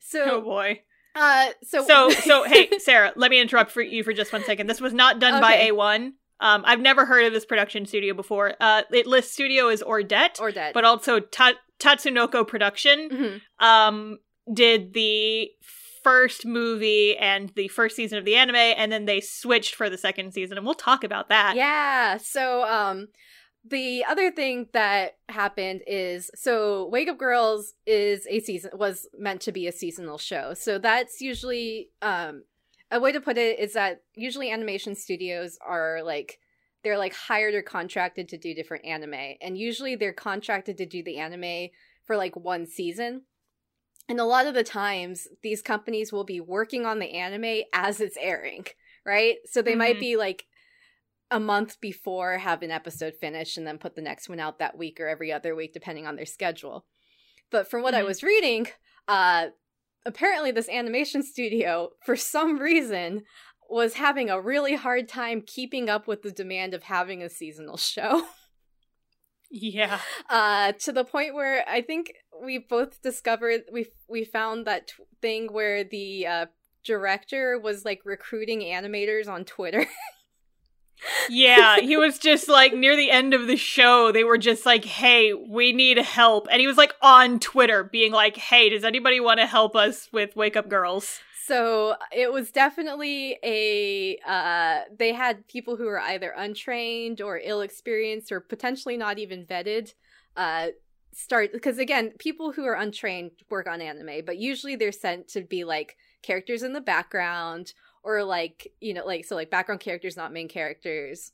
S2: So oh
S1: So
S2: boy.
S1: uh so
S2: So so hey Sarah, let me interrupt for you for just one second. This was not done by A1. Um, I've never heard of this production studio before. Uh, it lists studio as Ordet,
S1: or dead.
S2: but also Ta- Tatsunoko Production.
S1: Mhm.
S2: um did the first movie and the first season of the anime and then they switched for the second season and we'll talk about that
S1: Yeah. So um the other thing that happened is so Wake Up Girls is a season was meant to be a seasonal show. So that's usually um a way to put it is that usually animation studios are like they're like hired or contracted to do different anime and usually they're contracted to do the anime for like one season. And a lot of the times these companies will be working on the anime as it's airing, right? So they might
S2: Mhm.
S1: be like a month before have an episode finished and then put the next one out that week or every other week depending on their schedule. But from what I
S2: Mhm.
S1: was reading, uh apparently this animation studio for some reason was having a really hard time keeping up with the demand of having a seasonal show.
S2: yeah.
S1: Uh to the point where i think we both discovered we we found that t- thing where the uh director was like recruiting animators on twitter.
S2: Yeah he was just like near the end of the show they were just like hey we need help. And he was like on twitter being like hey does anybody want to help us with wake up girls
S1: So it was definitely a uh they had people who were either untrained or ill experienced or potentially not even vetted uh start because again, people who are untrained work on anime, but usually they're sent to be like characters in the background or like, you know, like so like background characters not main characters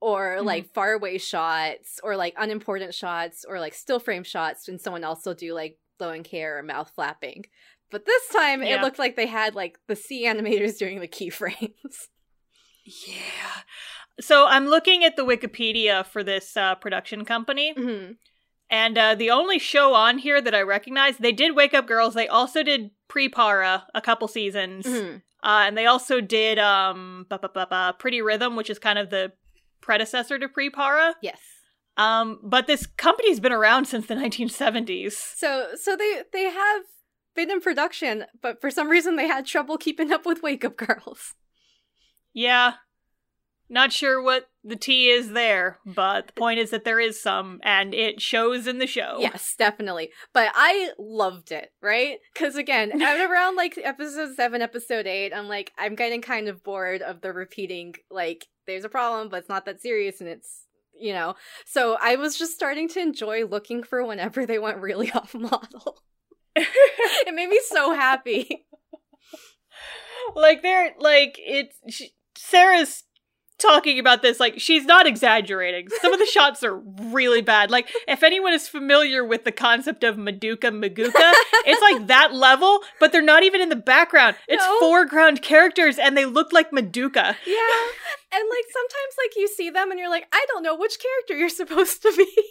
S1: or
S2: Mhm.
S1: like faraway shots or like unimportant shots or like still frame shots and someone else will do like blowing hair or mouth flapping. But this time it looked like they had like the C animators doing the keyframes.
S2: Yeah. So I'm looking at the Wikipedia for this uh, production company,
S1: Mhm.
S2: and uh, the only show on here that I recognize, they did Wake Up Girls. They also did PriPara a couple seasons,
S1: Mhm.
S2: uh, and they also did um, Pretty Rhythm, which is kind of the predecessor to PriPara.
S1: Yes.
S2: Um, but this company's been around since the 1970s.
S1: So so they they have been in production, but for some reason they had trouble keeping up with Wake Up Girls.
S2: Yeah. Not sure what the tea is there, but the point is that there is some, and it shows in the show.
S1: Yes, definitely. But I loved it, right? Because again, around like episode seven, episode eight, I'm like, I'm getting kind of bored of the repeating, like, there's a problem, but it's not that serious, and it's, you know. So I was just starting to enjoy looking for whenever they went really off model. it made me so happy.
S2: like they're like it's she, Sarah's talking about this like she's not exaggerating. Some of the shots are really bad. Like if anyone is familiar with the concept of Maduka Maguka, it's like that level, but they're not even in the background. It's
S1: No.
S2: foreground characters and they look like Maduka.
S1: Yeah. And like sometimes like you see them and you're like, I don't know which character you're supposed to be.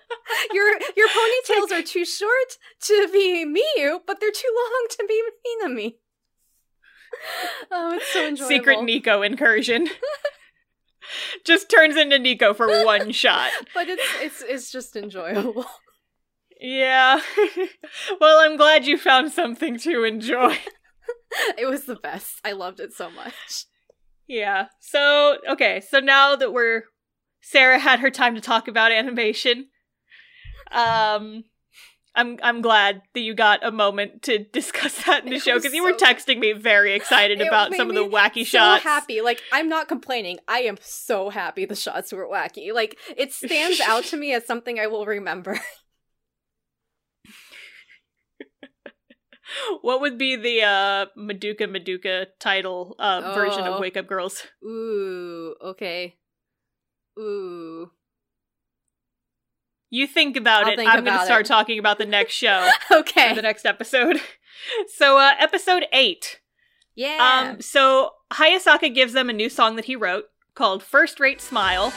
S1: your your ponytails are too short to be Miyu, but they're too long to be Minami. Oh, it's so enjoyable.
S2: Secret Nico incursion. Just turns into Nico for one shot.
S1: but it's it's it's just enjoyable.
S2: Yeah. well, I'm glad you found something to enjoy.
S1: It was the best. I loved it so much.
S2: Yeah. So, okay. So now that we're Sarah had her time to talk about animation. Um I'm I'm glad that you got a moment to discuss that in the
S1: It
S2: show because you were
S1: so-
S2: texting me very excited about some of the wacky
S1: so
S2: shots.
S1: happy. Like I'm not complaining. I am so happy the shots were wacky. Like it stands out to me as something I will remember.
S2: What would be the uh Maduka Maduka title uh version
S1: Oh.
S2: of Wake Up Girls?
S1: Ooh, okay. Ooh.
S2: You think about
S1: I'll
S2: it.
S1: Think
S2: I'm going to start talking about the next show.
S1: okay.
S2: the next episode. So, uh, episode eight.
S1: Um, yeah.
S2: Um, so, Hayasaka gives them a new song that he wrote called First Rate Smile.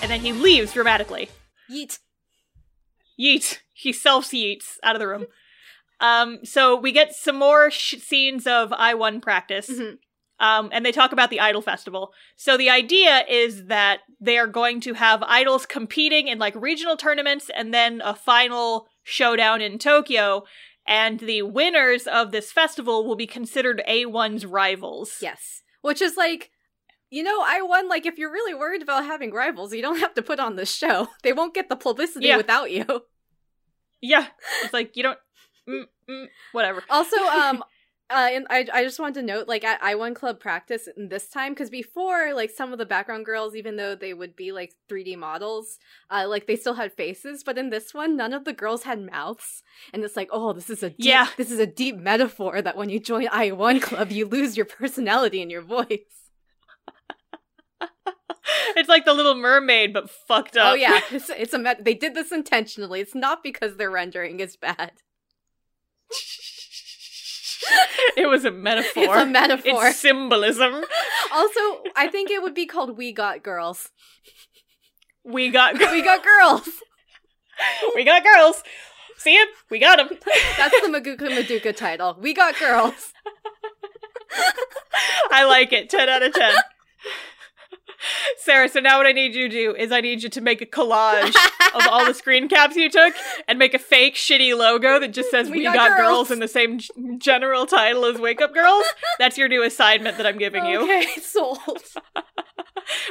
S2: and then he leaves dramatically.
S1: Yeet.
S2: Yeet. He self yeets out of the room. Um, so we get some more sh- scenes of I1 practice.
S1: Mhm.
S2: Um, and they talk about the Idol Festival. So the idea is that they are going to have idols competing in like regional tournaments and then a final showdown in Tokyo. And the winners of this festival will be considered I-1's rivals.
S1: Yes. Which is like, you know, I won. Like, if you're really worried about having rivals, you don't have to put on this show. They won't get the publicity
S2: Yeah.
S1: without you.
S2: Yeah. It's like, you don't. Mm, mm, whatever.
S1: Also, um, uh, and I I just wanted to note, like at I One Club practice this time, because before, like some of the background girls, even though they would be like 3D models, uh, like they still had faces. But in this one, none of the girls had mouths, and it's like, oh, this is a deep,
S2: Yeah.
S1: this is a deep metaphor that when you join I One Club, you lose your personality and your voice.
S2: It's like the Little Mermaid, but fucked oh, up.
S1: Oh yeah, it's, it's a they did this intentionally. It's not because their rendering is bad.
S2: it was a metaphor.
S1: It's a metaphor.
S2: It's symbolism.
S1: also, I think it would be called "We Got Girls."
S2: We got
S1: We got girls.
S2: we got girls. See it? We got them.
S1: That's the Maguka Maduka title. We got girls.
S2: I like it. 10 out of 10. Sarah, so now what I need you to do is I need you to make a collage of all the screen caps you took and make a fake shitty logo that just says We, got, girls. in the same g- general title as Wake Up Girls. That's your new assignment that I'm giving you.
S1: Okay, sold.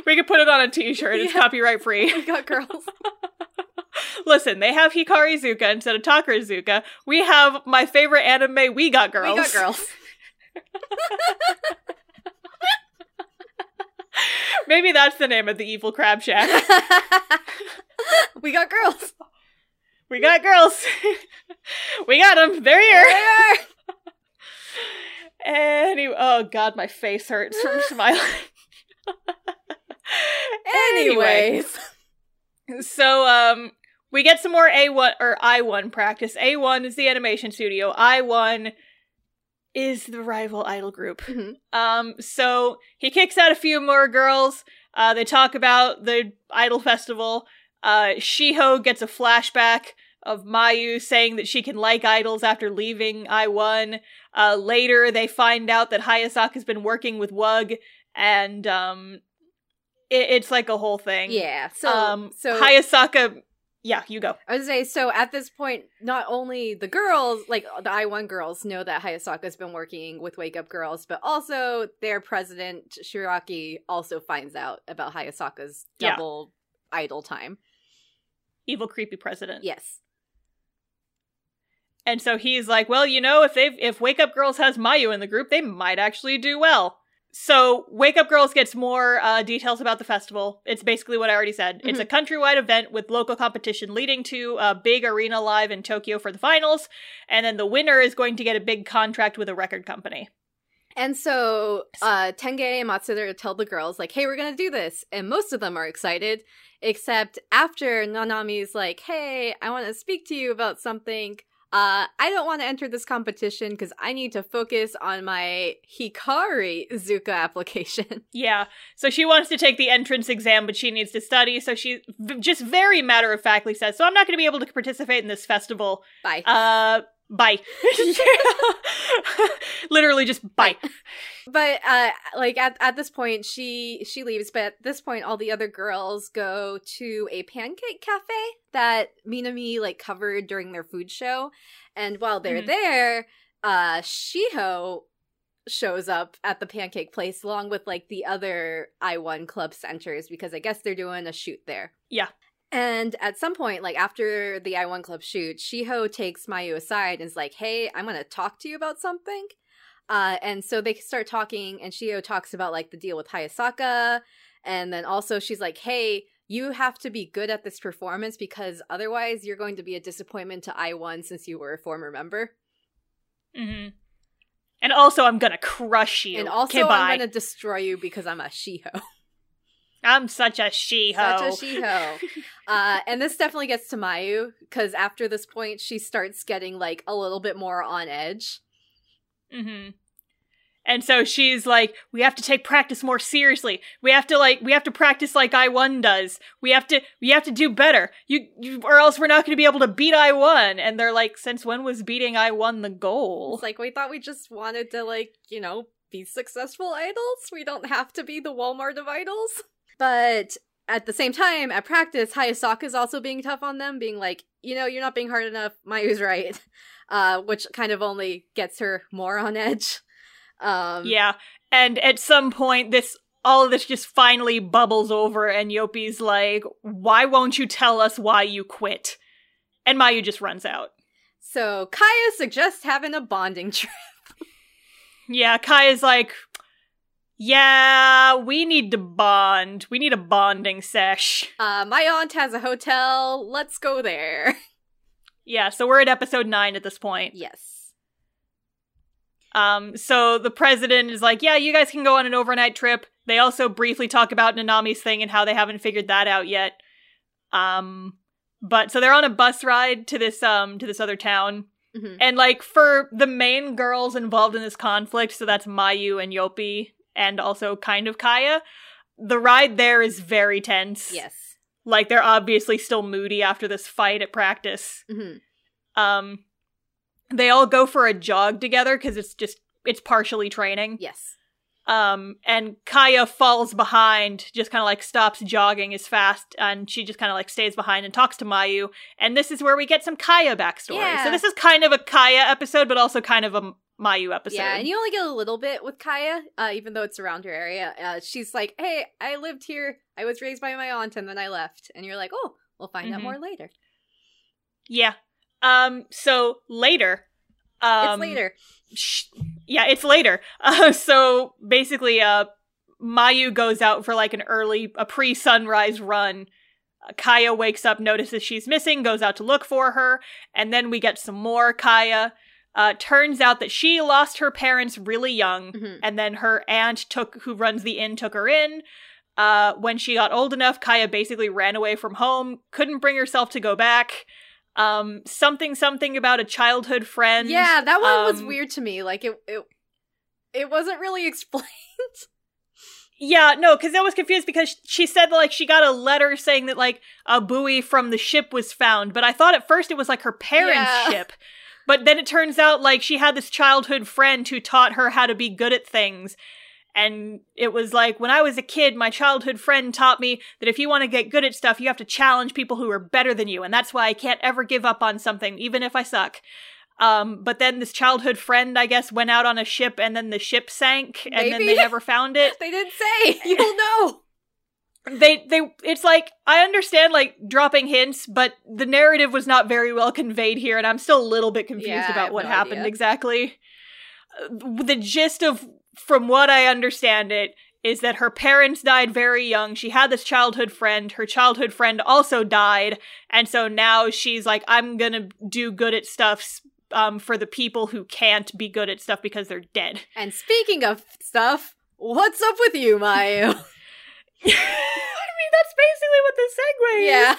S2: We could put it on a t-shirt. It's
S1: Yeah.
S2: copyright free.
S1: We got girls.
S2: Listen, they have Hikari Zuka instead of Takara Zuka. We have my favorite anime, We Got Girls.
S1: We got girls.
S2: Maybe that's the name of the evil crab shack.
S1: we got girls.
S2: We got girls. we got them. They're here.
S1: There.
S2: Anyway, oh god, my face hurts from smiling.
S1: Anyways.
S2: so um, we get some more A one or I one practice. A one is the animation studio. I one is the rival idol group.
S1: Mhm.
S2: Um, so he kicks out a few more girls. Uh, they talk about the idol festival. Uh, Shiho gets a flashback of Mayu saying that she can like idols after leaving I one. Uh, later, they find out that Hayasaka's been working with Wug, and um, it- it's like a whole thing.
S1: Yeah. So
S2: um,
S1: so
S2: Hayasaka. Yeah, you go.
S1: I was say, so at this point, not only the girls, like the I-1 girls, know that Hayasaka's been working with Wake Up Girls, but also their president, Shiraki, also finds out about Hayasaka's
S2: Yeah.
S1: double idol time.
S2: Evil, creepy president.
S1: Yes.
S2: And so he's like, well, you know, if they if Wake Up Girls has Mayu in the group, they might actually do well. So Wake Up Girls gets more uh, details about the festival. It's basically what I already said. It's a countrywide event with local competition leading to a big arena live in Tokyo for the finals, and then the winner is going to get a big contract with a record company.
S1: And so uh Tange and Matsuda tell the girls, like, hey, we're gonna do this. And most of them are excited, except after Nanami's like, hey, I wanna speak to you about something. Uh, I don't want to enter this competition because I need to focus on my Hikari Zuka application.
S2: Yeah. So she wants to take the entrance exam, but she needs to study. So she v- just very matter of factly says, "So I'm not going to be able to participate in this festival."
S1: Bye.
S2: Uh, bye. Literally just bye.
S1: but uh like at, at this point she she leaves but at this point all the other girls go to a pancake cafe that minami like covered during their food show and while they're
S2: Mhm.
S1: there uh shiho shows up at the pancake place along with like the other i1 club centers because i guess they're doing a shoot there
S2: Yeah.
S1: And at some point, like after the I-1 Club shoot, Shiho takes Mayu aside and is like, hey, I'm going to talk to you about something. Uh, and so they start talking, and Shiho talks about like the deal with Hayasaka. And then also she's like, hey, you have to be good at this performance because otherwise you're going to be a disappointment to I-1 since you were a former member.
S2: hmm And also, I'm gonna crush you.
S1: And also. I'm going to destroy you because I'm a Shiho.
S2: I'm such a she-ho.
S1: Such a Shiho. Uh, and this definitely gets to Mayu because after this point, she starts getting like a little bit more on edge.
S2: hmm And so she's like, we have to take practice more seriously. We have to like, we have to practice like I one does. We have to, we have to do better. You, you or else we're not going to be able to beat I one. And they're like, since when was beating I one the goal?
S1: It's like we thought we just wanted to like, you know, be successful idols. We don't have to be the Walmart of idols. But at the same time, at practice, Hayasaka is also being tough on them, being like, you know, you're not being hard enough. Mayu's right. Uh, which kind of only gets her more on edge. Um,
S2: yeah. And at some point, this all of this just finally bubbles over, and Yoppi's like, "Why won't you tell us why you quit?" And Mayu just runs out.
S1: So Kaya suggests having a bonding trip.
S2: Yeah, Kaya's like, "Yeah, we need to bond. We need a bonding sesh."
S1: Uh, my aunt has a hotel. Let's go there.
S2: Yeah, so we're at episode nine at this point.
S1: yes.
S2: Um, so the president is like, "Yeah, you guys can go on an overnight trip." They also briefly talk about Nanami's thing and how they haven't figured that out yet. Um, but so they're on a bus ride to this um to this other town,
S1: Mhm.
S2: and like for the main girls involved in this conflict, so that's Mayu and Yoppi, and also kind of Kaya. The ride there is very tense.
S1: Yes.
S2: like they're obviously still moody after this fight at practice.
S1: hmm
S2: Um, they all go for a jog together because it's just it's partially training.
S1: Yes.
S2: Um, and Kaya falls behind, just kind of like stops jogging as fast, and she just kind of like stays behind and talks to Mayu. And this is where we get some Kaya backstory.
S1: Yeah.
S2: So this is kind of a Kaya episode, but also kind of a Mayu episode.
S1: Yeah, and you only get a little bit with Kaya, uh, even though it's around her area. Uh, she's like, "Hey, I lived here. I was raised by my aunt, and then I left." And you're like, "Oh, we'll find out
S2: Mhm.
S1: more later."
S2: Yeah. Um. So later. Um,
S1: it's later.
S2: Sh- yeah, it's later. Uh, so basically, uh, Mayu goes out for like an early, a pre-sunrise run. Uh, Kaya wakes up, notices she's missing, goes out to look for her, and then we get some more Kaya. Uh, turns out that she lost her parents really young,
S1: Mhm.
S2: and then her aunt took, who runs the inn, took her in. Uh, when she got old enough, Kaya basically ran away from home, couldn't bring herself to go back. Um, something, something about a childhood friend.
S1: Yeah, that one was
S2: um,
S1: weird to me. Like it, it, it wasn't really explained.
S2: Yeah, no, because I was confused because she said like she got a letter saying that like a buoy from the ship was found, but I thought at first it was like her parents'
S1: Yeah.
S2: ship. But then it turns out like she had this childhood friend who taught her how to be good at things. And it was like when I was a kid, my childhood friend taught me that if you want to get good at stuff, you have to challenge people who are better than you. And that's why I can't ever give up on something, even if I suck. Um, but then this childhood friend, I guess, went out on a ship and then the ship sank and then they never found it
S1: they didn't say. You'll know.
S2: they they it's like i understand like dropping hints but the narrative was not very well conveyed here and i'm still a little bit confused
S1: Yeah,
S2: about what
S1: no
S2: happened
S1: idea.
S2: exactly Uh, the gist of from what i understand it is that her parents died very young. She had this childhood friend. Her childhood friend also died. And so now she's like i'm gonna do good at stuff um, for the people who can't be good at stuff because they're dead.
S1: And speaking of stuff, what's up with you, Mayu?
S2: I mean, that's basically what the segue is.
S1: yeah.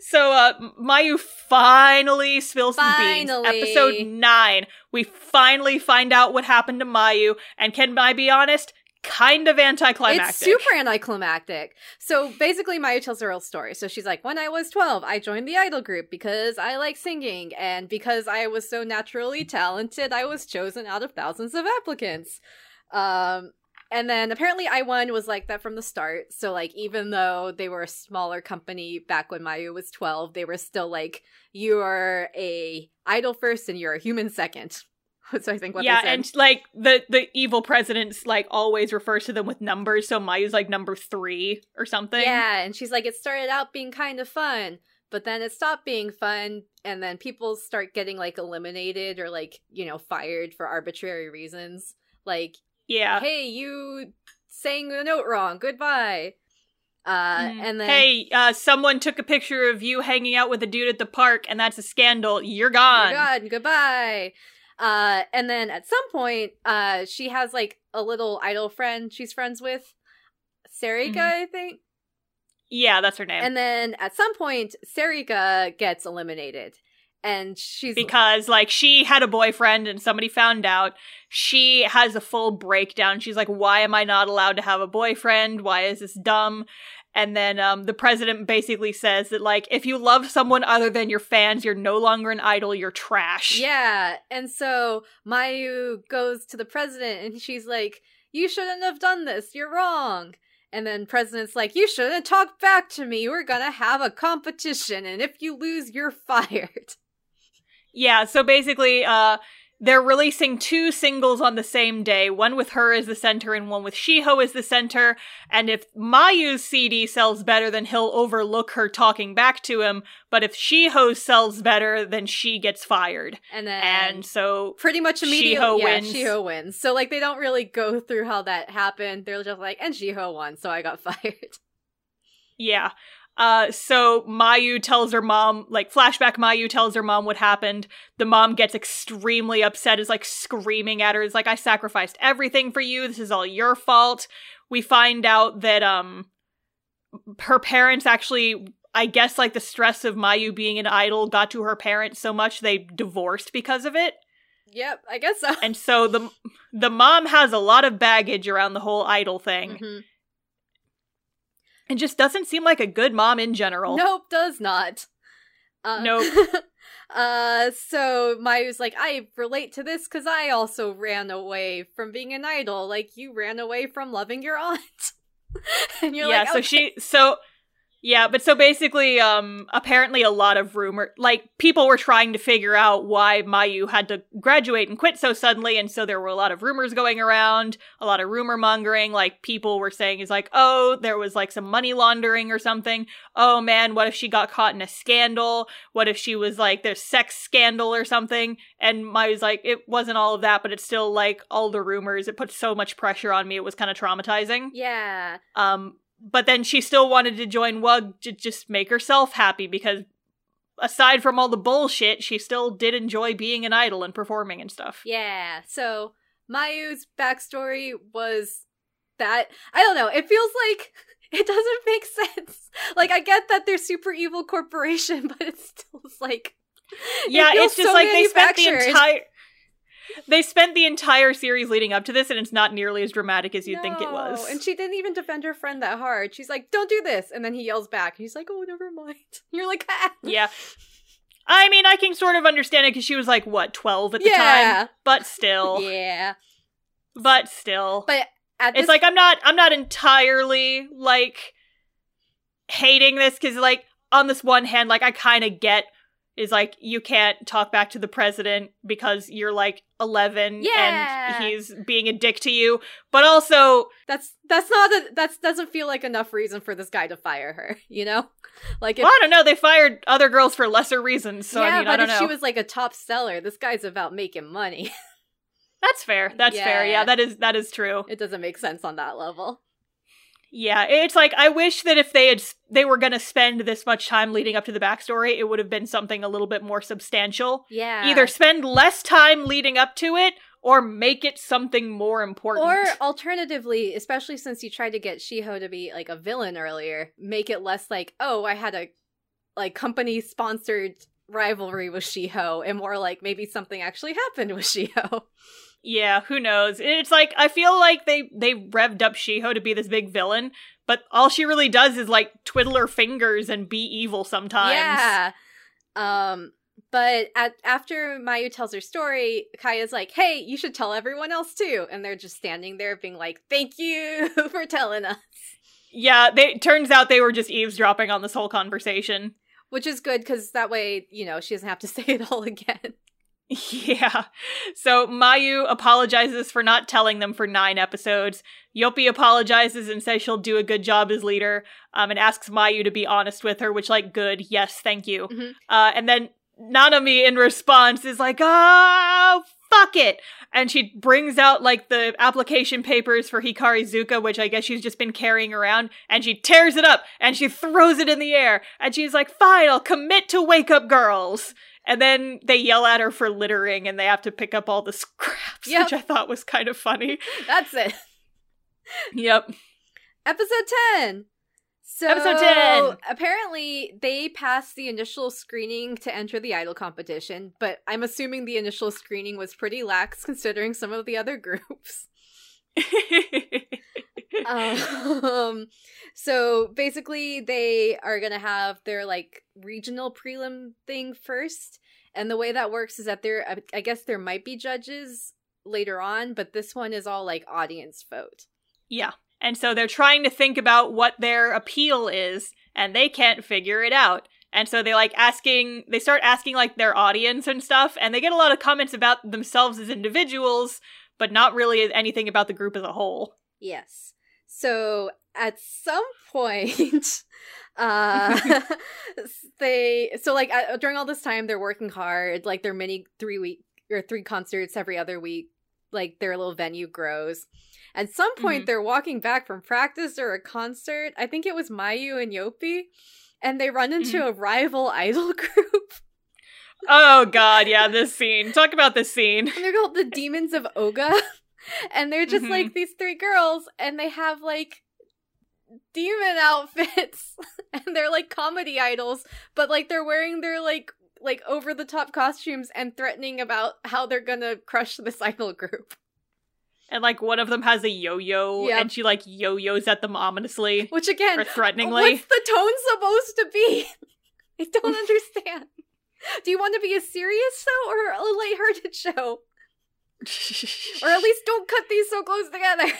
S2: So, uh, Mayu finally spills some beans. Episode 9. We finally find out what happened to Mayu, and can I be honest? Kind of anticlimactic.
S1: It's super anticlimactic. So basically, Mayu tells her real story. So she's like, when I was 12, I joined the idol group because I like singing, and because I was so naturally talented, I was chosen out of thousands of applicants. Um, and then apparently, I-1 was like that from the start. So, like, even though they were a smaller company back when Mayu was 12, they were still like, you are a idol first and you're a human second. so I think, what
S2: yeah,
S1: they said.
S2: and like the the evil presidents like always refers to them with numbers. So Mayu's like number three or something.
S1: Yeah, and she's like, it started out being kind of fun, but then it stopped being fun, and then people start getting like eliminated or like, you know, fired for arbitrary reasons. Like,
S2: yeah.
S1: hey, you sang the note wrong, goodbye. Uh,
S2: Mm.
S1: and then
S2: hey, uh, someone took a picture of you hanging out with a dude at the park, and that's a scandal. You're gone.
S1: You're gone, goodbye. Uh, and then at some point, uh, she has like a little idol friend she's friends with, Sarika,
S2: Mhm.
S1: I think.
S2: Yeah, that's her name.
S1: And then at some point, Sarika gets eliminated. And she's
S2: because like she had a boyfriend and somebody found out she has a full breakdown she's like why am i not allowed to have a boyfriend why is this dumb and then um, the president basically says that like if you love someone other than your fans you're no longer an idol you're trash
S1: Yeah. And so Mayu goes to the president and she's like, You shouldn't have done this. You're wrong. And then president's like, You shouldn't talk back to me. We're gonna have a competition, and if you lose, you're fired.
S2: Yeah so basically uh they're releasing two singles on the same day, one with her as the center and one with Shiho as the center. And if Mayu's CD sells better, then he'll overlook her talking back to him. But if Shiho's sells better, then she gets fired.
S1: And then
S2: And so
S1: pretty much immediately
S2: Shiho
S1: yeah,
S2: wins.
S1: Shiho wins. So like they don't really go through how that happened. They're just like, and Shiho won, so I got fired.
S2: Yeah. Uh, so Mayu tells her mom, like flashback Mayu tells her mom what happened. The mom gets extremely upset, is like screaming at her, is like, I sacrificed everything for you. This is all your fault. We find out that, um, her parents actually, I guess, like the stress of Mayu being an idol got to her parents so much they divorced because of it.
S1: Yep, I guess so.
S2: And so the the mom has a lot of baggage around the whole idol thing.
S1: Mhm.
S2: And just doesn't seem like a good mom in general.
S1: Nope, does not. Uh,
S2: Nope.
S1: Uh, so Mayu's like, I relate to this because I also ran away from being an idol, like you ran away from loving your aunt. and you're like,
S2: yeah,
S1: like,
S2: so she so yeah, but so basically, um, apparently a lot of rumor, like people were trying to figure out why Mayu had to graduate and quit so suddenly, and so there were a lot of rumors going around, a lot of rumor mongering. Like people were saying is like, oh, there was like some money laundering or something. Oh man, what if she got caught in a scandal? What if she was like there's sex scandal or something? And Mayu's like, it wasn't all of that, but it's still like all the rumors. It put so much pressure on me. It was kind of traumatizing.
S1: yeah,
S2: Um, but then she still wanted to join Wug to just make herself happy because aside from all the bullshit, she still did enjoy being an idol and performing and stuff.
S1: yeah. So Mayu's backstory was that I don't know. It feels like it doesn't make sense. Like I get that they're super evil corporation, but it still is like
S2: Yeah,
S1: feels
S2: it's just
S1: so
S2: like they spent the entire they spent the entire series leading up to this and it's not nearly as dramatic as you'd think it was.
S1: And she didn't even defend her friend that hard. She's like, "Don't do this," and then he yells back. He's like, "Oh, never mind." You're like, ah.
S2: yeah. I mean, I can sort of understand it because she was like, what, 12 at the time? But still.
S1: yeah.
S2: But still.
S1: But at this,
S2: it's like i'm not i'm not entirely like hating this because like on this one hand like i kind of get is like you can't talk back to the president because you're like 11
S1: Yeah.
S2: and he's being a dick to you but also
S1: that's that's not a that's doesn't feel like enough reason for this guy to fire her. You know, like if,
S2: well, i don't know they fired other girls for lesser reasons so
S1: yeah,
S2: i mean
S1: but
S2: i don't
S1: if
S2: know
S1: she was like a top seller, this guy's about making money.
S2: that's fair that's fair
S1: Yeah.
S2: yeah that is that is true
S1: it doesn't make sense on that level.
S2: Yeah, it's like I wish that if they had they were going to spend this much time leading up to the backstory, it would have been something a little bit more substantial.
S1: Yeah,
S2: Either spend less time leading up to it or make it something more important.
S1: Or alternatively, especially since you tried to get Shiho to be like a villain earlier, make it less like, oh, I had a like company sponsored rivalry with Shiho, and more like maybe something actually happened with Shiho.
S2: yeah, who knows? It's like I feel like they they revved up Shiho to be this big villain, but all she really does is like twiddle her fingers and be evil sometimes.
S1: Yeah. Um but at, after Mayu tells her story, Kaya's like, "Hey, you should tell everyone else too." And they're just standing there being like, "Thank you for telling us."
S2: Yeah, they turns out they were just eavesdropping on this whole conversation.
S1: Which is good cuz that way, you know, she doesn't have to say it all again.
S2: Yeah. So Mayu apologizes for not telling them for nine episodes. Yoppi apologizes and says she'll do a good job as leader, um, and asks Mayu to be honest with her, which, like, good, yes, thank you.
S1: Mhm.
S2: Uh, and then Nanami, in response, is like, oh, fuck it. And she brings out, like, the application papers for Hikari Zuka, which I guess she's just been carrying around, and she tears it up and she throws it in the air. And she's like, fine, I'll commit to Wake Up Girls. And then they yell at her for littering and they have to pick up all the scraps,
S1: Yep.
S2: which I thought was kind of funny.
S1: That's it.
S2: Yep.
S1: Episode 10. So
S2: Episode 10.
S1: apparently they passed the initial screening to enter the idol competition, but I'm assuming the initial screening was pretty lax considering some of the other groups. um so basically they are going to have their like regional prelim thing first, and the way that works is that there I- guess there might be judges later on, but this one is all like audience vote.
S2: yeah. And so they're trying to think about what their appeal is, and they can't figure it out. And so they like asking, they start asking like their audience and stuff, and they get a lot of comments about themselves as individuals, but not really anything about the group as a whole.
S1: Yes. So at some point, uh, they so like uh, during all this time they're working hard. Like their mini three week or three concerts every other week. Like their little venue grows. At some point,
S2: Mhm.
S1: they're walking back from practice or a concert. I think it was Mayu and Yoppi, and they run into a rival idol group.
S2: Oh god, yeah, this scene. Talk about this scene.
S1: And they're called the Demons of Oga. And they're just
S2: Mhm.
S1: like these three girls, and they have like demon outfits. and they're like comedy idols, but like they're wearing their like like over the top costumes and threatening about how they're gonna crush this idol group.
S2: And like one of them has a yo-yo, and she like yo-yos at them ominously
S1: Which again,
S2: or threateningly.
S1: what's the tone supposed to be? I don't understand. Do you want to be a serious show or a lighthearted show? Or at least don't cut these so close together.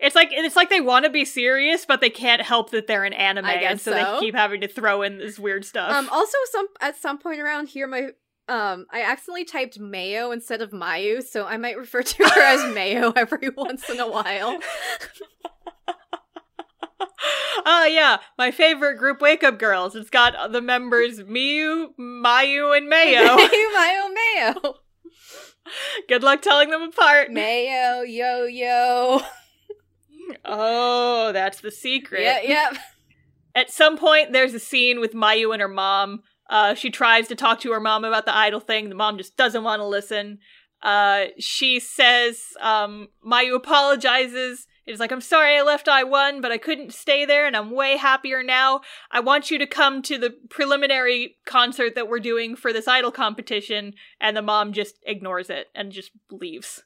S2: It's like it's like they want to be serious, but they can't help that they're an anime, and so,
S1: so.
S2: they keep having to throw in this weird stuff.
S1: Um also some at some point around here my um I accidentally typed Mayo instead of Mayu, so I might refer to her as Mayo every once in a while.
S2: Oh yeah, my favorite group, Wake Up Girls. It's got the members Miyu, Mayu, and Mayo.
S1: Mayo Mayo.
S2: Good luck telling them apart.
S1: Mayo yo yo.
S2: Oh, that's the secret.
S1: Yeah, yeah.
S2: At some point, there's a scene with Mayu and her mom. Uh, she tries to talk to her mom about the idol thing. The mom just doesn't want to listen. Uh, she says, um, Mayu apologizes. It's like, I'm sorry I left I-1, but I couldn't stay there and I'm way happier now. I want you to come to the preliminary concert that we're doing for this idol competition. And the mom just ignores it and just leaves.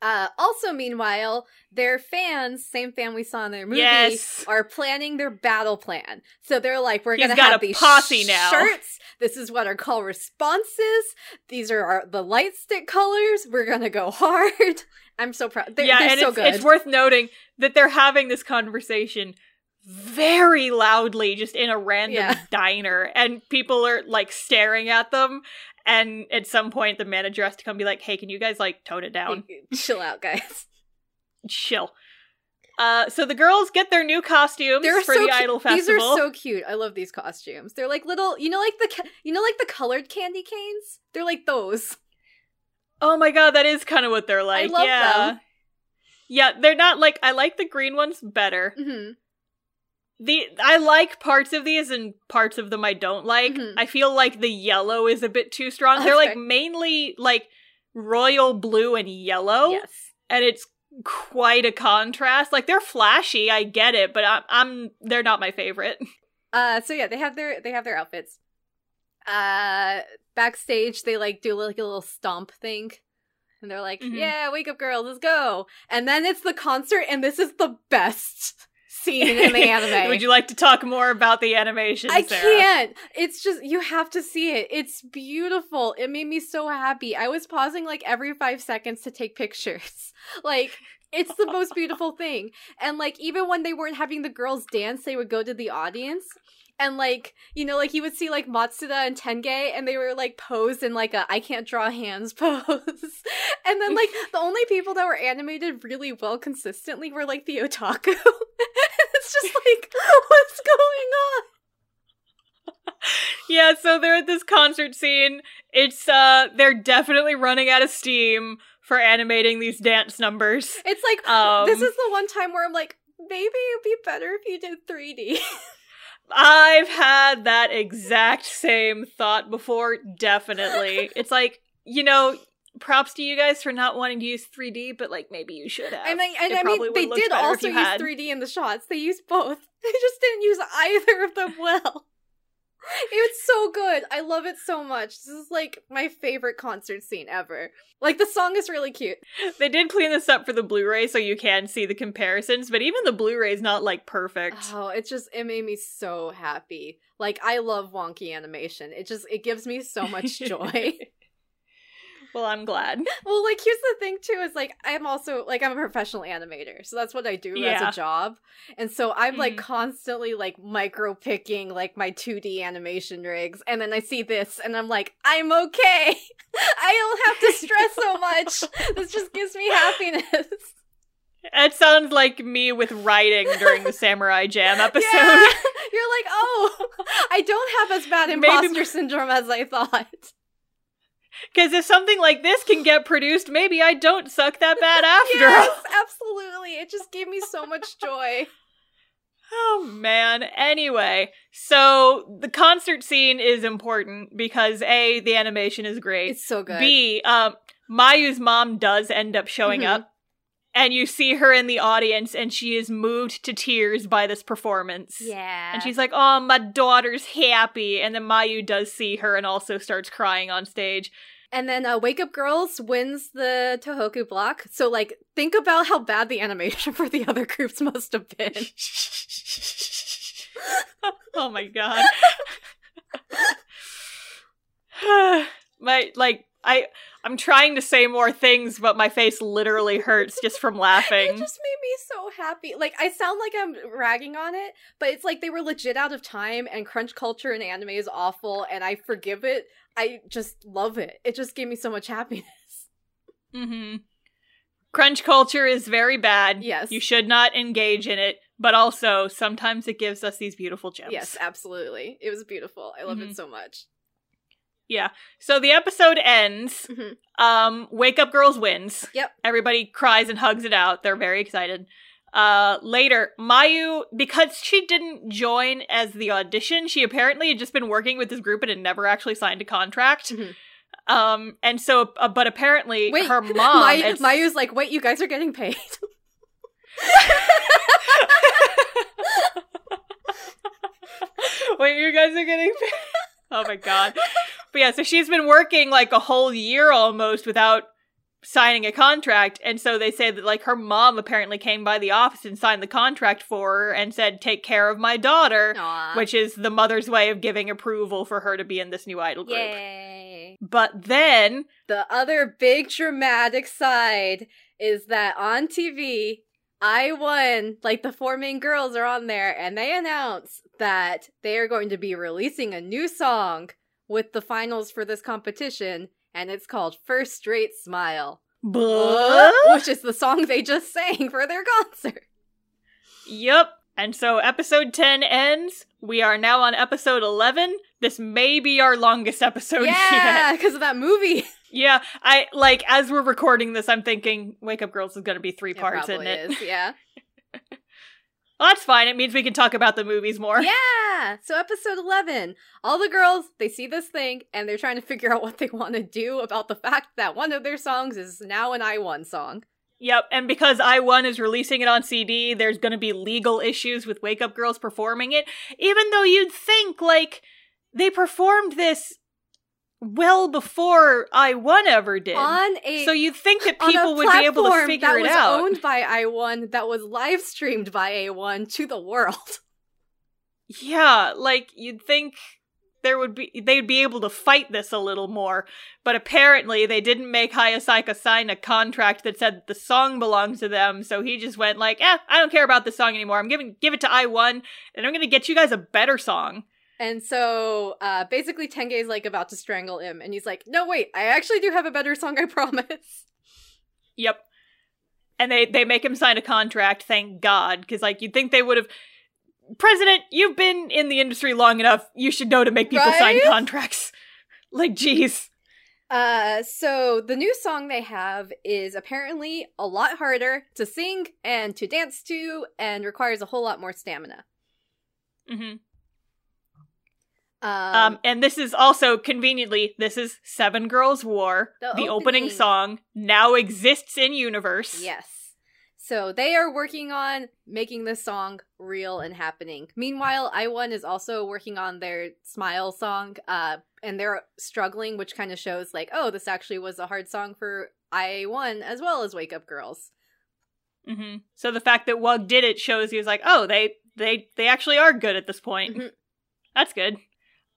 S1: Uh, also, meanwhile, their fans, same fan we saw in their movie,
S2: Yes.
S1: are planning their battle plan. So they're like, we're
S2: He's
S1: gonna have
S2: a
S1: these
S2: posse now.
S1: shirts. This is what our call responses. These are our, the light stick colors. We're gonna go hard. I'm so proud. They're,
S2: yeah,
S1: they're
S2: and
S1: so
S2: it's,
S1: good.
S2: it's worth noting that they're having this conversation very loudly just in a random
S1: Yeah.
S2: diner and people are like staring at them and at some point the manager has to come be like hey can you guys like tone it down
S1: Chill out, guys.
S2: chill uh so the girls get their new costumes
S1: They're
S2: for
S1: so
S2: the
S1: cu-
S2: idol Festival.
S1: These are so cute. I love these costumes. They're like little, you know, like the ca- you know, like the colored candy canes. They're like those.
S2: Oh my god that is kind of what they're like
S1: love
S2: yeah
S1: them.
S2: yeah they're not like i like the green ones better
S1: hmm
S2: The I like parts of these and parts of them I don't like.
S1: Mhm.
S2: I feel like the yellow is a bit too strong. They're like
S1: fair.
S2: mainly like royal blue and yellow,
S1: Yes.
S2: and it's quite a contrast. Like they're flashy, I get it, but I'm, I'm they're not my favorite.
S1: Uh, so yeah, they have their they have their outfits. Uh, backstage they like do like a little stomp thing, and they're like,
S2: Mhm.
S1: "Yeah, wake up, girls, let's go!" And then it's the concert, and this is the best scene in the anime.
S2: Would you like to talk more about the animation?
S1: I
S2: Sarah?
S1: can't. It's just you have to see it. It's beautiful. It made me so happy. I was pausing like every 5 seconds to take pictures. Like it's the most beautiful thing. And like even when they weren't having the girls dance, they would go to the audience and like, you know, like you would see like Matsuda and Tange and they were like posed in like a I can't draw hands pose. and then like the only people that were animated really well consistently were like the otaku. it's just like what's going on?
S2: Yeah, so they're at this concert scene. It's uh they're definitely running out of steam for animating these dance numbers.
S1: It's like
S2: Um,
S1: this is the one time where I'm like, maybe it'd be better if you did 3D.
S2: I've had that exact same thought before, definitely. it's like, you know, props to you guys for not wanting to use 3D, but like maybe you should have.
S1: I mean, and I mean, they did also use
S2: had.
S1: 3D in the shots. They used both. They just didn't use either of them well. It's so good. I love it so much. This is like my favorite concert scene ever. Like the song is really cute.
S2: They did clean this up for the Blu-ray so you can see the comparisons, but even the Blu-ray is not like perfect.
S1: Oh, it just it made me so happy. Like I love wonky animation. It just it gives me so much joy.
S2: Well, I'm glad.
S1: Well, like here's the thing too is like I'm also like I'm a professional animator, so that's what I do
S2: Yeah.
S1: as a job, and so I'm like
S2: Mhm.
S1: constantly like micro picking like my 2D animation rigs, and then I see this, and I'm like, I'm okay. I don't have to stress so much. this just gives me happiness.
S2: It sounds like me with writing during the Samurai Jam episode.
S1: Yeah. You're like, oh, I don't have as bad
S2: Maybe-
S1: imposter syndrome as I thought.
S2: Because if something like this can get produced, maybe I don't suck that bad after
S1: yes, absolutely. It just gave me so much joy.
S2: Oh man. Anyway, so the concert scene is important because A, the animation is great.
S1: It's so good.
S2: B, um, Mayu's mom does end up showing
S1: Mhm.
S2: up. And you see her in the audience, and she is moved to tears by this performance.
S1: yeah.
S2: And she's like, Oh, my daughter's happy. And then Mayu does see her and also starts crying on stage.
S1: And then uh, Wake Up Girls wins the Tohoku block. So, like, think about how bad the animation for the other groups must have been.
S2: oh my god. my like I I'm trying to say more things, but my face literally hurts just from laughing.
S1: It just made me so happy. Like I sound like I'm ragging on it, but it's like they were legit out of time and crunch culture in anime is awful and I forgive it. I just love it. It just gave me so much happiness.
S2: Mm-hmm. Crunch culture is very bad.
S1: Yes.
S2: You should not engage in it, but also sometimes it gives us these beautiful gems.
S1: Yes, absolutely. It was beautiful. I love
S2: Mhm.
S1: it so much.
S2: Yeah. So the episode ends.
S1: Mhm.
S2: Um, Wake Up Girls wins.
S1: Yep.
S2: Everybody cries and hugs it out. They're very excited. Uh, later, Mayu, because she didn't join as the audition, she apparently had just been working with this group and had never actually signed a contract.
S1: Mhm.
S2: Um, and so, uh, but apparently,
S1: Wait,
S2: her mom.
S1: May-
S2: and-
S1: Mayu's like, wait, you guys are getting paid.
S2: Wait, you guys are getting paid? Oh my god. But yeah, so she's been working like a whole year almost without signing a contract. And so they say that like her mom apparently came by the office and signed the contract for her and said, take care of my daughter,
S1: Aw.
S2: which is the mother's way of giving approval for her to be in this new idol group.
S1: Yay.
S2: But then,
S1: The other big dramatic side is that on TV, I won, like the four main girls are on there, and they announce that they are going to be releasing a new song with the finals for this competition, and it's called First Straight Smile.
S2: Buh?
S1: Which is the song they just sang for their concert.
S2: Yep. And so episode 10 ends. We are now on episode 11. This may be our longest episode yet.
S1: yeah, because of that movie.
S2: Yeah, I like as we're recording this, I'm thinking Wake Up Girls is going to be three parts, isn't
S1: probably
S2: it?
S1: is, yeah.
S2: Well, that's fine. It means we can talk about the movies more.
S1: Yeah. So episode 11, all the girls, they see this thing and they're trying to figure out what they want to do about the fact that one of their songs is now an I-1 song.
S2: Yep, and because I-1 is releasing it on CD, there's going to be legal issues with Wake Up Girls performing it, even though you'd think like they performed this well before I-1 ever did.
S1: On a
S2: so you'd think that people would be able to figure
S1: that
S2: it
S1: was
S2: out.
S1: owned by I-1 that was live streamed by I-1 to the world.
S2: Yeah, like you'd think there would be they'd be able to fight this a little more, but apparently they didn't make Hayasaka sign a contract that said that the song belongs to them, so he just went like, "Eh, I don't care about this song anymore. I'm giving give it to I-1 and I'm going to get you guys a better song."
S1: And so uh basically Tange is like about to strangle him and he's like, "No, wait, I actually do have a better song, I promise."
S2: Yep. And they they make him sign a contract, thank God, cuz like you'd think they would have President, you've been in the industry long enough. You should know to make people sign contracts. Like, jeez.
S1: Uh, so the new song they have is apparently a lot harder to sing and to dance to, and requires a whole lot more stamina.
S2: Mhm.
S1: Um,
S2: Um, and this is also conveniently, this is Seven Girls War.
S1: The
S2: The, opening.
S1: opening.
S2: song now exists in universe.
S1: yes. So they are working on making this song real and happening. Meanwhile, I-1 is also working on their Smile song, uh, and they're struggling, which kind of shows like, oh, this actually was a hard song for I-1 as well as Wake Up Girls.
S2: hmm So the fact that Wug did it shows he was like, oh, they they they actually are good at this point.
S1: Mhm.
S2: That's good.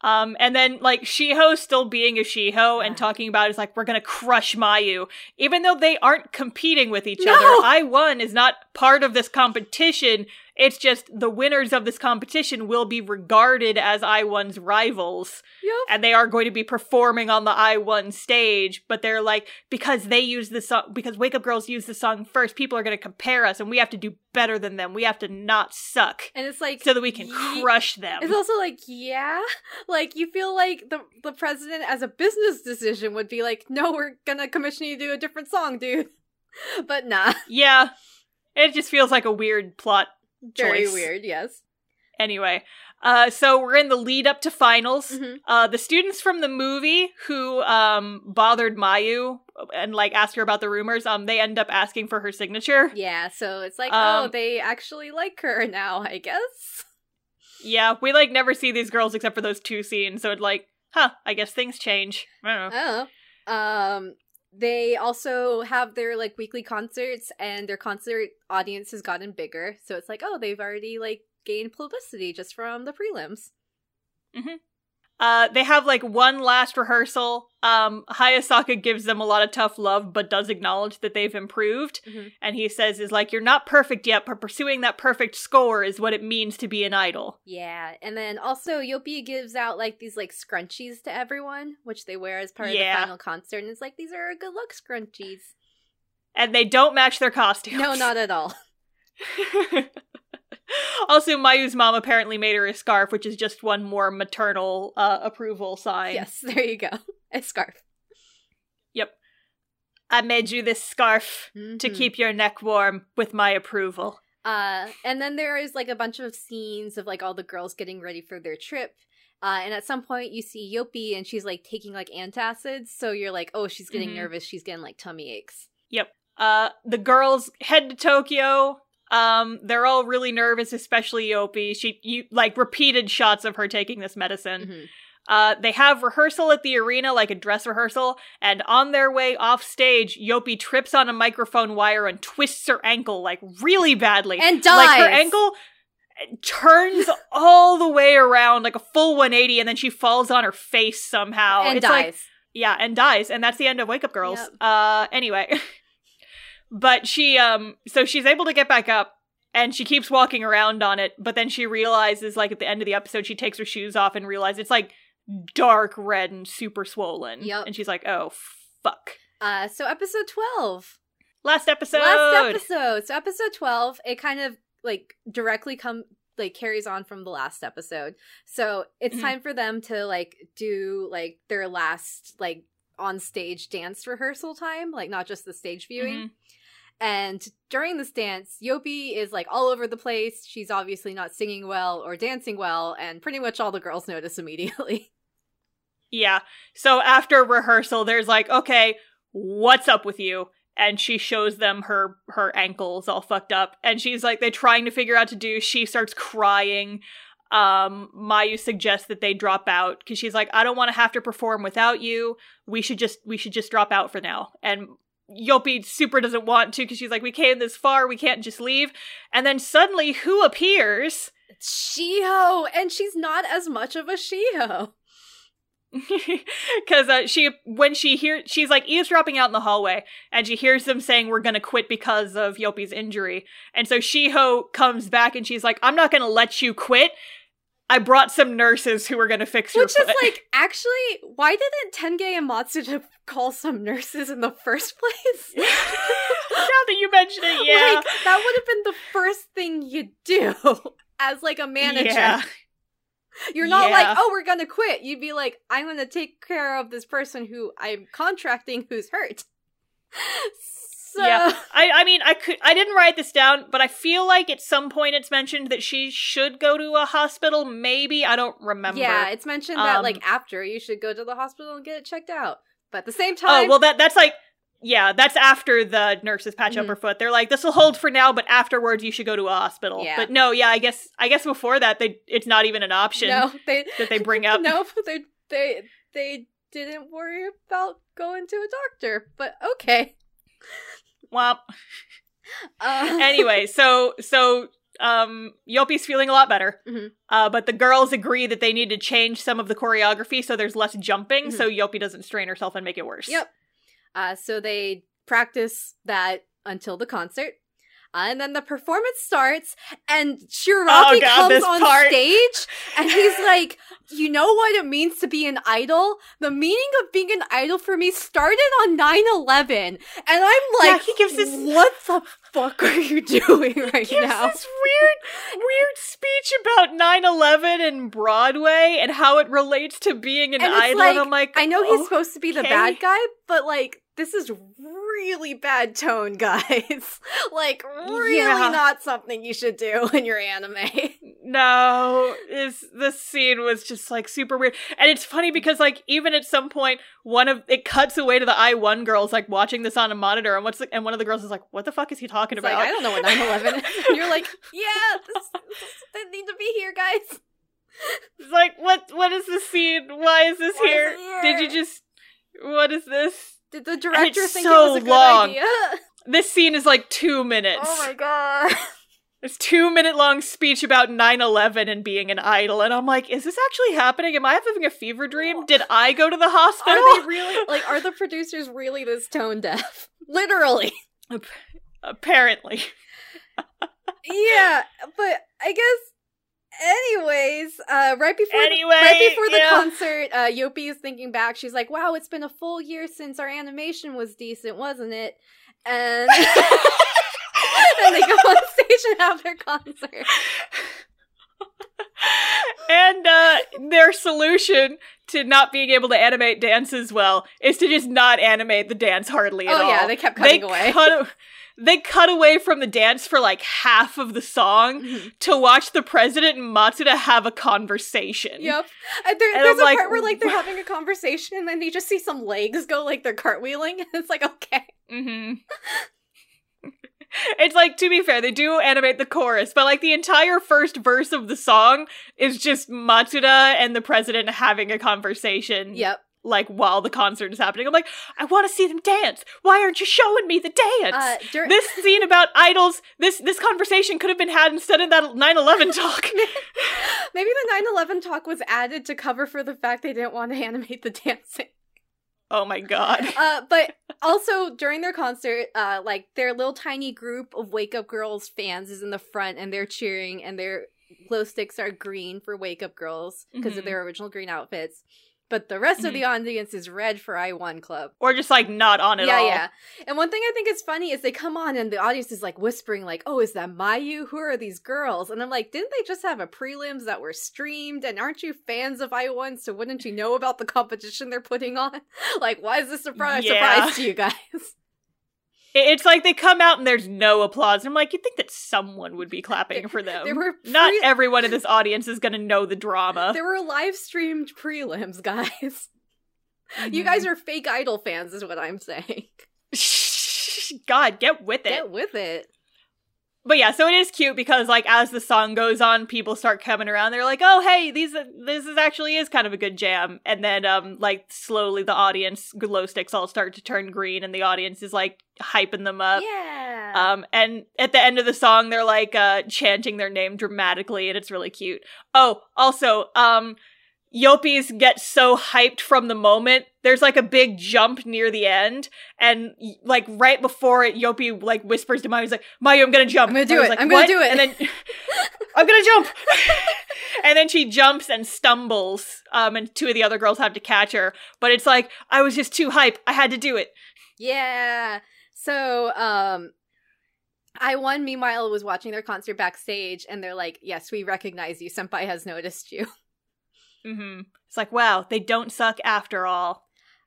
S2: Um, and then like Shiho still being a Shiho
S1: Yeah.
S2: and talking about is like we're gonna crush Mayu, even though they aren't competing with each
S1: No!
S2: other. I-1 is not part of this competition. It's just the winners of this competition will be regarded as I-1's rivals.
S1: Yup.
S2: and they are going to be performing on the I-1 stage, but they're like, because they use the song, because Wake Up Girls use the song first, people are going to compare us and we have to do better than them. We have to not suck
S1: And it's like
S2: so that we can
S1: ye-
S2: crush them.
S1: It's also like, yeah, like you feel like the the president, as a business decision, would be like, no, we're gonna commission you to do a different song, dude. But nah,
S2: yeah. It just feels like a weird plot
S1: very
S2: choice.
S1: weird. Yes.
S2: Anyway, uh, so we're in the lead up to finals.
S1: Mhm.
S2: Uh, the students from the movie who um bothered Mayu and like asked her about the rumors, um, they end up asking for her signature.
S1: Yeah. So it's like, oh,
S2: Um,
S1: they actually like her now, I guess.
S2: Yeah, we like never see these girls except for those two scenes, so it's like, huh, I guess things change. I don't know.
S1: Oh. Um. They also have their like weekly concerts, and their concert audience has gotten bigger. So it's like, oh, they've already like gained publicity just from the prelims. Mm-hmm.
S2: Uh, they have like one last rehearsal. Um, Hayasaka gives them a lot of tough love, but does acknowledge that they've improved.
S1: Mhm.
S2: And he says, "Is like you're not perfect yet, but pursuing that perfect score is what it means to be an idol."
S1: Yeah, and then also Yoppi gives out like these like scrunchies to everyone, which they wear as part of the final concert, and it's like these are good luck scrunchies.
S2: And they don't match their costumes.
S1: No, not at all.
S2: also, Mayu's mom apparently made her a scarf, which is just one more maternal uh, approval sign.
S1: Yes, there you go. A scarf Yep.
S2: I made you this scarf to
S1: Mhm.
S2: keep your neck warm with my approval.
S1: Uh, and then there is like a bunch of scenes of like all the girls getting ready for their trip. Uh, and at some point you see Yoppi and she's like taking like antacids, so you're like, oh, she's getting
S2: Mhm.
S1: nervous, she's getting like tummy aches. Yep.
S2: Uh, the girls head to Tokyo. Um, they're all really nervous, especially Yoppi. She, you like repeated shots of her taking this medicine.
S1: Mhm.
S2: Uh, they have rehearsal at the arena, like a dress rehearsal, and on their way off stage, Yoppi trips on a microphone wire and twists her ankle like really badly.
S1: And
S2: Like her ankle turns all the way around, like a full 180, and then she falls on her face somehow.
S1: and
S2: it's
S1: dies.
S2: like yeah, and dies, and that's the end of Wake Up Girls.
S1: Yep.
S2: Uh, anyway, but she um, so she's able to get back up. And she keeps walking around on it, but then she realizes, like at the end of the episode, she takes her shoes off and realizes it's like dark red and super swollen.
S1: Yep.
S2: And she's like, "Oh fuck!"
S1: uh, so episode twelve.
S2: Last episode.
S1: Last episode. So episode 12, it kind of like directly come like carries on from the last episode. So it's
S2: Mhm.
S1: time for them to like do like their last like on stage dance rehearsal time, like not just the stage viewing.
S2: Mhm.
S1: And during this dance, Yoppi is like all over the place. She's obviously not singing well or dancing well, and pretty much all the girls notice immediately.
S2: Yeah. So after rehearsal, there's like, okay, what's up with you? And she shows them her her ankles all fucked up, and she's like, they're trying to figure out to do. She starts crying. Um, Mayu suggests that they drop out because she's like, I don't want to have to perform without you. We should just we should just drop out for now. And Yoppi super doesn't want to because she's like, we came this far, we can't just leave. And then suddenly, who appears?
S1: Shiho, and she's not as much of a Shiho.
S2: because uh, she when she hears she's like eavesdropping out in the hallway and she hears them saying we're gonna quit because of Yoppi's injury. And so Shiho comes back and she's like I'm not gonna let you quit. I brought some nurses who are gonna fix your
S1: Which is like, actually, why didn't Tange and Matsuda call some nurses in the first place?
S2: now that you mention it yeah.
S1: Like, that would have been the first thing you do as like a manager.
S2: yeah
S1: You're not
S2: Yeah.
S1: like, oh, we're gonna quit. You'd be like, I'm gonna take care of this person who I'm contracting who's hurt. So
S2: Yeah. I I mean I could I didn't write this down but I feel like at some point it's mentioned that she should go to a hospital maybe I don't remember
S1: Yeah, it's mentioned that
S2: Um,
S1: like after you should go to the hospital and get it checked out. But at the same time Oh
S2: well, that that's like yeah, that's after the nurses patch up
S1: Mhm.
S2: her foot. They're like, this will hold for now, but afterwards you should go to a hospital.
S1: Yeah.
S2: But no, yeah, I guess I guess before that they it's not even an option
S1: no, they
S2: that they bring up.
S1: no, they they they didn't worry about going to a doctor. But okay.
S2: Womp.
S1: Uh,
S2: Anyway, so so um Yoppi's feeling a lot better.
S1: Mhm.
S2: Uh, but the girls agree that they need to change some of the choreography so there's less jumping,
S1: Mm-hmm.
S2: so Yoppi doesn't strain herself and make it worse.
S1: Yep. Uh, so they practice that until the concert. Uh, and then the performance starts, and Shiraki
S2: Oh, God,
S1: comes on
S2: part.
S1: stage, and he's like, "You know what it means to be an idol? The meaning of being an idol for me started on 9-11. and I'm
S2: Yeah,
S1: like,
S2: he gives this-
S1: "What the fuck are you doing right
S2: gives
S1: now?"
S2: this weird, weird speech about 9-11 and Broadway and how it relates to being an
S1: And
S2: idol.
S1: like,
S2: and I'm like,
S1: I know he's
S2: "Oh,
S1: supposed to be the
S2: okay."
S1: bad guy, but like this is really bad tone, guys. like really
S2: Yeah.
S1: not something you should do in your anime.
S2: No, is this scene was just like super weird, and it's funny because like even at some point one of it cuts away to the I-1 girls like watching this on a monitor, and what's the, and one of the girls is like, "What the fuck is he talking
S1: It's like
S2: about?"
S1: I don't know what 9/11 is. And you're like, yeah, this, this, they need to be here, guys.
S2: It's like, what what is this scene? Why is this here? Did you just what is this?
S1: Did the director think
S2: so
S1: it was a good
S2: long.
S1: idea?
S2: This scene is like two minutes.
S1: Oh my god.
S2: this two minute long speech about 9-11 and being an idol and i'm like is this actually happening am i having a fever dream did i go to the hospital
S1: Are they really like are the producers really this tone deaf? Literally.
S2: apparently
S1: Yeah, but I guess anyways, uh right before
S2: Anyway,
S1: right before the
S2: yeah.
S1: concert, uh Yoppi is thinking back. She's like, "Wow, it's been a full year since our animation was decent, wasn't it?" And and they go on stage and have their concert.
S2: and uh their solution to not being able to animate dances well is to just not animate the dance hardly at
S1: Oh
S2: all.
S1: yeah, they kept cutting
S2: they
S1: away.
S2: Cut, they cut away from the dance for like half of the song
S1: Mhm.
S2: to watch the president and Matsuda have a conversation.
S1: Yep. And there,
S2: And
S1: there's
S2: I'm
S1: a
S2: like,
S1: part where like they're having a conversation and then you just see some legs go like they're cartwheeling. it's like okay.
S2: hmm it's like to be fair, they do animate the chorus, but like the entire first verse of the song is just Matsuda and the president having a conversation.
S1: Yep.
S2: Like while the concert is happening, I'm like, I want to see them dance. Why aren't you showing me the dance?
S1: Uh, dur-
S2: this scene about idols, this this conversation could have been had instead of that 9/11 talk.
S1: Maybe the 9/11 talk was added to cover for the fact they didn't want to animate the dancing.
S2: oh my god.
S1: Uh, but also during their concert, uh, like their little tiny group of Wake Up Girls fans is in the front and they're cheering and their glow sticks are green for Wake Up Girls because of
S2: Mhm.
S1: their original green outfits. But the rest of
S2: Mhm.
S1: the audience is red for I-1 Club.
S2: Or just like not on at
S1: yeah,
S2: all.
S1: yeah. And one thing I think is funny is they come on and the audience is like whispering, like, "Oh, is that Mayu? Who are these girls?" And I'm like, "Didn't they just have a prelims that were streamed? And aren't you fans of I-1? So wouldn't you know about the competition they're putting on? like, why is this surprise
S2: Yeah.
S1: surprise to you guys?"
S2: It- It's like they come out and there's no applause. I'm like, you'd think that someone would be clapping for them.
S1: there were
S2: Not
S1: pre-
S2: everyone in this audience is gonna know the drama.
S1: there were live streamed prelims, guys. You
S2: Mhm.
S1: guys are fake idol fans, is what I'm saying.
S2: God, get with it.
S1: Get with it.
S2: But yeah, so it is cute because like as the song goes on, people start coming around. They're like, "Oh, hey, these this is actually is kind of a good jam." And then um like slowly the audience glow sticks all start to turn green and the audience is like hyping them up.
S1: yeah.
S2: Um and at the end of the song they're like uh chanting their name dramatically and it's really cute. Oh, also, um Yoppis get so hyped from the moment. There's like a big jump near the end, and like right before it, Yoppi like whispers to Mayu, he's like, "Mayu, I'm gonna jump."
S1: I'm gonna do it.
S2: like,
S1: I'm gonna do it.
S2: And then I'm gonna jump. and then she jumps and stumbles. Um, and two of the other girls have to catch her. But it's like I was just too hype. I had to do it.
S1: Yeah. So, um, I-1 meanwhile was watching their concert backstage, and they're like, "Yes, we recognize you. Senpai has noticed you."
S2: Hmm It's like wow, they don't suck after all.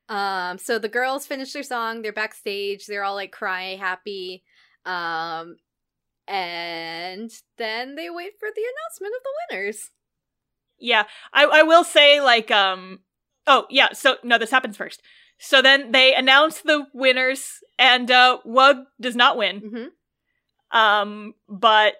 S1: Um, so the girls finish their song. They're backstage. They're all like crying, happy. Um, and then they wait for the announcement of the winners.
S2: Yeah, I I will say like um oh yeah, so no this happens first. So then they announce the winners and uh Wug does not win.
S1: hmm
S2: Um but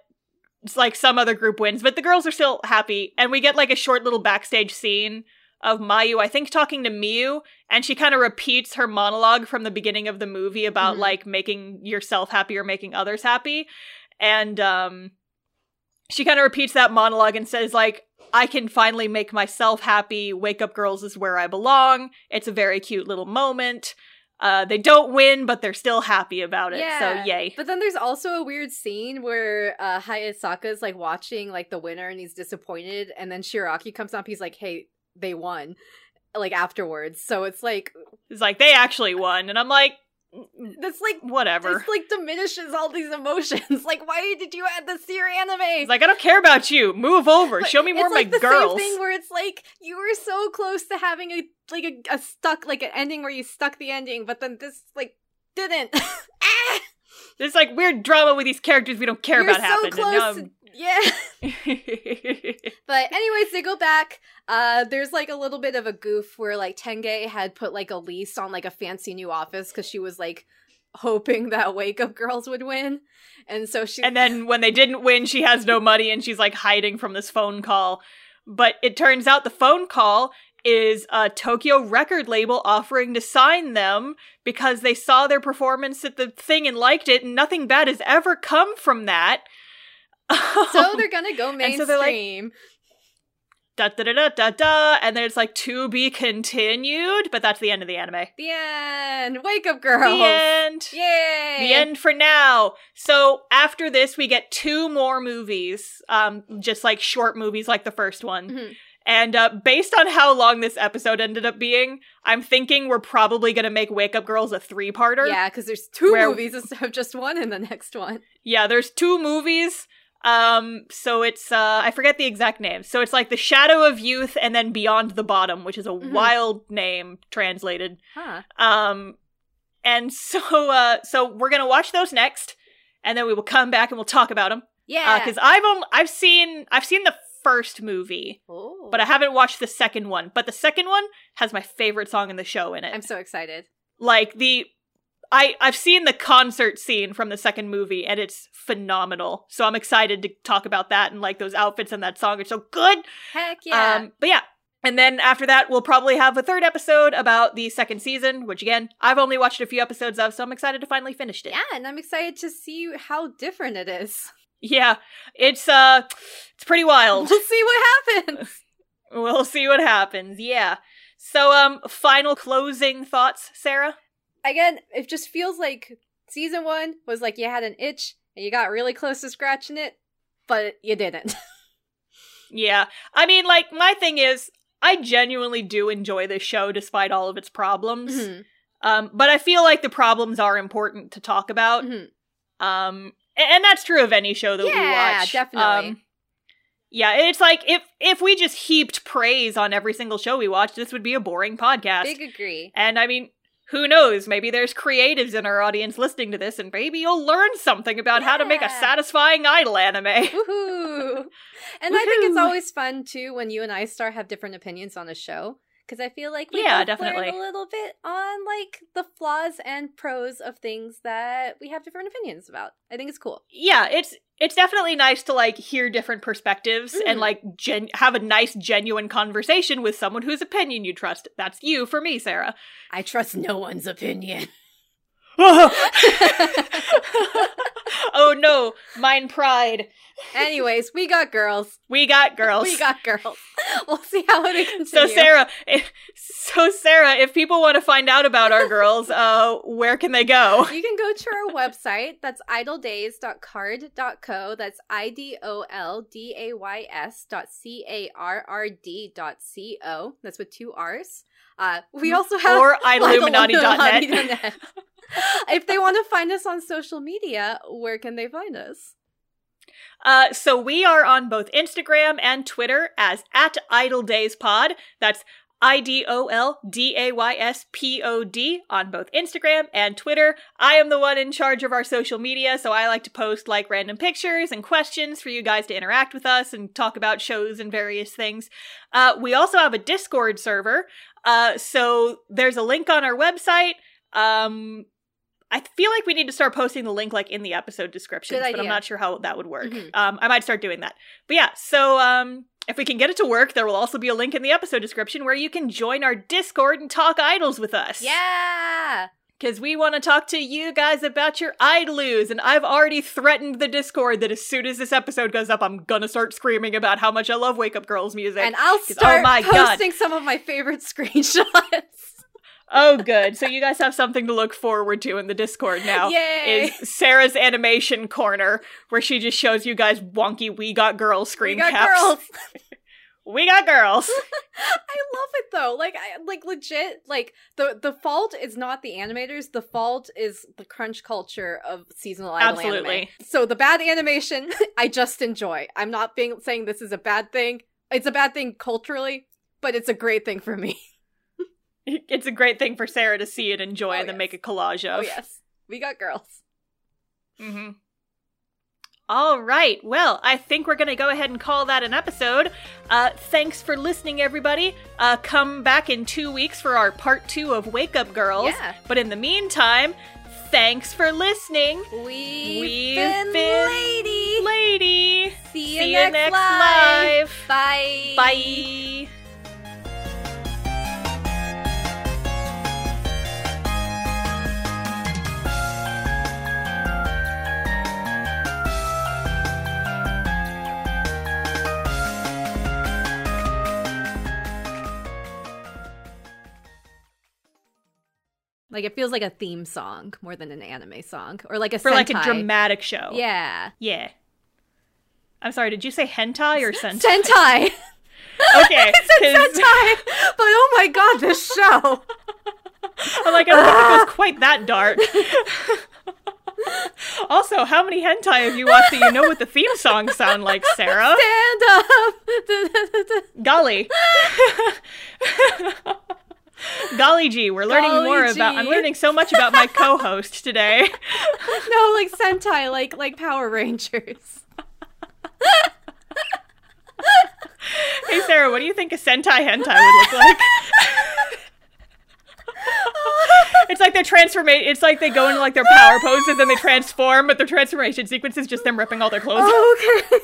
S2: it's like some other group wins, but the girls are still happy and we get like a short little backstage scene of Mayu I think talking to Miyu and she kind of repeats her monologue from the beginning of the movie about
S1: Mhm.
S2: like making yourself happy or making others happy. And um she kind of repeats that monologue and says like I can finally make myself happy. Wake Up Girls is where I belong. It's a very cute little moment. Uh, they don't win, but they're still happy about it.
S1: Yeah.
S2: So yay.
S1: But then there's also a weird scene where uh, Hayasaka's like watching like the winner, and he's disappointed, and then Shiraki comes up. He's like, "Hey, they won." Like afterwards, so it's like
S2: It's like they actually won, and I'm like,
S1: that's like
S2: whatever.
S1: This like diminishes all these emotions. like, why did you add this to your anime?
S2: It's like I don't care about you. Move over. Show me more
S1: it's
S2: of my
S1: like the
S2: girls.
S1: Same thing where it's like you were so close to having a like a, a stuck like an ending where you stuck the ending, but then this like didn't. ah!
S2: There's like weird drama with these characters we don't care
S1: You're
S2: about
S1: so
S2: happened.
S1: close. To- yeah. But anyways, they go back. Uh there's like a little bit of a goof where like Tange had put like a lease on like a fancy new office because she was like hoping that Wake Up Girls would win. And so she
S2: and then when they didn't win, she has no money and she's like hiding from this phone call. But it turns out the phone call is a Tokyo record label offering to sign them because they saw their performance at the thing and liked it, and nothing bad has ever come from that.
S1: So they're gonna go
S2: And so they're like-
S1: mainstream.
S2: da da da da da and then it's like to be continued, but that's the end of the anime.
S1: the end. Wake up, girls.
S2: The end.
S1: Yay.
S2: The end for now. So after this, we get two more movies, um, just like short movies, like the first one.
S1: Mhm.
S2: And uh, based on how long this episode ended up being, I'm thinking we're probably gonna make Wake Up Girls a three-parter.
S1: Yeah, because there's two movies instead of just one in the next one.
S2: Yeah, there's two movies. Um, so it's uh I forget the exact name. So it's like The Shadow of Youth and then Beyond the Bottom, which is a
S1: Mhm.
S2: wild name translated.
S1: Huh.
S2: Um and so uh so we're going to watch those next and then we will come back and we'll talk about them.
S1: Yeah.
S2: Uh, cuz I've only, I've seen I've seen the first movie,
S1: oh.
S2: but I haven't watched the second one. But the second one has my favorite song in the show in it.
S1: I'm so excited.
S2: like the I I've seen the concert scene from the second movie and it's phenomenal. So I'm excited to talk about that and like those outfits and that song are so good.
S1: Heck yeah.
S2: Um but yeah. And then after that we'll probably have a third episode about the second season, which again, I've only watched a few episodes of, so I'm excited to finally finish it.
S1: yeah, and I'm excited to see how different it is.
S2: Yeah. It's uh it's pretty wild.
S1: We'll see what happens.
S2: we'll see what happens. Yeah. So um final closing thoughts, Sarah?
S1: Again, it just feels like season one was like you had an itch and you got really close to scratching it, but you didn't.
S2: Yeah. I mean, like, my thing is, I genuinely do enjoy this show despite all of its problems.
S1: Mhm,
S2: Um, but I feel like the problems are important to talk about.
S1: mhm.
S2: Um, a- and, that's true of any show that we watch.
S1: Yeah, definitely.
S2: Um, yeah, it's like if if we just heaped praise on every single show we watch, this would be a boring podcast.
S1: Big agree.
S2: And I mean, who knows? Maybe there's creatives in our audience listening to this, and maybe you'll learn something about how to make a satisfying idol anime.
S1: Woohoo! And I think it's always fun too when you and I start have different opinions on a show because I feel like we
S2: Yeah, definitely.
S1: a little bit on like the flaws and pros of things that we have different opinions about. I think it's cool.
S2: yeah it's it's definitely nice to like hear different perspectives and
S1: Mhm.
S2: like gen- have a nice genuine conversation with someone whose opinion you trust that's you for me sarah
S1: I trust no one's opinion.
S2: oh no mine pride
S1: Anyways, we got girls.
S2: we got girls
S1: We got girls. We'll see how it continues.
S2: so sarah if, so sarah if people want to find out about our girls uh where can they go
S1: You can go to our website. That's idoldays.carrd.co. That's I D O L D A Y S dot C A R R D dot C O. That's with two R's. Uh, we also have
S2: or idolluminati.net.
S1: if they want to find us on social media, where can they find us?
S2: Uh, so we are on both Instagram and Twitter as at Idol Days Pod. That's I D O L D A Y S P O D on both Instagram and Twitter. I am the one in charge of our social media, so I like to post like random pictures and questions for you guys to interact with us and talk about shows and various things. Uh, we also have a Discord server, uh, so there's a link on our website. Um, I feel like we need to start posting the link like in the episode descriptions, but I'm not sure how that would work.
S1: Mhm.
S2: Um, I might start doing that. But yeah, so um, if we can get it to work, there will also be a link in the episode description where you can join our Discord and talk idols with us.
S1: Yeah.
S2: Because we want to talk to you guys about your idolus, and I've already threatened the Discord that as soon as this episode goes up, I'm gonna start screaming about how much I love Wake Up Girls music.
S1: And I'll
S2: oh
S1: start
S2: oh my God.
S1: posting some of my favorite screenshots.
S2: Oh, good. So you guys have something to look forward to in the Discord now.
S1: Yay.
S2: Is Sarah's animation corner, where she just shows you guys wonky "We Got Girls"
S1: we
S2: screen
S1: got
S2: caps.
S1: girls.
S2: We got girls.
S1: I love it though. Like I like legit like the the fault is not the animators. The fault is the crunch culture of seasonal idol
S2: Absolutely.
S1: anime. So the bad animation I just enjoy. I'm not being saying this is a bad thing. It's a bad thing culturally, but it's a great thing for me.
S2: it's a great thing for Sarah to see and enjoy
S1: Oh,
S2: and then
S1: yes.
S2: make a collage of.
S1: Oh yes. We got girls.
S2: Mm-hmm. All right. Well, I think we're going to go ahead and call that an episode. Uh, thanks for listening, everybody. Uh, come back in two weeks for our part two of Wake Up Girls.
S1: Yeah.
S2: But in the meantime, thanks for listening.
S1: We've,
S2: We've
S1: been,
S2: been
S1: lady.
S2: Lady.
S1: See you
S2: See
S1: next,
S2: you next
S1: live.
S2: live.
S1: Bye.
S2: Bye.
S1: Like it feels like a theme song more than an anime song, or like a
S2: For like a dramatic show.
S1: Yeah,
S2: Yeah. I'm sorry, did you say hentai or sentai?
S1: Sentai.
S2: okay. 'cause
S1: Sentai. But oh my god, this show.
S2: I'm like, I don't think it was quite that dark. also, how many hentai have you watched that you know what the theme songs sound like, Sarah?
S1: Stand up.
S2: Golly. Golly gee, we're learning
S1: Golly
S2: more about I'm learning so much about my co-host today.
S1: no, like Sentai, like like Power Rangers.
S2: Hey Sarah, what do you think a Sentai hentai would look like? it's like their transformation it's like they go into like their power poses and then they transform, but their transformation sequence is just them ripping all their clothes off.
S1: Oh, okay.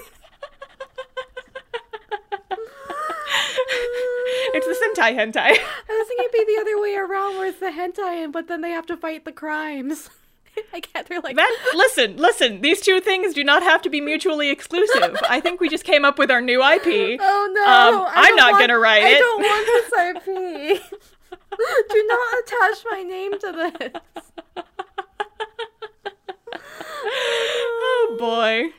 S2: It's the Sentai hentai.
S1: I was thinking it'd be the other way around, where it's the hentai, and but then they have to fight the crimes. I can't. They're like,
S2: That listen, listen, these two things do not have to be mutually exclusive. I think we just came up with our new IP.
S1: oh no,
S2: Um, I'm not
S1: want-
S2: gonna write
S1: I
S2: it.
S1: I don't want this IP. Do not attach my name to this.
S2: Oh boy.